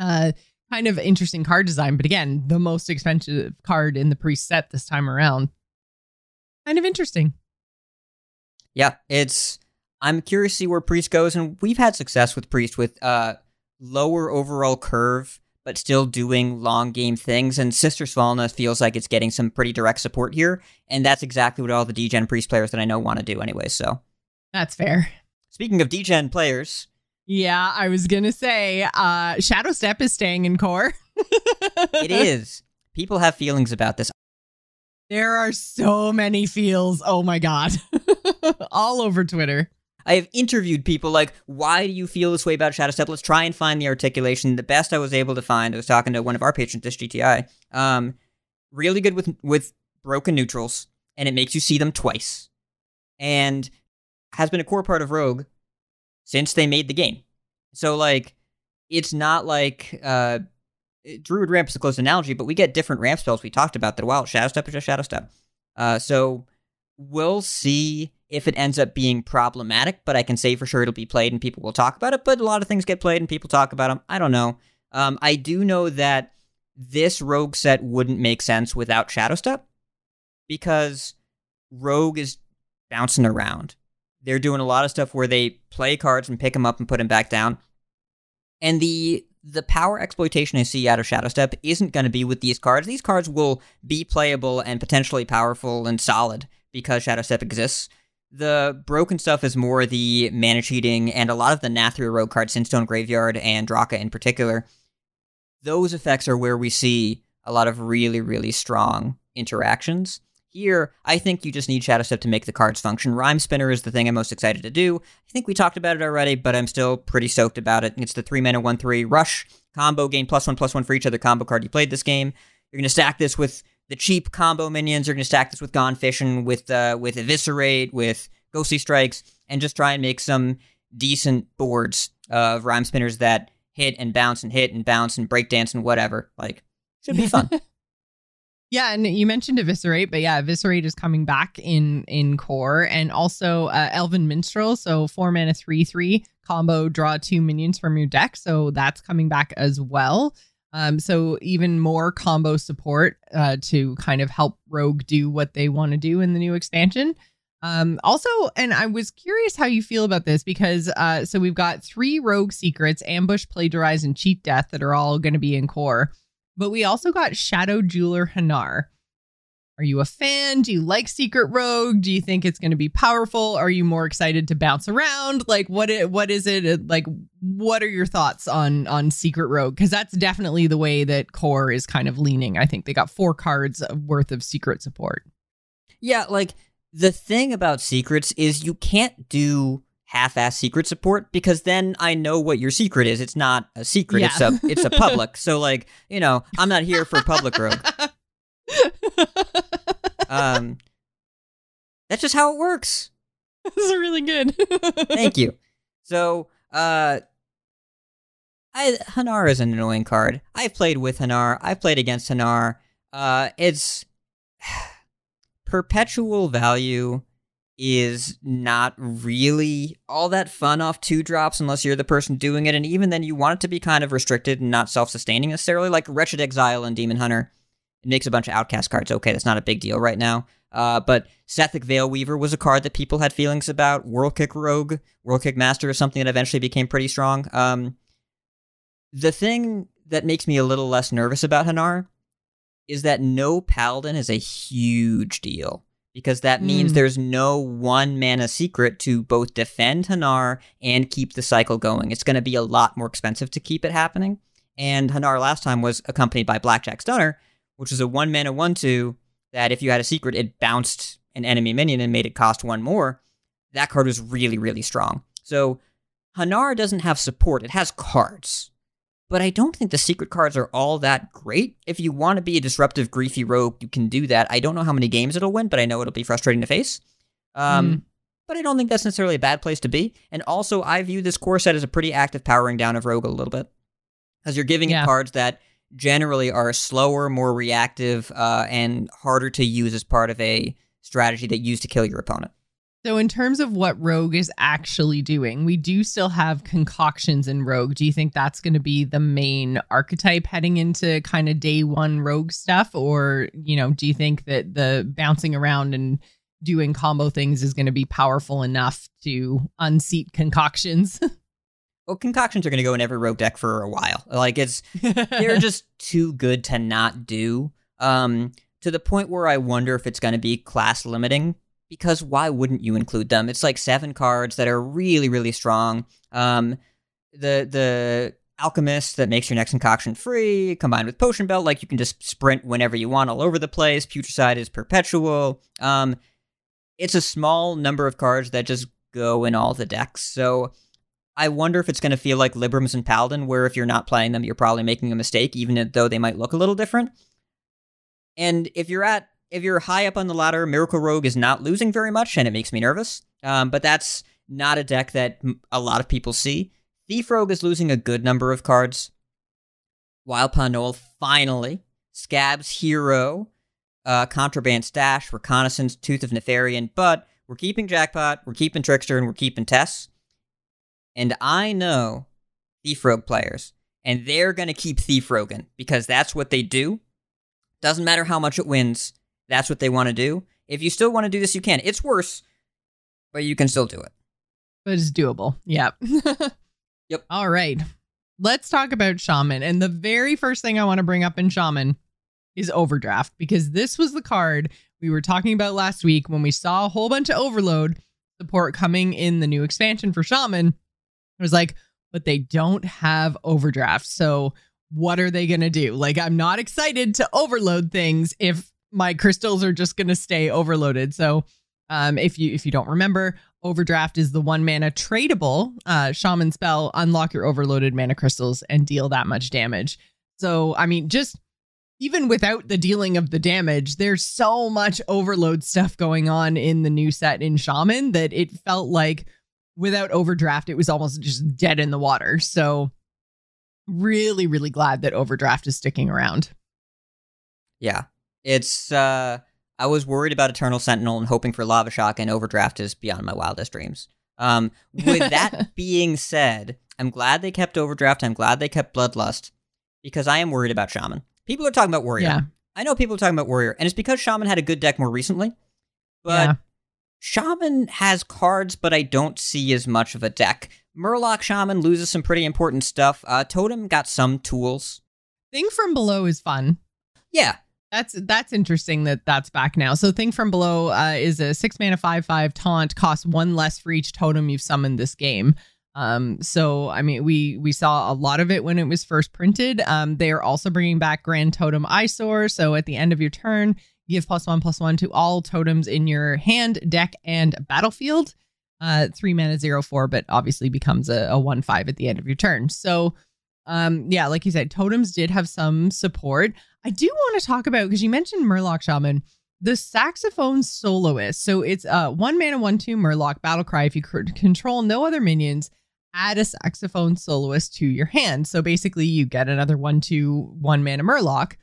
Speaker 1: uh, kind of interesting card design. But again, the most expensive card in the preset this time around. Kind of interesting.
Speaker 4: Yeah, it's. I'm curious to see where Priest goes, and we've had success with Priest with uh lower overall curve, but still doing long game things. And Sister Svalna feels like it's getting some pretty direct support here, and that's exactly what all the DGen Priest players that I know want to do, anyway. So,
Speaker 1: That's fair.
Speaker 4: speaking of DGen players,
Speaker 1: Yeah, I was gonna say, uh, Shadow Step is staying in core.
Speaker 4: it is. People have feelings about this.
Speaker 1: There are so many feels. Oh my god. All over Twitter.
Speaker 4: I have interviewed people like, why do you feel this way about Shadow Step? Let's try and find the articulation. The best I was able to find, I was talking to one of our patrons, this GTI. Um, really good with with broken neutrals, and it makes you see them twice, and has been a core part of Rogue since they made the game. So like, it's not like uh, Druid Ramp is a close analogy, but we get different ramp spells. We talked about that while. Shadow Step is just Shadow Step. Uh, so we'll see if it ends up being problematic, but I can say for sure it'll be played and people will talk about it. But a lot of things get played and people talk about them. I don't know. Um, I do know that this Rogue set wouldn't make sense without Shadow Step because Rogue is bouncing around. They're doing a lot of stuff where they play cards and pick them up and put them back down. And the the power exploitation I see out of Shadow Step isn't going to be with these cards. These cards will be playable and potentially powerful and solid because Shadow Step exists. The broken stuff is more the mana cheating and a lot of the Nathria Rogue cards, Sinstone Graveyard and Draka in particular. Those effects are where we see a lot of really, really strong interactions. Here, I think you just need Shadow Step to make the cards function. Rhyme Spinner is the thing I'm most excited to do. I think we talked about it already, but I'm still pretty stoked about it. It's the 3 mana 1 3 rush combo, gain plus 1 plus 1 for each other combo card you played this game. You're going to stack this with the cheap combo minions. You're going to stack this with Gone with, uh, with Eviscerate, with Ghostly Strikes, and just try and make some decent boards of Rhyme Spinners that hit and bounce and hit and bounce and breakdance and whatever. Like, should be fun.
Speaker 1: Yeah, and you mentioned Eviscerate, but yeah, Eviscerate is coming back in in core, and also uh, Elven Minstrel. So four mana, three three combo, draw two minions from your deck. So that's coming back as well. Um, so even more combo support uh, to kind of help Rogue do what they want to do in the new expansion. Um, also, and I was curious how you feel about this because uh, so we've got three Rogue secrets: ambush, plagiarize, and cheat death that are all going to be in core. But we also got Shadow Jeweler Hanar. Are you a fan? Do you like Secret Rogue? Do you think it's going to be powerful? Are you more excited to bounce around? Like what it, what is it like what are your thoughts on on Secret Rogue? Cuz that's definitely the way that Core is kind of leaning. I think they got 4 cards worth of secret support.
Speaker 4: Yeah, like the thing about secrets is you can't do half-ass secret support because then I know what your secret is. It's not a secret.
Speaker 1: Yeah.
Speaker 4: It's a it's a public. so like, you know, I'm not here for public rogue. Um That's just how it works.
Speaker 1: this is really good.
Speaker 4: Thank you. So, uh I Hanar is an annoying card. I've played with Hanar. I've played against Hanar. Uh it's perpetual value is not really all that fun off two drops unless you're the person doing it, and even then you want it to be kind of restricted and not self-sustaining necessarily, like Wretched Exile and Demon Hunter. It makes a bunch of outcast cards. Okay, that's not a big deal right now. Uh, but Sethekk Veilweaver was a card that people had feelings about. World Kick Rogue, World Kick Master is something that eventually became pretty strong. Um, the thing that makes me a little less nervous about Hanar is that no Paladin is a huge deal because that means
Speaker 1: Mm.
Speaker 4: there's no one mana secret to both defend Hanar and keep the cycle going. It's going to be a lot more expensive to keep it happening. And Hanar last time was accompanied by Blackjack Stunner, which is a one mana one two that if you had a secret, it bounced an enemy minion and made it cost one more. That card was really, really strong. So Hanar doesn't have support, it has cards. But I don't think the secret cards are all that great. If you want to be a disruptive, griefy rogue, you can do that. I don't know how many games it'll win, but I know it'll be frustrating to face. Um,
Speaker 1: Mm.
Speaker 4: But I don't think that's necessarily a bad place to be. And also, I view this core set as a pretty active powering down of rogue a little bit. Because you're giving
Speaker 1: Yeah.
Speaker 4: it cards that generally are slower, more reactive, uh, and harder to use as part of a strategy that used to kill your opponent.
Speaker 1: So, in terms of what Rogue is actually doing, we do still have concoctions in Rogue. Do you think that's going to be the main archetype heading into kind of day one Rogue stuff? Or, you know, do you think that the bouncing around and doing combo things is going to be powerful enough to unseat concoctions?
Speaker 4: Well, concoctions are going to go in every rogue deck for a while. Like it's they're just too good to not do. Um, to the point where I wonder if it's going to be class limiting. Because why wouldn't you include them? It's like seven cards that are really, really strong. Um, the the alchemist that makes your next concoction free, combined with potion belt, like you can just sprint whenever you want all over the place. Putricide is perpetual. Um, it's a small number of cards that just go in all the decks. So I wonder if it's going to feel like Librams and Paladin, where if you're not playing them, you're probably making a mistake, even though they might look a little different. And if you're at if you're high up on the ladder, Miracle Rogue is not losing very much, and it makes me nervous. Um, but that's not a deck that a lot of people see. Thief Rogue is losing a good number of cards. Wildpaw Gnoll finally. Scab's Hero, uh, Contraband Stash, Reconnaissance, Tooth of Nefarian, but we're keeping Jackpot, we're keeping Trickster, and we're keeping Tess. And I know Thief Rogue players, and they're going to keep Thief Rogan because that's what they do. Doesn't matter how much it wins, that's what they want to do. If you still want to do this, you can. It's worse, but you can still do it.
Speaker 1: but it's doable. Yep.
Speaker 4: Yep.
Speaker 1: All right. Let's talk about Shaman. And the very first thing I want to bring up in Shaman is Overdraft because this was the card we were talking about last week when we saw a whole bunch of overload support coming in the new expansion for Shaman. It was like, but they don't have Overdraft. So what are they going to do? Like, I'm not excited to overload things if my crystals are just going to stay overloaded. So, um, if you if you don't remember, Overdraft is the one mana tradable uh, shaman spell. Unlock your overloaded mana crystals and deal that much damage. So, I mean, just even without the dealing of the damage, there's so much overload stuff going on in the new set in Shaman that it felt like without Overdraft, it was almost just dead in the water. So, really, really glad that Overdraft is sticking around.
Speaker 4: Yeah. It's uh I was worried about Eternal Sentinel and hoping for Lava Shock and Overdraft is beyond my wildest dreams. Um with that being said, I'm glad they kept Overdraft, I'm glad they kept Bloodlust because I am worried about Shaman. People are talking about Warrior.
Speaker 1: Yeah.
Speaker 4: I know people are talking about Warrior, and it's because Shaman had a good deck more recently. But
Speaker 1: Yeah.
Speaker 4: Shaman has cards, but I don't see as much of a deck. Murloc Shaman loses some pretty important stuff. Uh, Totem got some tools.
Speaker 1: Thing from below is fun.
Speaker 4: Yeah,
Speaker 1: That's that's interesting that that's back now. So Thing from Below uh, is a six mana five five taunt, costs one less for each totem you've summoned this game. Um, so I mean, we we saw a lot of it when it was first printed. Um, they are also bringing back Grand Totem Eys'or. So at the end of your turn, give plus one plus one to all totems in your hand, deck, and battlefield. Uh, three mana zero four, but obviously becomes a, a one five at the end of your turn. So, um, yeah, like you said, totems did have some support. I do want to talk about because you mentioned Murloc Shaman, the saxophone soloist. So it's uh one mana one two Murloc battle cry. If you c- control no other minions, add a saxophone soloist to your hand. So basically, you get another one two one mana Murloc,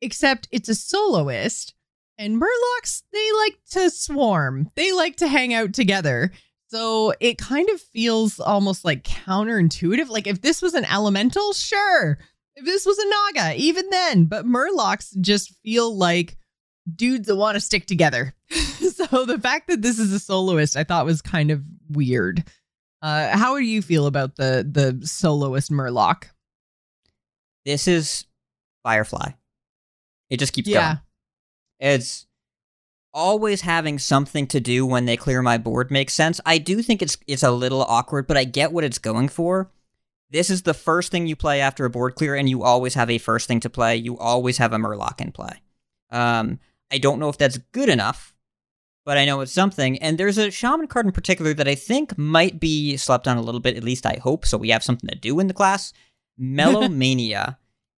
Speaker 1: except it's a soloist. And Murlocs, they like to swarm. They like to hang out together. So it kind of feels almost like counterintuitive. Like if this was an elemental, sure. If this was a Naga, even then. But Murlocs just feel like dudes that want to stick together. so the fact that this is a soloist, I thought was kind of weird. Uh, how do you feel about the the soloist Murloc?
Speaker 4: This is Firefly. It just keeps
Speaker 1: Yeah.
Speaker 4: going. It's always having something to do when they clear my board makes sense. I do think it's it's a little awkward, but I get what it's going for. This is the first thing you play after a board clear, and you always have a first thing to play. You always have a Murloc in play. Um, I don't know if that's good enough, but I know it's something. And there's a shaman card in particular that I think might be slept on a little bit. At least I hope. So we have something to do in the class. Melomania.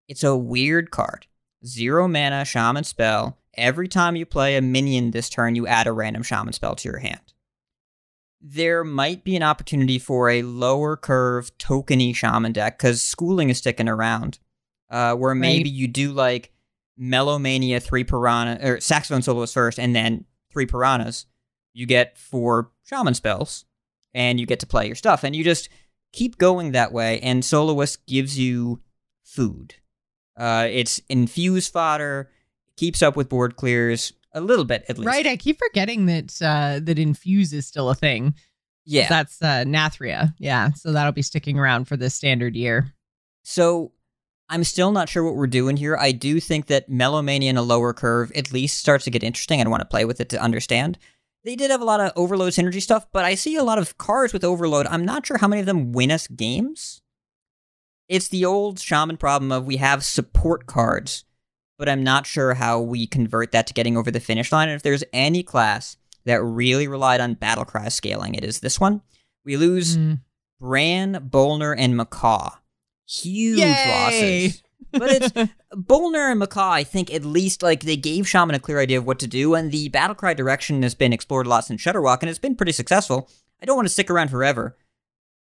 Speaker 4: it's a weird card. Zero mana shaman spell. Every time you play a minion this turn, you add a random shaman spell to your hand. There might be an opportunity for a lower curve tokeny shaman deck because schooling is sticking around. Uh, where maybe you do like Melomania three piranha or saxophone soloist first, and then three piranhas. You get four shaman spells, and you get to play your stuff, and you just keep going that way. And soloist gives you food. Uh, it's infused fodder, keeps up with board clears a little bit at least.
Speaker 1: Right. I keep forgetting that uh, that infuse is still a thing.
Speaker 4: Yeah.
Speaker 1: That's uh, Nathria. Yeah. So that'll be sticking around for this standard year.
Speaker 4: So I'm still not sure what we're doing here. I do think that Melomania in a lower curve at least starts to get interesting. I want to play with it to understand. They did have a lot of overload synergy stuff, but I see a lot of cards with overload. I'm not sure how many of them win us games. It's the old shaman problem of we have support cards, but I'm not sure how we convert that to getting over the finish line. And if there's any class that really relied on battle cry scaling, it is this one. We lose
Speaker 1: Mm.
Speaker 4: Bran, Bolner, and Macaw. Huge
Speaker 1: Yay!
Speaker 4: losses. But it's Bolner and Macaw, I think at least like they gave Shaman a clear idea of what to do, and the battlecry direction has been explored a lot since Shudderwock, and it's been pretty successful. I don't want to stick around forever,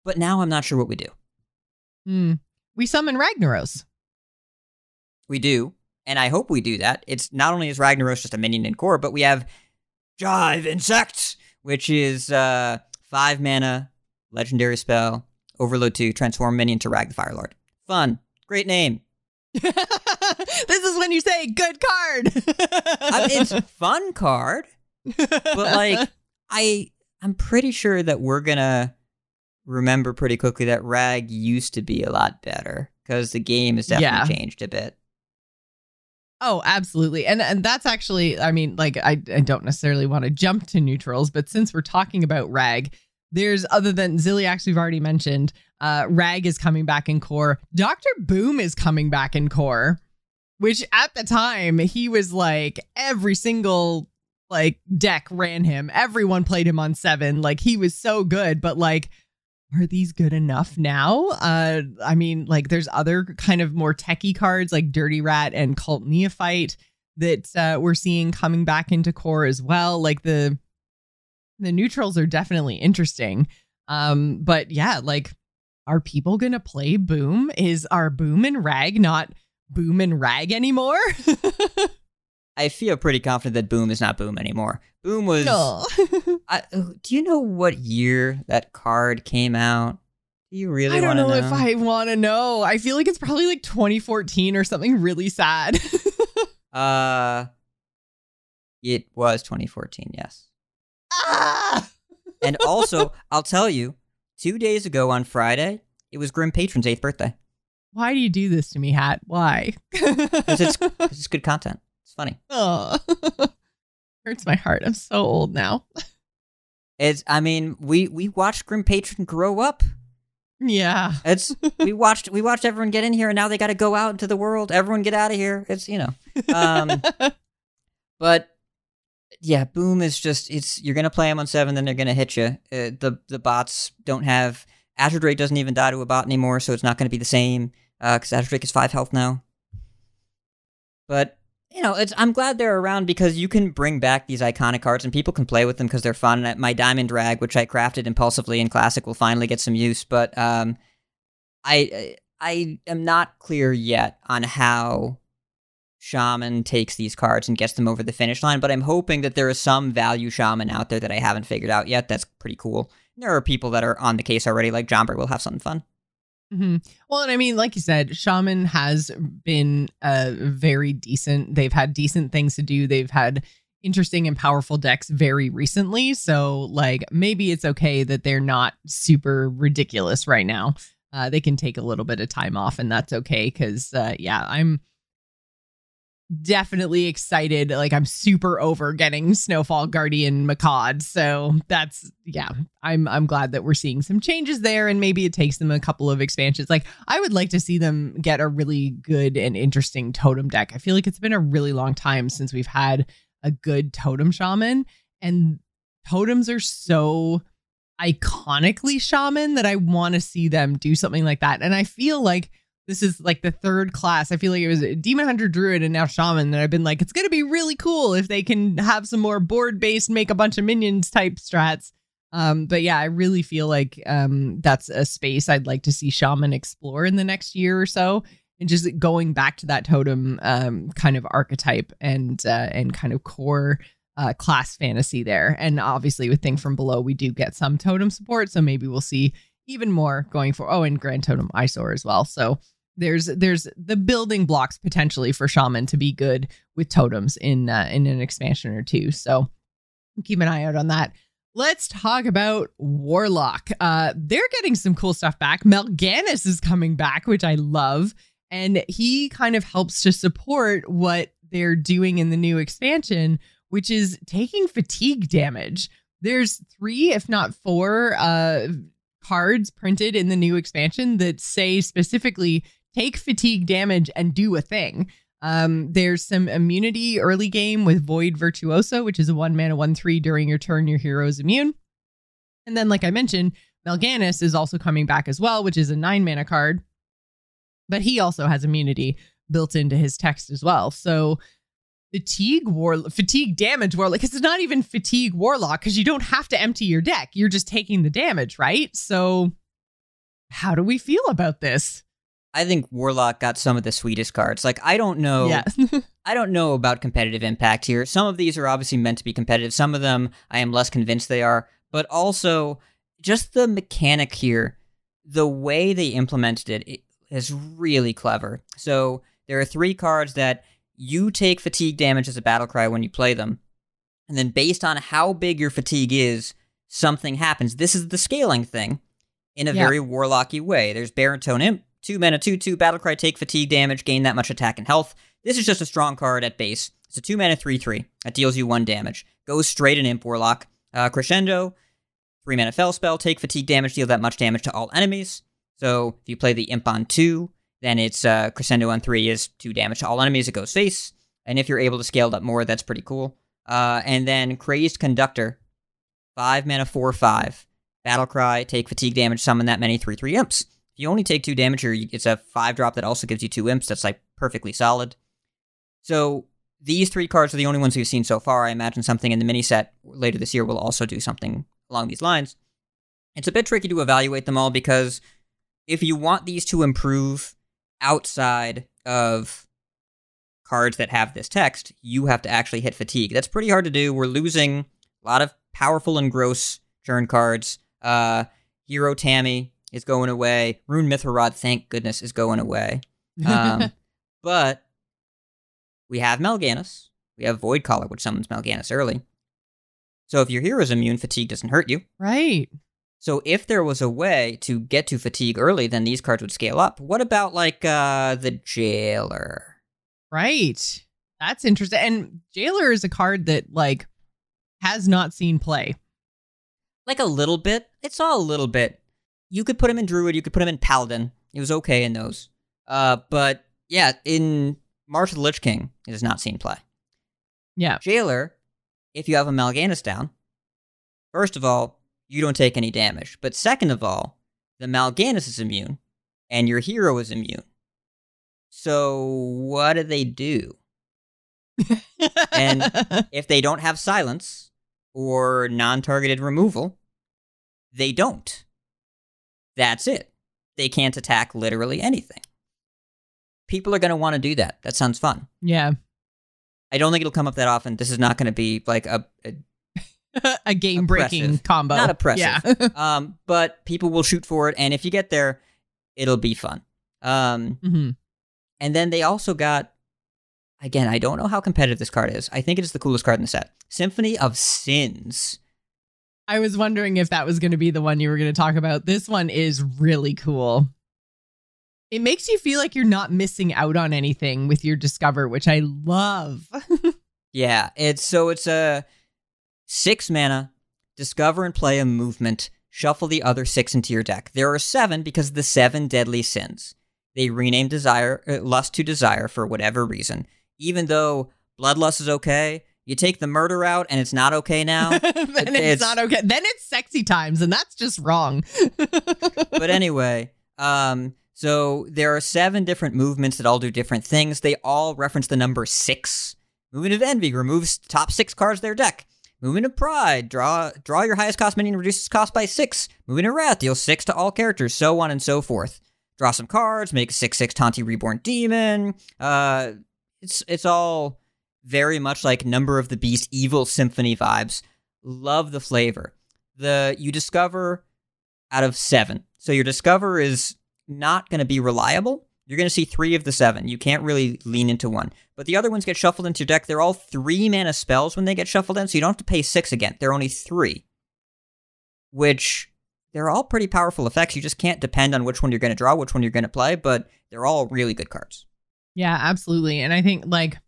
Speaker 4: but now I'm not sure what we do.
Speaker 1: Hmm. We summon Ragnaros.
Speaker 4: We do, and I hope we do that. It's not only is Ragnaros just a minion in core, but we have Jive Insect, which is uh five mana, legendary spell, overload two, transform minion to Rag the Fire Lord. Fun. Great name.
Speaker 1: this is when you say good card.
Speaker 4: I mean, it's fun card, but like I I'm pretty sure that we're gonna remember pretty quickly that Rag used to be a lot better because the game has definitely
Speaker 1: Yeah.
Speaker 4: changed a bit.
Speaker 1: Oh, absolutely. And and that's actually, I mean, like I, I don't necessarily want to jump to neutrals, but since we're talking about Rag, there's other than Zilliax we've already mentioned, uh Rag is coming back in core. Dr. Boom is coming back in core, which at the time he was like every single like deck ran him. Everyone played him on 7. Like he was so good, but like are these good enough now? Uh, I mean, like there's other kind of more techie cards like Dirty Rat and Cult Neophyte that uh, we're seeing coming back into core as well. Like the the neutrals are definitely interesting. Um, but yeah, like are people gonna play Boom? Is our Boom and Rag not Boom and Rag anymore?
Speaker 4: I feel pretty confident that Boom is not Boom anymore. Boom was.
Speaker 1: no.
Speaker 4: I, do you know what year that card came out? Do you really
Speaker 1: I don't know,
Speaker 4: know?
Speaker 1: if I want to know. I feel like it's probably like 2014 or something really sad.
Speaker 4: Uh, it was 2014. Yes.
Speaker 1: ah!
Speaker 4: And also, I'll tell you, two days ago on Friday, it was Grim Patron's eighth birthday.
Speaker 1: Why do you do this to me, Hat? Why?
Speaker 4: Because it's, 'cause it's good content. It's funny.
Speaker 1: Oh, hurts my heart. I'm so old now.
Speaker 4: It's I mean, we we watched Grim Patron grow up.
Speaker 1: Yeah.
Speaker 4: It's we watched we watched everyone get in here and now they got to go out into the world. Everyone get out of here. It's you know. Um but yeah, boom is just it's you're going to play them on 7 then they're going to hit you. Uh, the the bots don't have Azure Drake doesn't even die to a bot anymore, so it's not going to be the same uh cuz Azure Drake is 5 health now. But you know, I'm glad they're around because you can bring back these iconic cards and people can play with them because they're fun. My Diamond Drag, which I crafted impulsively in Classic, will finally get some use. But um, I I am not clear yet on how Shaman takes these cards and gets them over the finish line. But I'm hoping that there is some value Shaman out there that I haven't figured out yet. That's pretty cool. There are people that are on the case already, like Jomberg will have something fun.
Speaker 1: Hmm Well, and I mean, like you said, Shaman has been uh, very decent. They've had decent things to do. They've had interesting and powerful decks very recently. So, like, maybe it's okay that they're not super ridiculous right now. Uh, they can take a little bit of time off, and that's okay. Because, uh, yeah, I'm definitely excited. Like, I'm super over getting Snowfall Guardian Macaud. So that's yeah, I'm I'm glad that we're seeing some changes there, and maybe it takes them a couple of expansions. Like I would like to see them get a really good and interesting totem deck. I feel like it's been a really long time since we've had a good totem shaman, and totems are so iconically shaman that I want to see them do something like that. And I feel like this is like the third class. I feel like it was Demon Hunter Druid and now Shaman that I've been like, it's gonna be really cool if they can have some more board based, make a bunch of minions type strats. Um, but yeah, I really feel like um that's a space I'd like to see Shaman explore in the next year or so. And just going back to that totem um kind of archetype and uh and kind of core uh, class fantasy there. And obviously, with Thing from Below, we do get some totem support, so maybe we'll see even more going for. Oh, and Grand Totem Eys'or as well. So there's there's the building blocks potentially for Shaman to be good with totems in uh, in an expansion or two. So keep an eye out on that. Let's talk about Warlock. Uh, they're getting some cool stuff back. Mal'Ganis is coming back, which I love, and he kind of helps to support what they're doing in the new expansion which is taking fatigue damage. There's three, if not four, uh, cards printed in the new expansion that say specifically take fatigue damage and do a thing. Um, there's some immunity early game with Void Virtuoso, which is a one mana, one three. During your turn, your hero is immune. And then, like I mentioned, Mal'Ganis is also coming back as well, which is a nine mana card. But he also has immunity built into his text as well. So fatigue war fatigue damage warlock because it's not even fatigue warlock because you don't have to empty your deck you're just taking the damage right so how do we feel about this
Speaker 4: I think Warlock got some of the sweetest cards. Like I don't know
Speaker 1: yeah
Speaker 4: I don't know about competitive impact here. Some of these are obviously meant to be competitive. Some of them I am less convinced they are, but also just the mechanic here, the way they implemented it, it is really clever. So there are three cards that you take fatigue damage as a battle cry when you play them. And then based on how big your fatigue is, something happens. This is the scaling thing in a
Speaker 1: Yeah.
Speaker 4: very warlocky way. There's Baritone Imp, two mana, two two battle cry, take fatigue damage, gain that much attack and health. This is just a strong card at base. It's a two mana three three that deals you one damage. Goes straight in Imp Warlock. Uh, crescendo, three mana fell spell, take fatigue damage, deal that much damage to all enemies. So if you play the Imp on two, then it's uh, crescendo on three is two damage to all enemies. It goes face, and if you're able to scale it up more, that's pretty cool. Uh, and then crazed conductor, five mana four five battle cry, take fatigue damage, summon that many three three imps. If you only take two damage, or it's a five drop that also gives you two imps. That's like perfectly solid. So these three cards are the only ones we've seen so far. I imagine something in the mini set later this year will also do something along these lines. It's a bit tricky to evaluate them all because if you want these to improve outside of cards that have this text, you have to actually hit fatigue. That's pretty hard to do. We're losing a lot of powerful and gross turn cards. Uh, Hero Tammy is going away. Rune Mithrod, thank goodness, is going away. Um, but we have Mal'Ganis. We have Voidcaller, which summons Mal'Ganis early. So if your hero's immune, fatigue doesn't hurt you.
Speaker 1: right
Speaker 4: So if there was a way to get to fatigue early, then these cards would scale up. What about like uh the jailer?
Speaker 1: right That's interesting. And Jailer is a card that like has not seen play.
Speaker 4: Like a little bit. It's all a little bit. You could put him in Druid, you could put him in Paladin. It was okay in those. Uh, but yeah, in March of the Lich King, it has not seen play.
Speaker 1: Yeah.
Speaker 4: Jailer, if you have a Mal'Ganis down, first of all, you don't take any damage. But second of all, the Mal'Ganis is immune, and your hero is immune. So what do they do? And- If they don't have silence or non-targeted removal, they don't. That's it. They can't attack literally anything. People are going to want to do that. That sounds fun.
Speaker 1: yeah.
Speaker 4: I don't think it'll come up that often. This is not going to be like a, a
Speaker 1: a game breaking combo.
Speaker 4: Not oppressive.
Speaker 1: Yeah.
Speaker 4: um, but people will shoot for it, and if you get there, it'll be fun. Um,
Speaker 1: Mhm.
Speaker 4: and then they also got, again, I don't know how competitive this card is. I think it is the coolest card in the set. Symphony of Sins.
Speaker 1: I was wondering if that was going to be the one you were going to talk about. This one is really cool. It makes you feel like you're not missing out on anything with your discover, which I love.
Speaker 4: Yeah, it's so it's a six mana. Discover and play a movement. Shuffle the other six into your deck. There are seven because of the seven deadly sins. They renamed desire uh, lust to desire for whatever reason. Even though bloodlust is okay, you take the murder out and it's not okay now.
Speaker 1: then it's,
Speaker 4: it's-
Speaker 1: not okay. Then it's sexy times, and that's just wrong.
Speaker 4: but anyway, um, so there are seven different movements that all do different things. They all reference the number six. Movement of Envy removes top six cards of their deck. Movement of Pride, draw draw your highest cost minion, reduces cost by six. Movement of Wrath deal six to all characters, so on and so forth. Draw some cards, make a six six Tanti Reborn Demon. Uh, it's it's all very much like Number of the Beast, Evil Symphony vibes. Love the flavor. The you discover out of seven. So your discover is not going to be reliable. You're going to see three of the seven. You can't really lean into one. But the other ones get shuffled into your deck. They're all three mana spells when they get shuffled in, so you don't have to pay six again. They're only three. Which they're all pretty powerful effects. You just can't depend on which one you're going to draw, which one you're going to play, but they're all really good cards.
Speaker 1: Yeah, absolutely. And I think like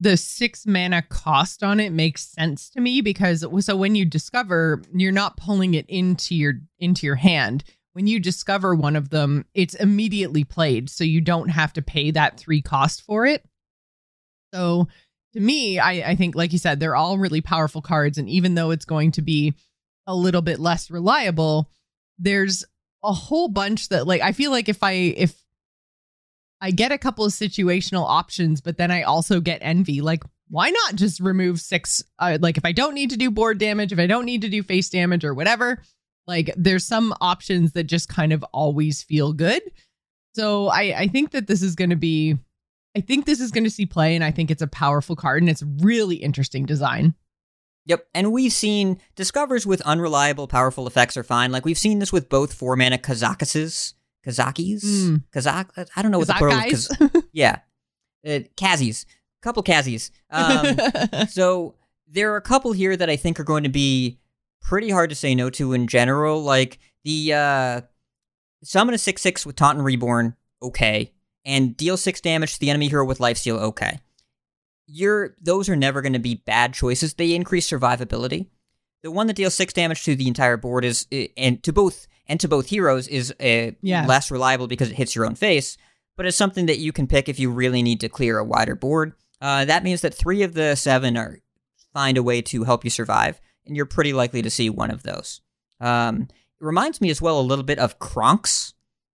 Speaker 1: the six mana cost on it makes sense to me because so when you discover, you're not pulling it into your into your hand. When you discover one of them, it's immediately played, so you don't have to pay that three cost for it. So to me, I, I think, like you said, they're all really powerful cards, and even though it's going to be a little bit less reliable, there's a whole bunch that like I feel like if I if I get a couple of situational options, but then I also get envy. Like, why not just remove six? Uh, like, if I don't need to do board damage, if I don't need to do face damage or whatever, like, there's some options that just kind of always feel good. So I, I think that this is going to be, I think this is going to see play, and I think it's a powerful card, and it's really interesting design.
Speaker 4: Yep, and we've seen discovers with unreliable, powerful effects are fine. Like we've seen this with both four mana Kazakuses, Kazakis,
Speaker 1: Mm.
Speaker 4: Kazak. I don't know what the plural. Is, Kaz- yeah, uh, Kazis, couple Kazis. Um, so there are a couple here that I think are going to be pretty hard to say no to in general. Like the uh, summon a six six with Taunton Reborn, okay, and deal six damage to the enemy hero with lifesteal, okay. You're those are never going to be bad choices. They increase survivability. The one that deals six damage to the entire board is, and to both and to both heroes is uh,
Speaker 1: Yeah.
Speaker 4: less reliable because it hits your own face. But it's something that you can pick if you really need to clear a wider board. Uh, that means that three of the seven are find a way to help you survive, and you're pretty likely to see one of those. Um, it reminds me as well a little bit of Kronks,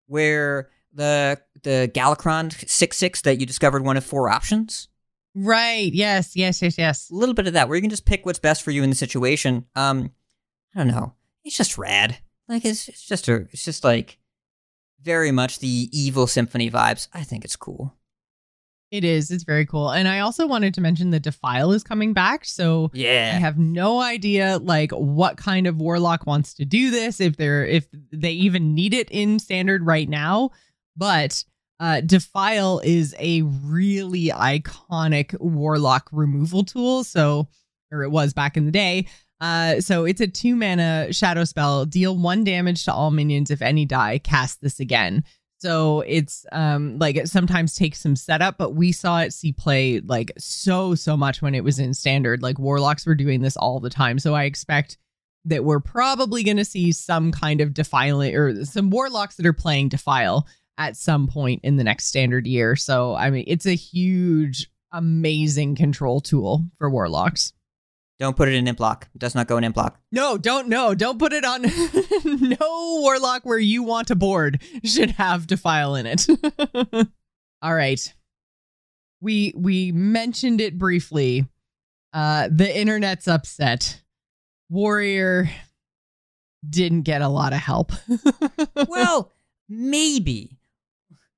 Speaker 4: where the the Galakrond six six that you discovered one of four options.
Speaker 1: right. Yes. Yes. Yes. Yes.
Speaker 4: A little bit of that, where you can just pick what's best for you in the situation. Um, I don't know. It's just rad. Like it's it's just a it's just like very much the evil symphony vibes. I think it's cool.
Speaker 1: It is. It's very cool. And I also wanted to mention that Defile is coming back. So
Speaker 4: yeah.
Speaker 1: I have no idea like what kind of warlock wants to do this, if they're if they even need it in standard right now. But uh Defile is a really iconic warlock removal tool. So or it was back in the day. Uh so it's a two mana shadow spell. Deal one damage to all minions if any die, cast this again. So it's um like it sometimes takes some setup, but we saw it see play like so so much when it was in standard. Like warlocks were doing this all the time. So I expect that we're probably going to see some kind of defiling or some warlocks that are playing defile at some point in the next standard year. So I mean, it's a huge amazing control tool for warlocks.
Speaker 4: Don't put it in imp lock. It does not go in imp lock.
Speaker 1: No, don't no, don't put it on no warlock where you want to board should have defile in it. All right. We we mentioned it briefly. Uh the internet's upset. Warrior didn't get a lot of help.
Speaker 4: well, maybe.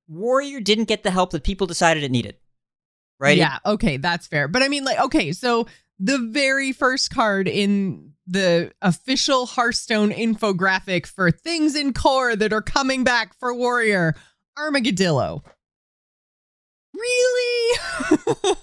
Speaker 4: Warrior didn't get the help that people decided it needed. Right?
Speaker 1: Yeah, okay, that's fair. But I mean like okay, so the very first card in the official Hearthstone infographic for things in core that are coming back for Warrior, Armageddillo. Really?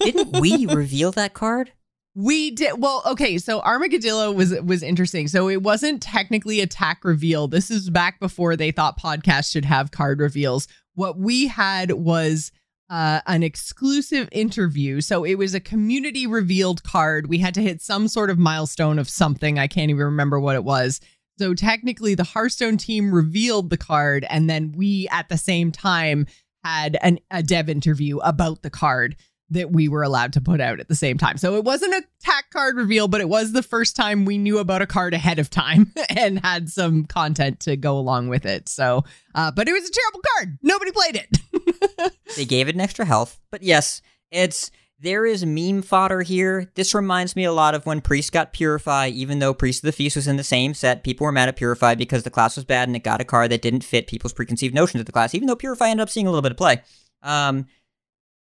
Speaker 4: Didn't we reveal that card?
Speaker 1: We did well. Okay, so Armageddillo was was interesting. So it wasn't technically a TAC reveal. This is back before they thought podcasts should have card reveals. What we had was uh, an exclusive interview. So it was a community revealed card. We had to hit some sort of milestone of something. I can't even remember what it was. So technically, the Hearthstone team revealed the card, and then we at the same time had an, a dev interview about the card that we were allowed to put out at the same time. So it wasn't a TAC card reveal, but it was the first time we knew about a card ahead of time and had some content to go along with it. So, uh, but it was a terrible card. Nobody played it.
Speaker 4: they gave it an extra health, but yes, it's there is meme fodder here. This reminds me a lot of when Priest got Purify, even though Priest of the Feast was in the same set. People were mad at Purify because the class was bad and it got a card that didn't fit people's preconceived notions of the class, even though Purify ended up seeing a little bit of play. Um,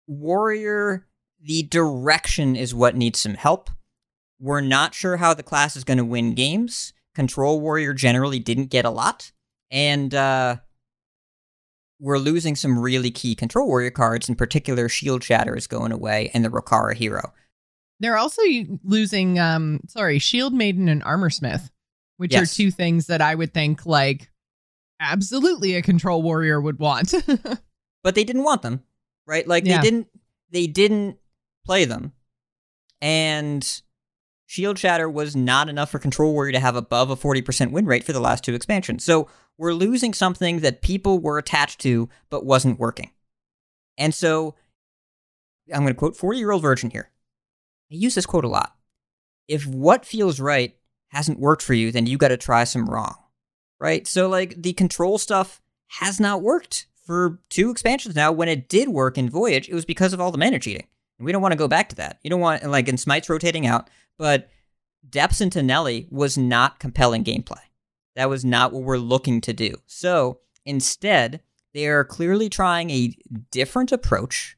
Speaker 4: Warrior, the direction is what needs some help. We're not sure how the class is going to win games. Control Warrior generally didn't get a lot. And uh, we're losing some really key Control Warrior cards. In particular, Shield Shatter is going away and the Rokara Hero.
Speaker 1: They're also losing, um, sorry, Shield Maiden and Armor Smith, which
Speaker 4: Yes.
Speaker 1: are two things that I would think like absolutely a Control Warrior would want.
Speaker 4: but they didn't want them, right? Like
Speaker 1: Yeah.
Speaker 4: they didn't they didn't play them. And Shield Shatter was not enough for Control Warrior to have above a 40% win rate for the last two expansions. So we're losing something that people were attached to but wasn't working. And so I'm going to quote 40 year old virgin here. I use this quote a lot. If what feels right hasn't worked for you, then you got to try some wrong. Right? So, like, the control stuff has not worked for two expansions now. When it did work in Voyage, it was because of all the mana cheating. And we don't want to go back to that. You don't want, like, in Smite's rotating out, but Depths into Nellie was not compelling gameplay. That was not what we're looking to do. So instead, they are clearly trying a different approach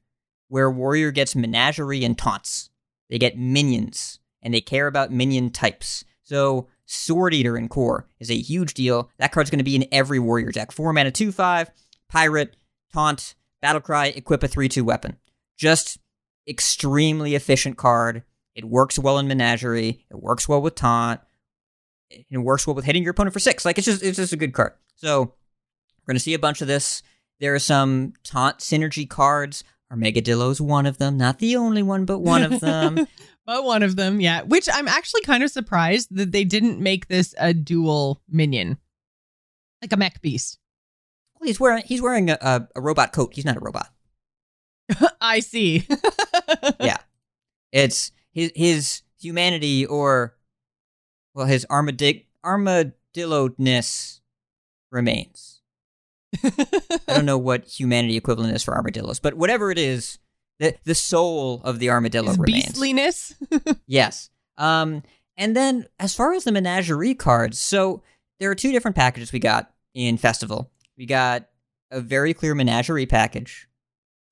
Speaker 4: where Warrior gets menagerie and taunts. They get minions, and they care about minion types. So Sword Eater in core is a huge deal. That card's going to be in every Warrior deck. 4 mana, 2 5, Pirate, Taunt, Battlecry, equip a 3 2 weapon. Just extremely efficient card. It works well in Menagerie. It works well with Taunt. It works well with hitting your opponent for six. Like it's just it's just a good card. So we're gonna see a bunch of this. There are some taunt synergy cards. Armageddillo is one of them, not the only one, but one of them.
Speaker 1: but one of them, yeah. Which I'm actually kind of surprised that they didn't make this a dual minion, like a mech beast.
Speaker 4: Well, he's wearing he's wearing a, a, a robot coat. He's not a robot.
Speaker 1: I see.
Speaker 4: Yeah. It's his his humanity or well his armadig- armadillo-ness remains. I don't know what humanity equivalent is for armadillos, but whatever it is, the the soul of the armadillo
Speaker 1: His
Speaker 4: remains.
Speaker 1: beastliness.
Speaker 4: Yes. Um, and then as far as the menagerie cards, so there are two different packages we got in Festival. We got a very clear menagerie package.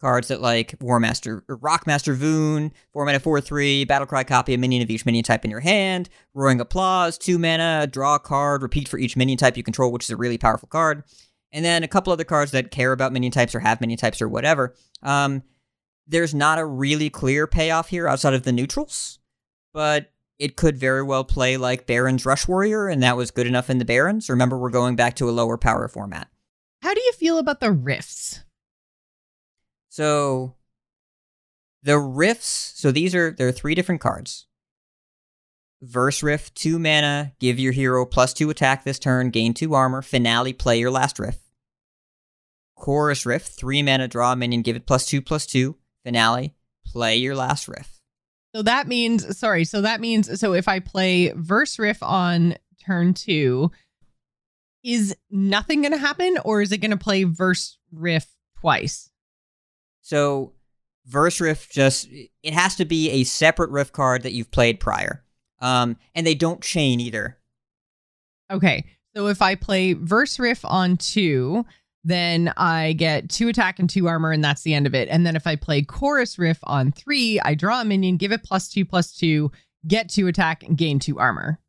Speaker 4: Cards that like Warmaster or Rockmaster Voone, 4 mana 4 3, Battlecry copy a minion of each minion type in your hand, Roaring Applause, 2 mana, draw a card, repeat for each minion type you control, which is a really powerful card. And then a couple other cards that care about minion types or have minion types or whatever. Um, there's not a really clear payoff here outside of the neutrals, but it could very well play like Baron's Rush Warrior, and that was good enough in the Barons. Remember, we're going back to a lower power format.
Speaker 1: How do you feel about the rifts?
Speaker 4: So the rifts, so these are there are three different cards. Verse Riff, two mana, give your hero plus two attack this turn, gain two armor, finale, play your last rift. Chorus Riff, three mana, draw a minion, give it plus two plus two, finale, play your last rift.
Speaker 1: So that means, sorry, so that means, so if I play Verse Riff on turn two, is nothing going to happen or is it going to play Verse Riff twice?
Speaker 4: So Verse riff just it has to be a separate riff card that you've played prior. Um, and they don't chain either.
Speaker 1: Okay. So if I play Verse Riff on two, then I get two attack and two armor, and that's the end of it. And then if I play Chorus Riff on three, I draw a minion, give it plus two, plus two, get two attack, and gain two armor.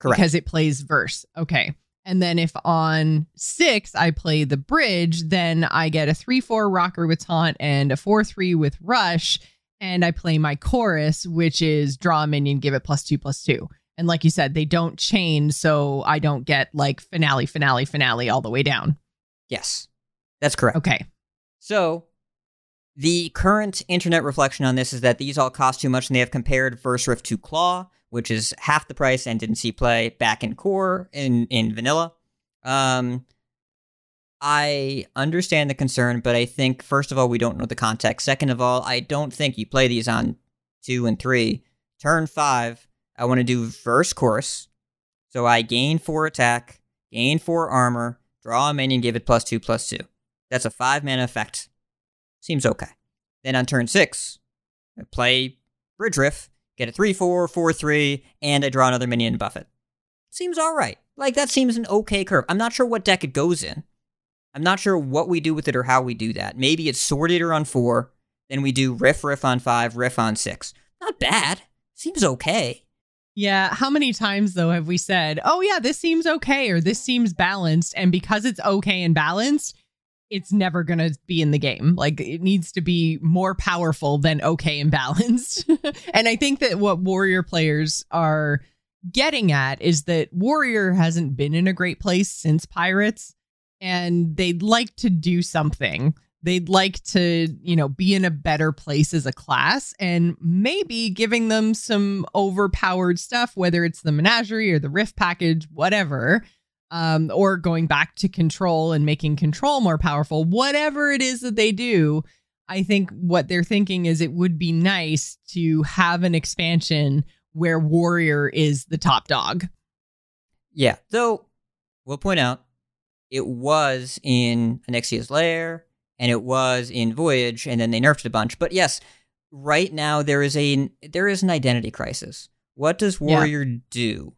Speaker 4: Correct.
Speaker 1: Because it plays verse. Okay. And then if on six I play the bridge, then I get a three four rocker with taunt and a four three with rush, and I play my chorus, which is draw a minion, give it plus two plus two. And like you said, they don't chain, so I don't get like finale, finale, finale all the way down.
Speaker 4: Yes, that's correct.
Speaker 1: Okay.
Speaker 4: So, the current internet reflection on this is that these all cost too much, and they have compared Verse Riff to Claw, which is half the price and didn't see play back in core in in vanilla. Um, I understand the concern, but I think first of all we don't know the context. Second of all, I don't think you play these on two and three. Turn five, I want to do first course, so I gain four attack, gain four armor, draw a minion, give it plus two plus two. That's a five mana effect. Seems okay. Then on turn six, I play Bridge Riff, get a 3 4, 4 3, and I draw another minion and buff it. Seems alright. Like, that seems an okay curve. I'm not sure what deck it goes in. I'm not sure what we do with it or how we do that. Maybe it's Sword Eater on 4, then we do Riff Riff on 5, Riff on 6. Not bad. Seems okay.
Speaker 1: Yeah. How many times, though, have we said, oh, yeah, this seems okay or this seems balanced? And because it's okay and balanced, it's never going to be in the game. Like it needs to be more powerful than okay and balanced. and I think that what warrior players are getting at is that warrior hasn't been in a great place since pirates and they'd like to do something. They'd like to, you know, be in a better place as a class and maybe giving them some overpowered stuff, whether it's the menagerie or the rift package, whatever um, or going back to control and making control more powerful, whatever it is that they do, I think what they're thinking is it would be nice to have an expansion where warrior is the top dog.
Speaker 4: Yeah, though we'll point out it was in Onyxia's Lair and it was in Voyage, and then they nerfed it a bunch. But yes, right now there is a there is an identity crisis. What does Warrior yeah. do?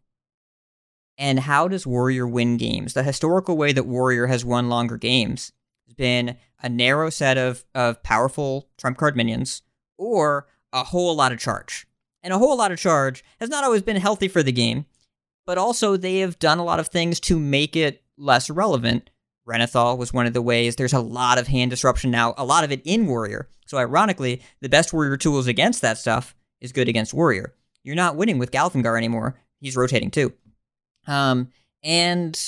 Speaker 4: And how does Warrior win games? The historical way that Warrior has won longer games has been a narrow set of, of powerful trump card minions or a whole lot of charge. And a whole lot of charge has not always been healthy for the game, but also they have done a lot of things to make it less relevant. Renathal was one of the ways. There's a lot of hand disruption now, a lot of it in Warrior. So, ironically, the best Warrior tools against that stuff is good against Warrior. You're not winning with Galvangar anymore. He's rotating too. Um, and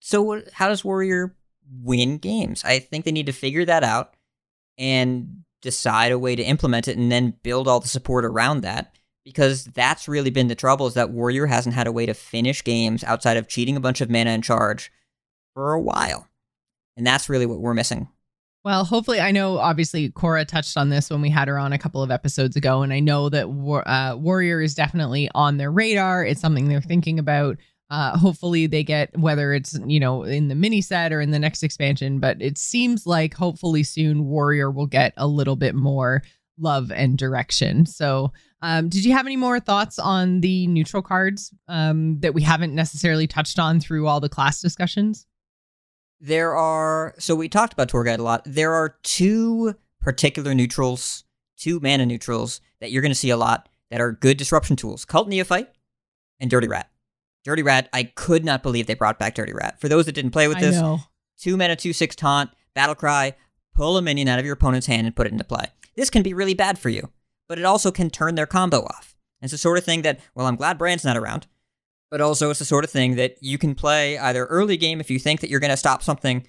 Speaker 4: so, how does Warrior win games? I think they need to figure that out and decide a way to implement it and then build all the support around that because that's really been the trouble is that Warrior hasn't had a way to finish games outside of cheating a bunch of mana in charge for a while. And that's really what we're missing.
Speaker 1: Well, hopefully, I know obviously Cora touched on this when we had her on a couple of episodes ago, and I know that uh, Warrior is definitely on their radar. It's something they're thinking about. Uh, hopefully they get whether it's you know in the mini set or in the next expansion, but it seems like hopefully soon Warrior will get a little bit more love and direction. So, um, did you have any more thoughts on the neutral cards um, that we haven't necessarily touched on through all the class discussions?
Speaker 4: There are so we talked about tour guide a lot. There are two particular neutrals, two mana neutrals that you're going to see a lot that are good disruption tools: Cult Neophyte and Dirty Rat. Dirty Rat, I could not believe they brought back Dirty Rat. For those that didn't play with this, two mana, two six taunt, battle cry, pull a minion out of your opponent's hand and put it into play. This can be really bad for you, but it also can turn their combo off. It's the sort of thing that, well, I'm glad Bran's not around, but also it's the sort of thing that you can play either early game if you think that you're going to stop something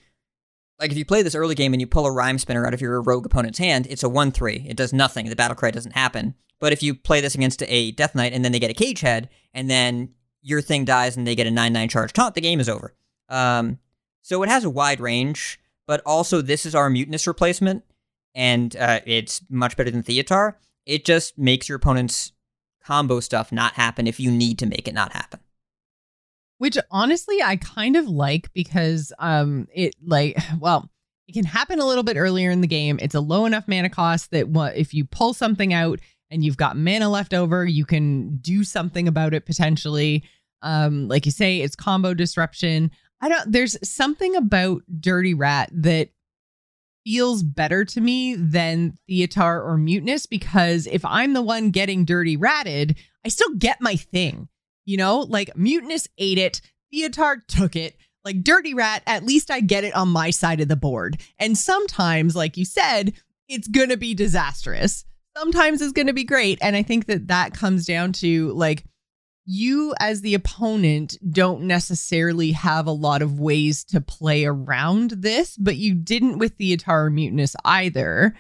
Speaker 4: like if you play this early game and you pull a rhyme spinner out of your rogue opponent's hand, it's a 1 3. It does nothing. The battle cry doesn't happen. But if you play this against a Death Knight and then they get a cage head, and then your thing dies and they get a 9 9 charge taunt, the game is over. Um, so it has a wide range, but also this is our Mutanus replacement, and uh, it's much better than Theotar. It just makes your opponent's combo stuff not happen if you need to make it not happen.
Speaker 1: Which honestly I kind of like because um it like well it can happen a little bit earlier in the game. It's a low enough mana cost that if you pull something out and you've got mana left over, you can do something about it potentially. Um, like you say, it's combo disruption. I don't there's something about Dirty Rat that feels better to me than Theotar or Mutanus because if I'm the one getting dirty ratted, I still get my thing. You know, like Mutanus ate it, Theotar took it. Like Dirty Rat, at least I get it on my side of the board. And sometimes, like you said, it's going to be disastrous. Sometimes it's going to be great. And I think that that comes down to like you as the opponent don't necessarily have a lot of ways to play around this, but you didn't with the Atara Mutanus either.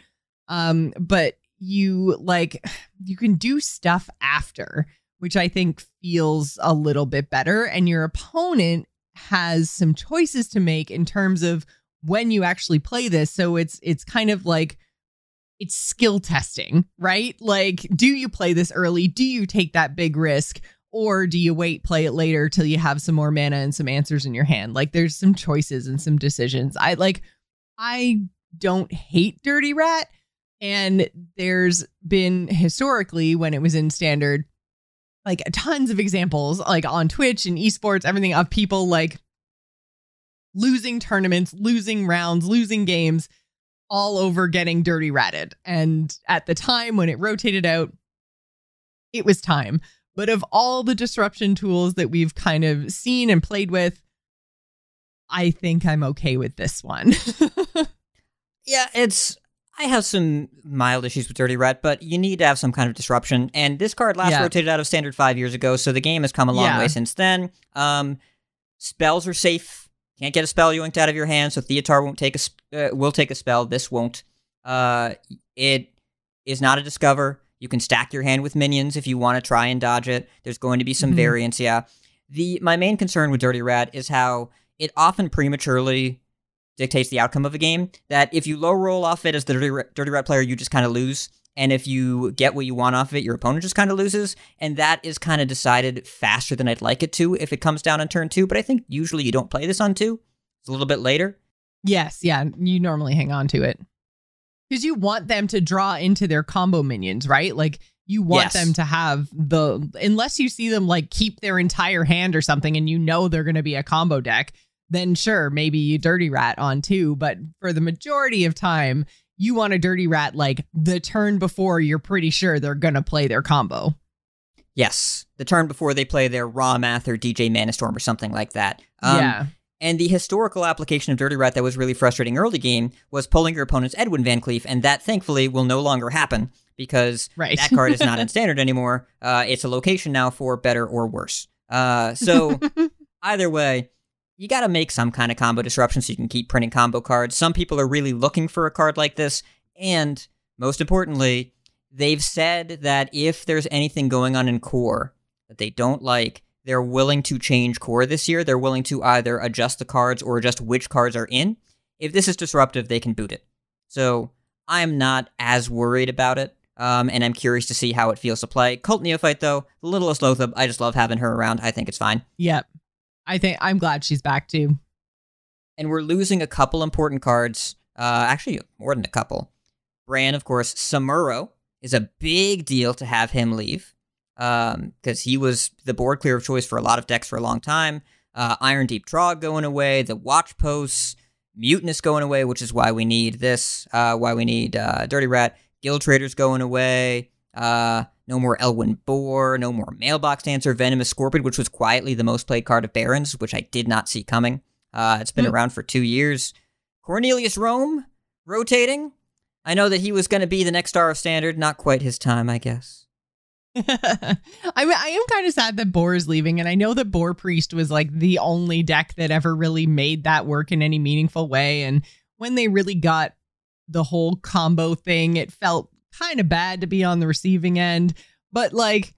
Speaker 1: Um, but you like you can do stuff after, which I think feels a little bit better. And your opponent has some choices to make in terms of when you actually play this. So it's it's kind of like it's skill testing, right? Like, do you play this early? Do you take that big risk? or do you wait play it later till you have some more mana and some answers in your hand like there's some choices and some decisions i like i don't hate dirty rat and there's been historically when it was in standard like tons of examples like on twitch and esports everything of people like losing tournaments losing rounds losing games all over getting dirty ratted and at the time when it rotated out it was time but of all the disruption tools that we've kind of seen and played with, I think I'm okay with this one.
Speaker 4: yeah, it's. I have some mild issues with Dirty Rat, but you need to have some kind of disruption. And this card last yeah. rotated out of standard five years ago, so the game has come a long yeah. way since then. Um, spells are safe. Can't get a spell yoinked out of your hand, so Theotar won't take a uh, will take a spell. This won't. Uh, it is not a discover. You can stack your hand with minions if you want to try and dodge it. There's going to be some mm-hmm. variance, yeah. The my main concern with Dirty Rat is how it often prematurely dictates the outcome of a game. That if you low roll off it as the Dirty Rat, Dirty Rat player, you just kind of lose. And if you get what you want off of it, your opponent just kind of loses. And that is kind of decided faster than I'd like it to if it comes down on turn two. But I think usually you don't play this on two. It's a little bit later.
Speaker 1: Yes, yeah. You normally hang on to it because you want them to draw into their combo minions, right? Like you want yes. them to have the unless you see them like keep their entire hand or something and you know they're going to be a combo deck, then sure, maybe you dirty rat on two, but for the majority of time, you want a dirty rat like the turn before you're pretty sure they're going to play their combo.
Speaker 4: Yes, the turn before they play their Rommath or DJ Manastorm or something like that.
Speaker 1: Um, yeah.
Speaker 4: And the historical application of Dirty Rat that was really frustrating early game was pulling your opponent's Edwin Van Cleef, and that thankfully will no longer happen because
Speaker 1: right.
Speaker 4: that card is not in standard anymore. Uh, it's a location now for better or worse. Uh, so either way, you got to make some kind of combo disruption so you can keep printing combo cards. Some people are really looking for a card like this, and most importantly, they've said that if there's anything going on in core that they don't like, they're willing to change core this year. They're willing to either adjust the cards or adjust which cards are in. If this is disruptive, they can boot it. So I'm not as worried about it. Um, and I'm curious to see how it feels to play. Cult Neophyte, though, the littlest Loatheb, I just love having her around. I think it's fine.
Speaker 1: Yep. I think I'm glad she's back too.
Speaker 4: And we're losing a couple important cards. Uh, actually, more than a couple. Bran, of course, Samuro is a big deal to have him leave because um, he was the board clear of choice for a lot of decks for a long time. Uh, Iron Deep Trogg going away, the Watch Posts, Mutanus going away, which is why we need this, uh, why we need uh, Dirty Rat, Guild Traders going away, uh, no more Elwynn Boar, no more Mailbox Dancer, Venomous Scorpid, which was quietly the most played card of Barons, which I did not see coming. Uh, it's been mm. around for two years. Cornelius Roame rotating. I know that he was going to be the next star of standard. Not quite his time, I guess.
Speaker 1: I mean, I am kind of sad that Boar is leaving, and I know that Boar Priest was like the only deck that ever really made that work in any meaningful way. And when they really got the whole combo thing, it felt kind of bad to be on the receiving end, but like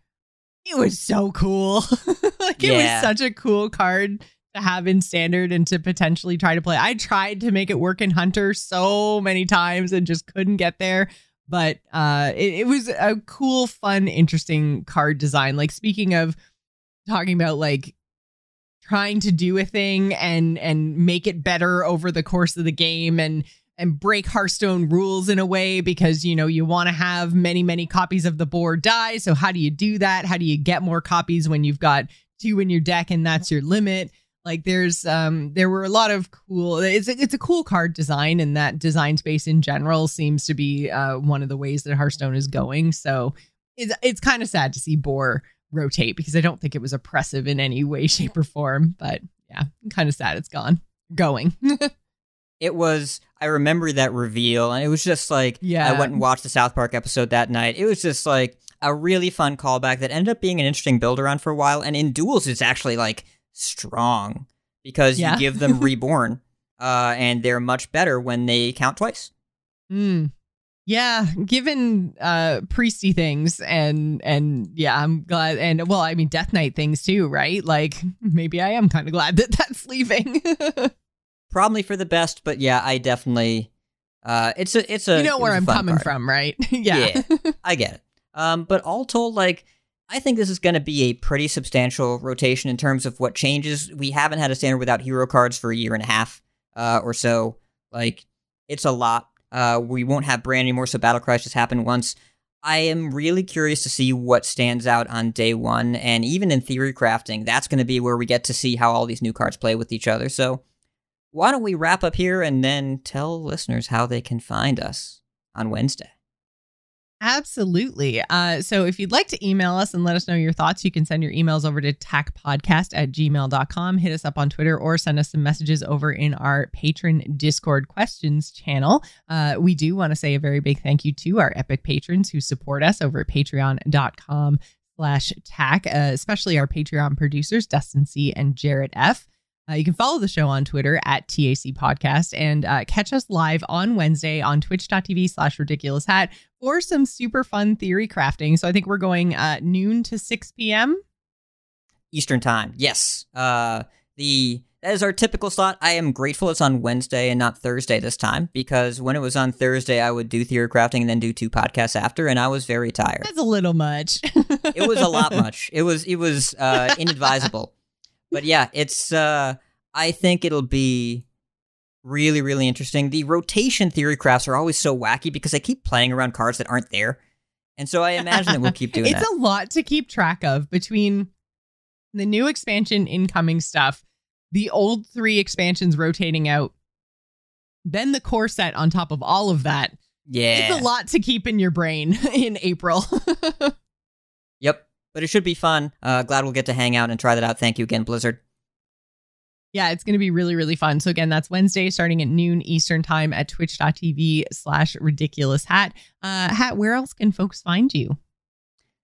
Speaker 1: it was so cool. like it was such a cool card to have in standard and to potentially try to play. I tried to make it work in Hunter so many times and just couldn't get there. But uh it, it was a cool, fun, interesting card design. Like speaking of talking about like trying to do a thing and and make it better over the course of the game and and break Hearthstone rules in a way because you know you want to have many many copies of the board die. So how do you do that? How do you get more copies when you've got two in your deck and that's your limit? Like there's um there were a lot of cool it's a, it's a cool card design and that design space in general seems to be uh one of the ways that Hearthstone is going. So it's it's kind of sad to see Boar rotate because I don't think it was oppressive in any way, shape, or form. But yeah, kind of sad it's gone. Going.
Speaker 4: It was. I remember that reveal, and it was just like
Speaker 1: Yeah.
Speaker 4: I went and watched the South Park episode that night. It was just like a really fun callback that ended up being an interesting build around for a while. And in duels, it's actually like strong because
Speaker 1: Yeah.
Speaker 4: you give them reborn, uh, and they're much better when they count twice.
Speaker 1: Mm. Yeah, given uh priesty things and and yeah, I'm glad and well, I mean Death Knight things too, right? Like maybe I am kind of glad that that's leaving.
Speaker 4: Probably for the best, but yeah, I definitely. Uh, it's a it's a.
Speaker 1: you know where I'm coming from, right? yeah.
Speaker 4: I get it. Um, but all told, like, I think this is going to be a pretty substantial rotation in terms of what changes. We haven't had a standard without hero cards for a year and a half uh, or so. Like, it's a lot. Uh, we won't have Bran anymore, so Battle Cry just happened once. I am really curious to see what stands out on day one, and even in theory crafting, that's going to be where we get to see how all these new cards play with each other. So, why don't we wrap up here and then tell listeners how they can find us on Wednesday?
Speaker 1: Absolutely. Uh, so if you'd like to email us and let us know your thoughts, you can send your emails over to tacpodcast at gmail.com. Hit us up on Twitter or send us some messages over in our patron Discord questions channel. Uh, we do want to say a very big thank you to our epic patrons who support us over at patreon.com slash tac, uh, especially our Patreon producers, Dustin C. and Jarrett F. Uh, you can follow the show on Twitter at TAC Podcast and uh, catch us live on Wednesday on twitch.tv slash ridiculous hat for some super fun theory crafting. So I think we're going uh, noon to 6 p.m.
Speaker 4: Eastern time. Yes. Uh the that is our typical slot. I am grateful it's on Wednesday and not Thursday this time because when it was on Thursday I would do theory crafting and then do two podcasts after and I was very tired.
Speaker 1: That's a little much.
Speaker 4: It was a lot much. It was it was uh inadvisable. But yeah, it's uh I think it'll be really really interesting. The rotation theory crafts are always so wacky because I keep playing around cards that aren't there. And so I imagine that we'll keep doing that.
Speaker 1: it's
Speaker 4: that.
Speaker 1: a lot to keep track of between the new expansion incoming stuff, the old three expansions rotating out, then the core set on top of all of that.
Speaker 4: yeah.
Speaker 1: It's a lot to keep in your brain in April.
Speaker 4: Yep. But it should be fun. Uh, glad we'll get to hang out and try that out. Thank you again, Blizzard.
Speaker 1: yeah, it's going to be really, really fun. So again, that's Wednesday starting at noon Eastern time at twitch.tv slash ridiculous hat. Uh, hat, where else can folks find you?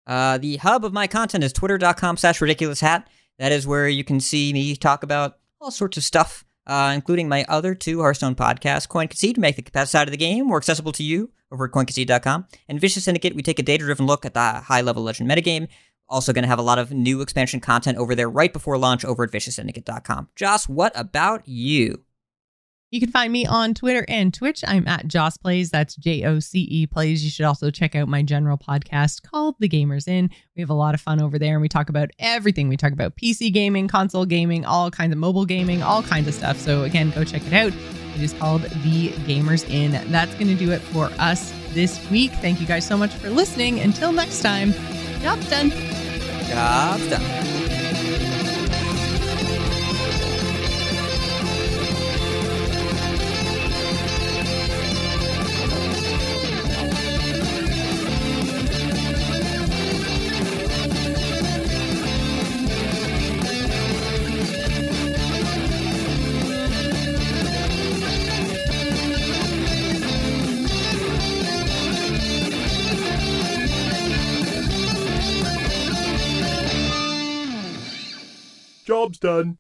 Speaker 4: Uh, the hub of my content is twitter.com slash ridiculous hat. That is where you can see me talk about all sorts of stuff, uh, including my other two Hearthstone podcasts, Coin Concede to make the competitive side of the game more accessible to you over at coinconcede.com, and Vicious Syndicate, we take a data-driven look at the high-level Legend metagame. Also going to have a lot of new expansion content over there right before launch over at vicioussyndicate.com. Joce, what about you?
Speaker 1: You can find me on Twitter and Twitch. I'm at Joce Plays. That's J O C E Plays. You should also check out my general podcast called The Gamers In. We have a lot of fun over there and we talk about everything. We talk about PC gaming, console gaming, all kinds of mobile gaming, all kinds of stuff. So, again, go check it out. It is called The Gamers In. That's going to do it for us this week. Thank you guys so much for listening. Until next time,
Speaker 4: job's done.
Speaker 3: Job's done.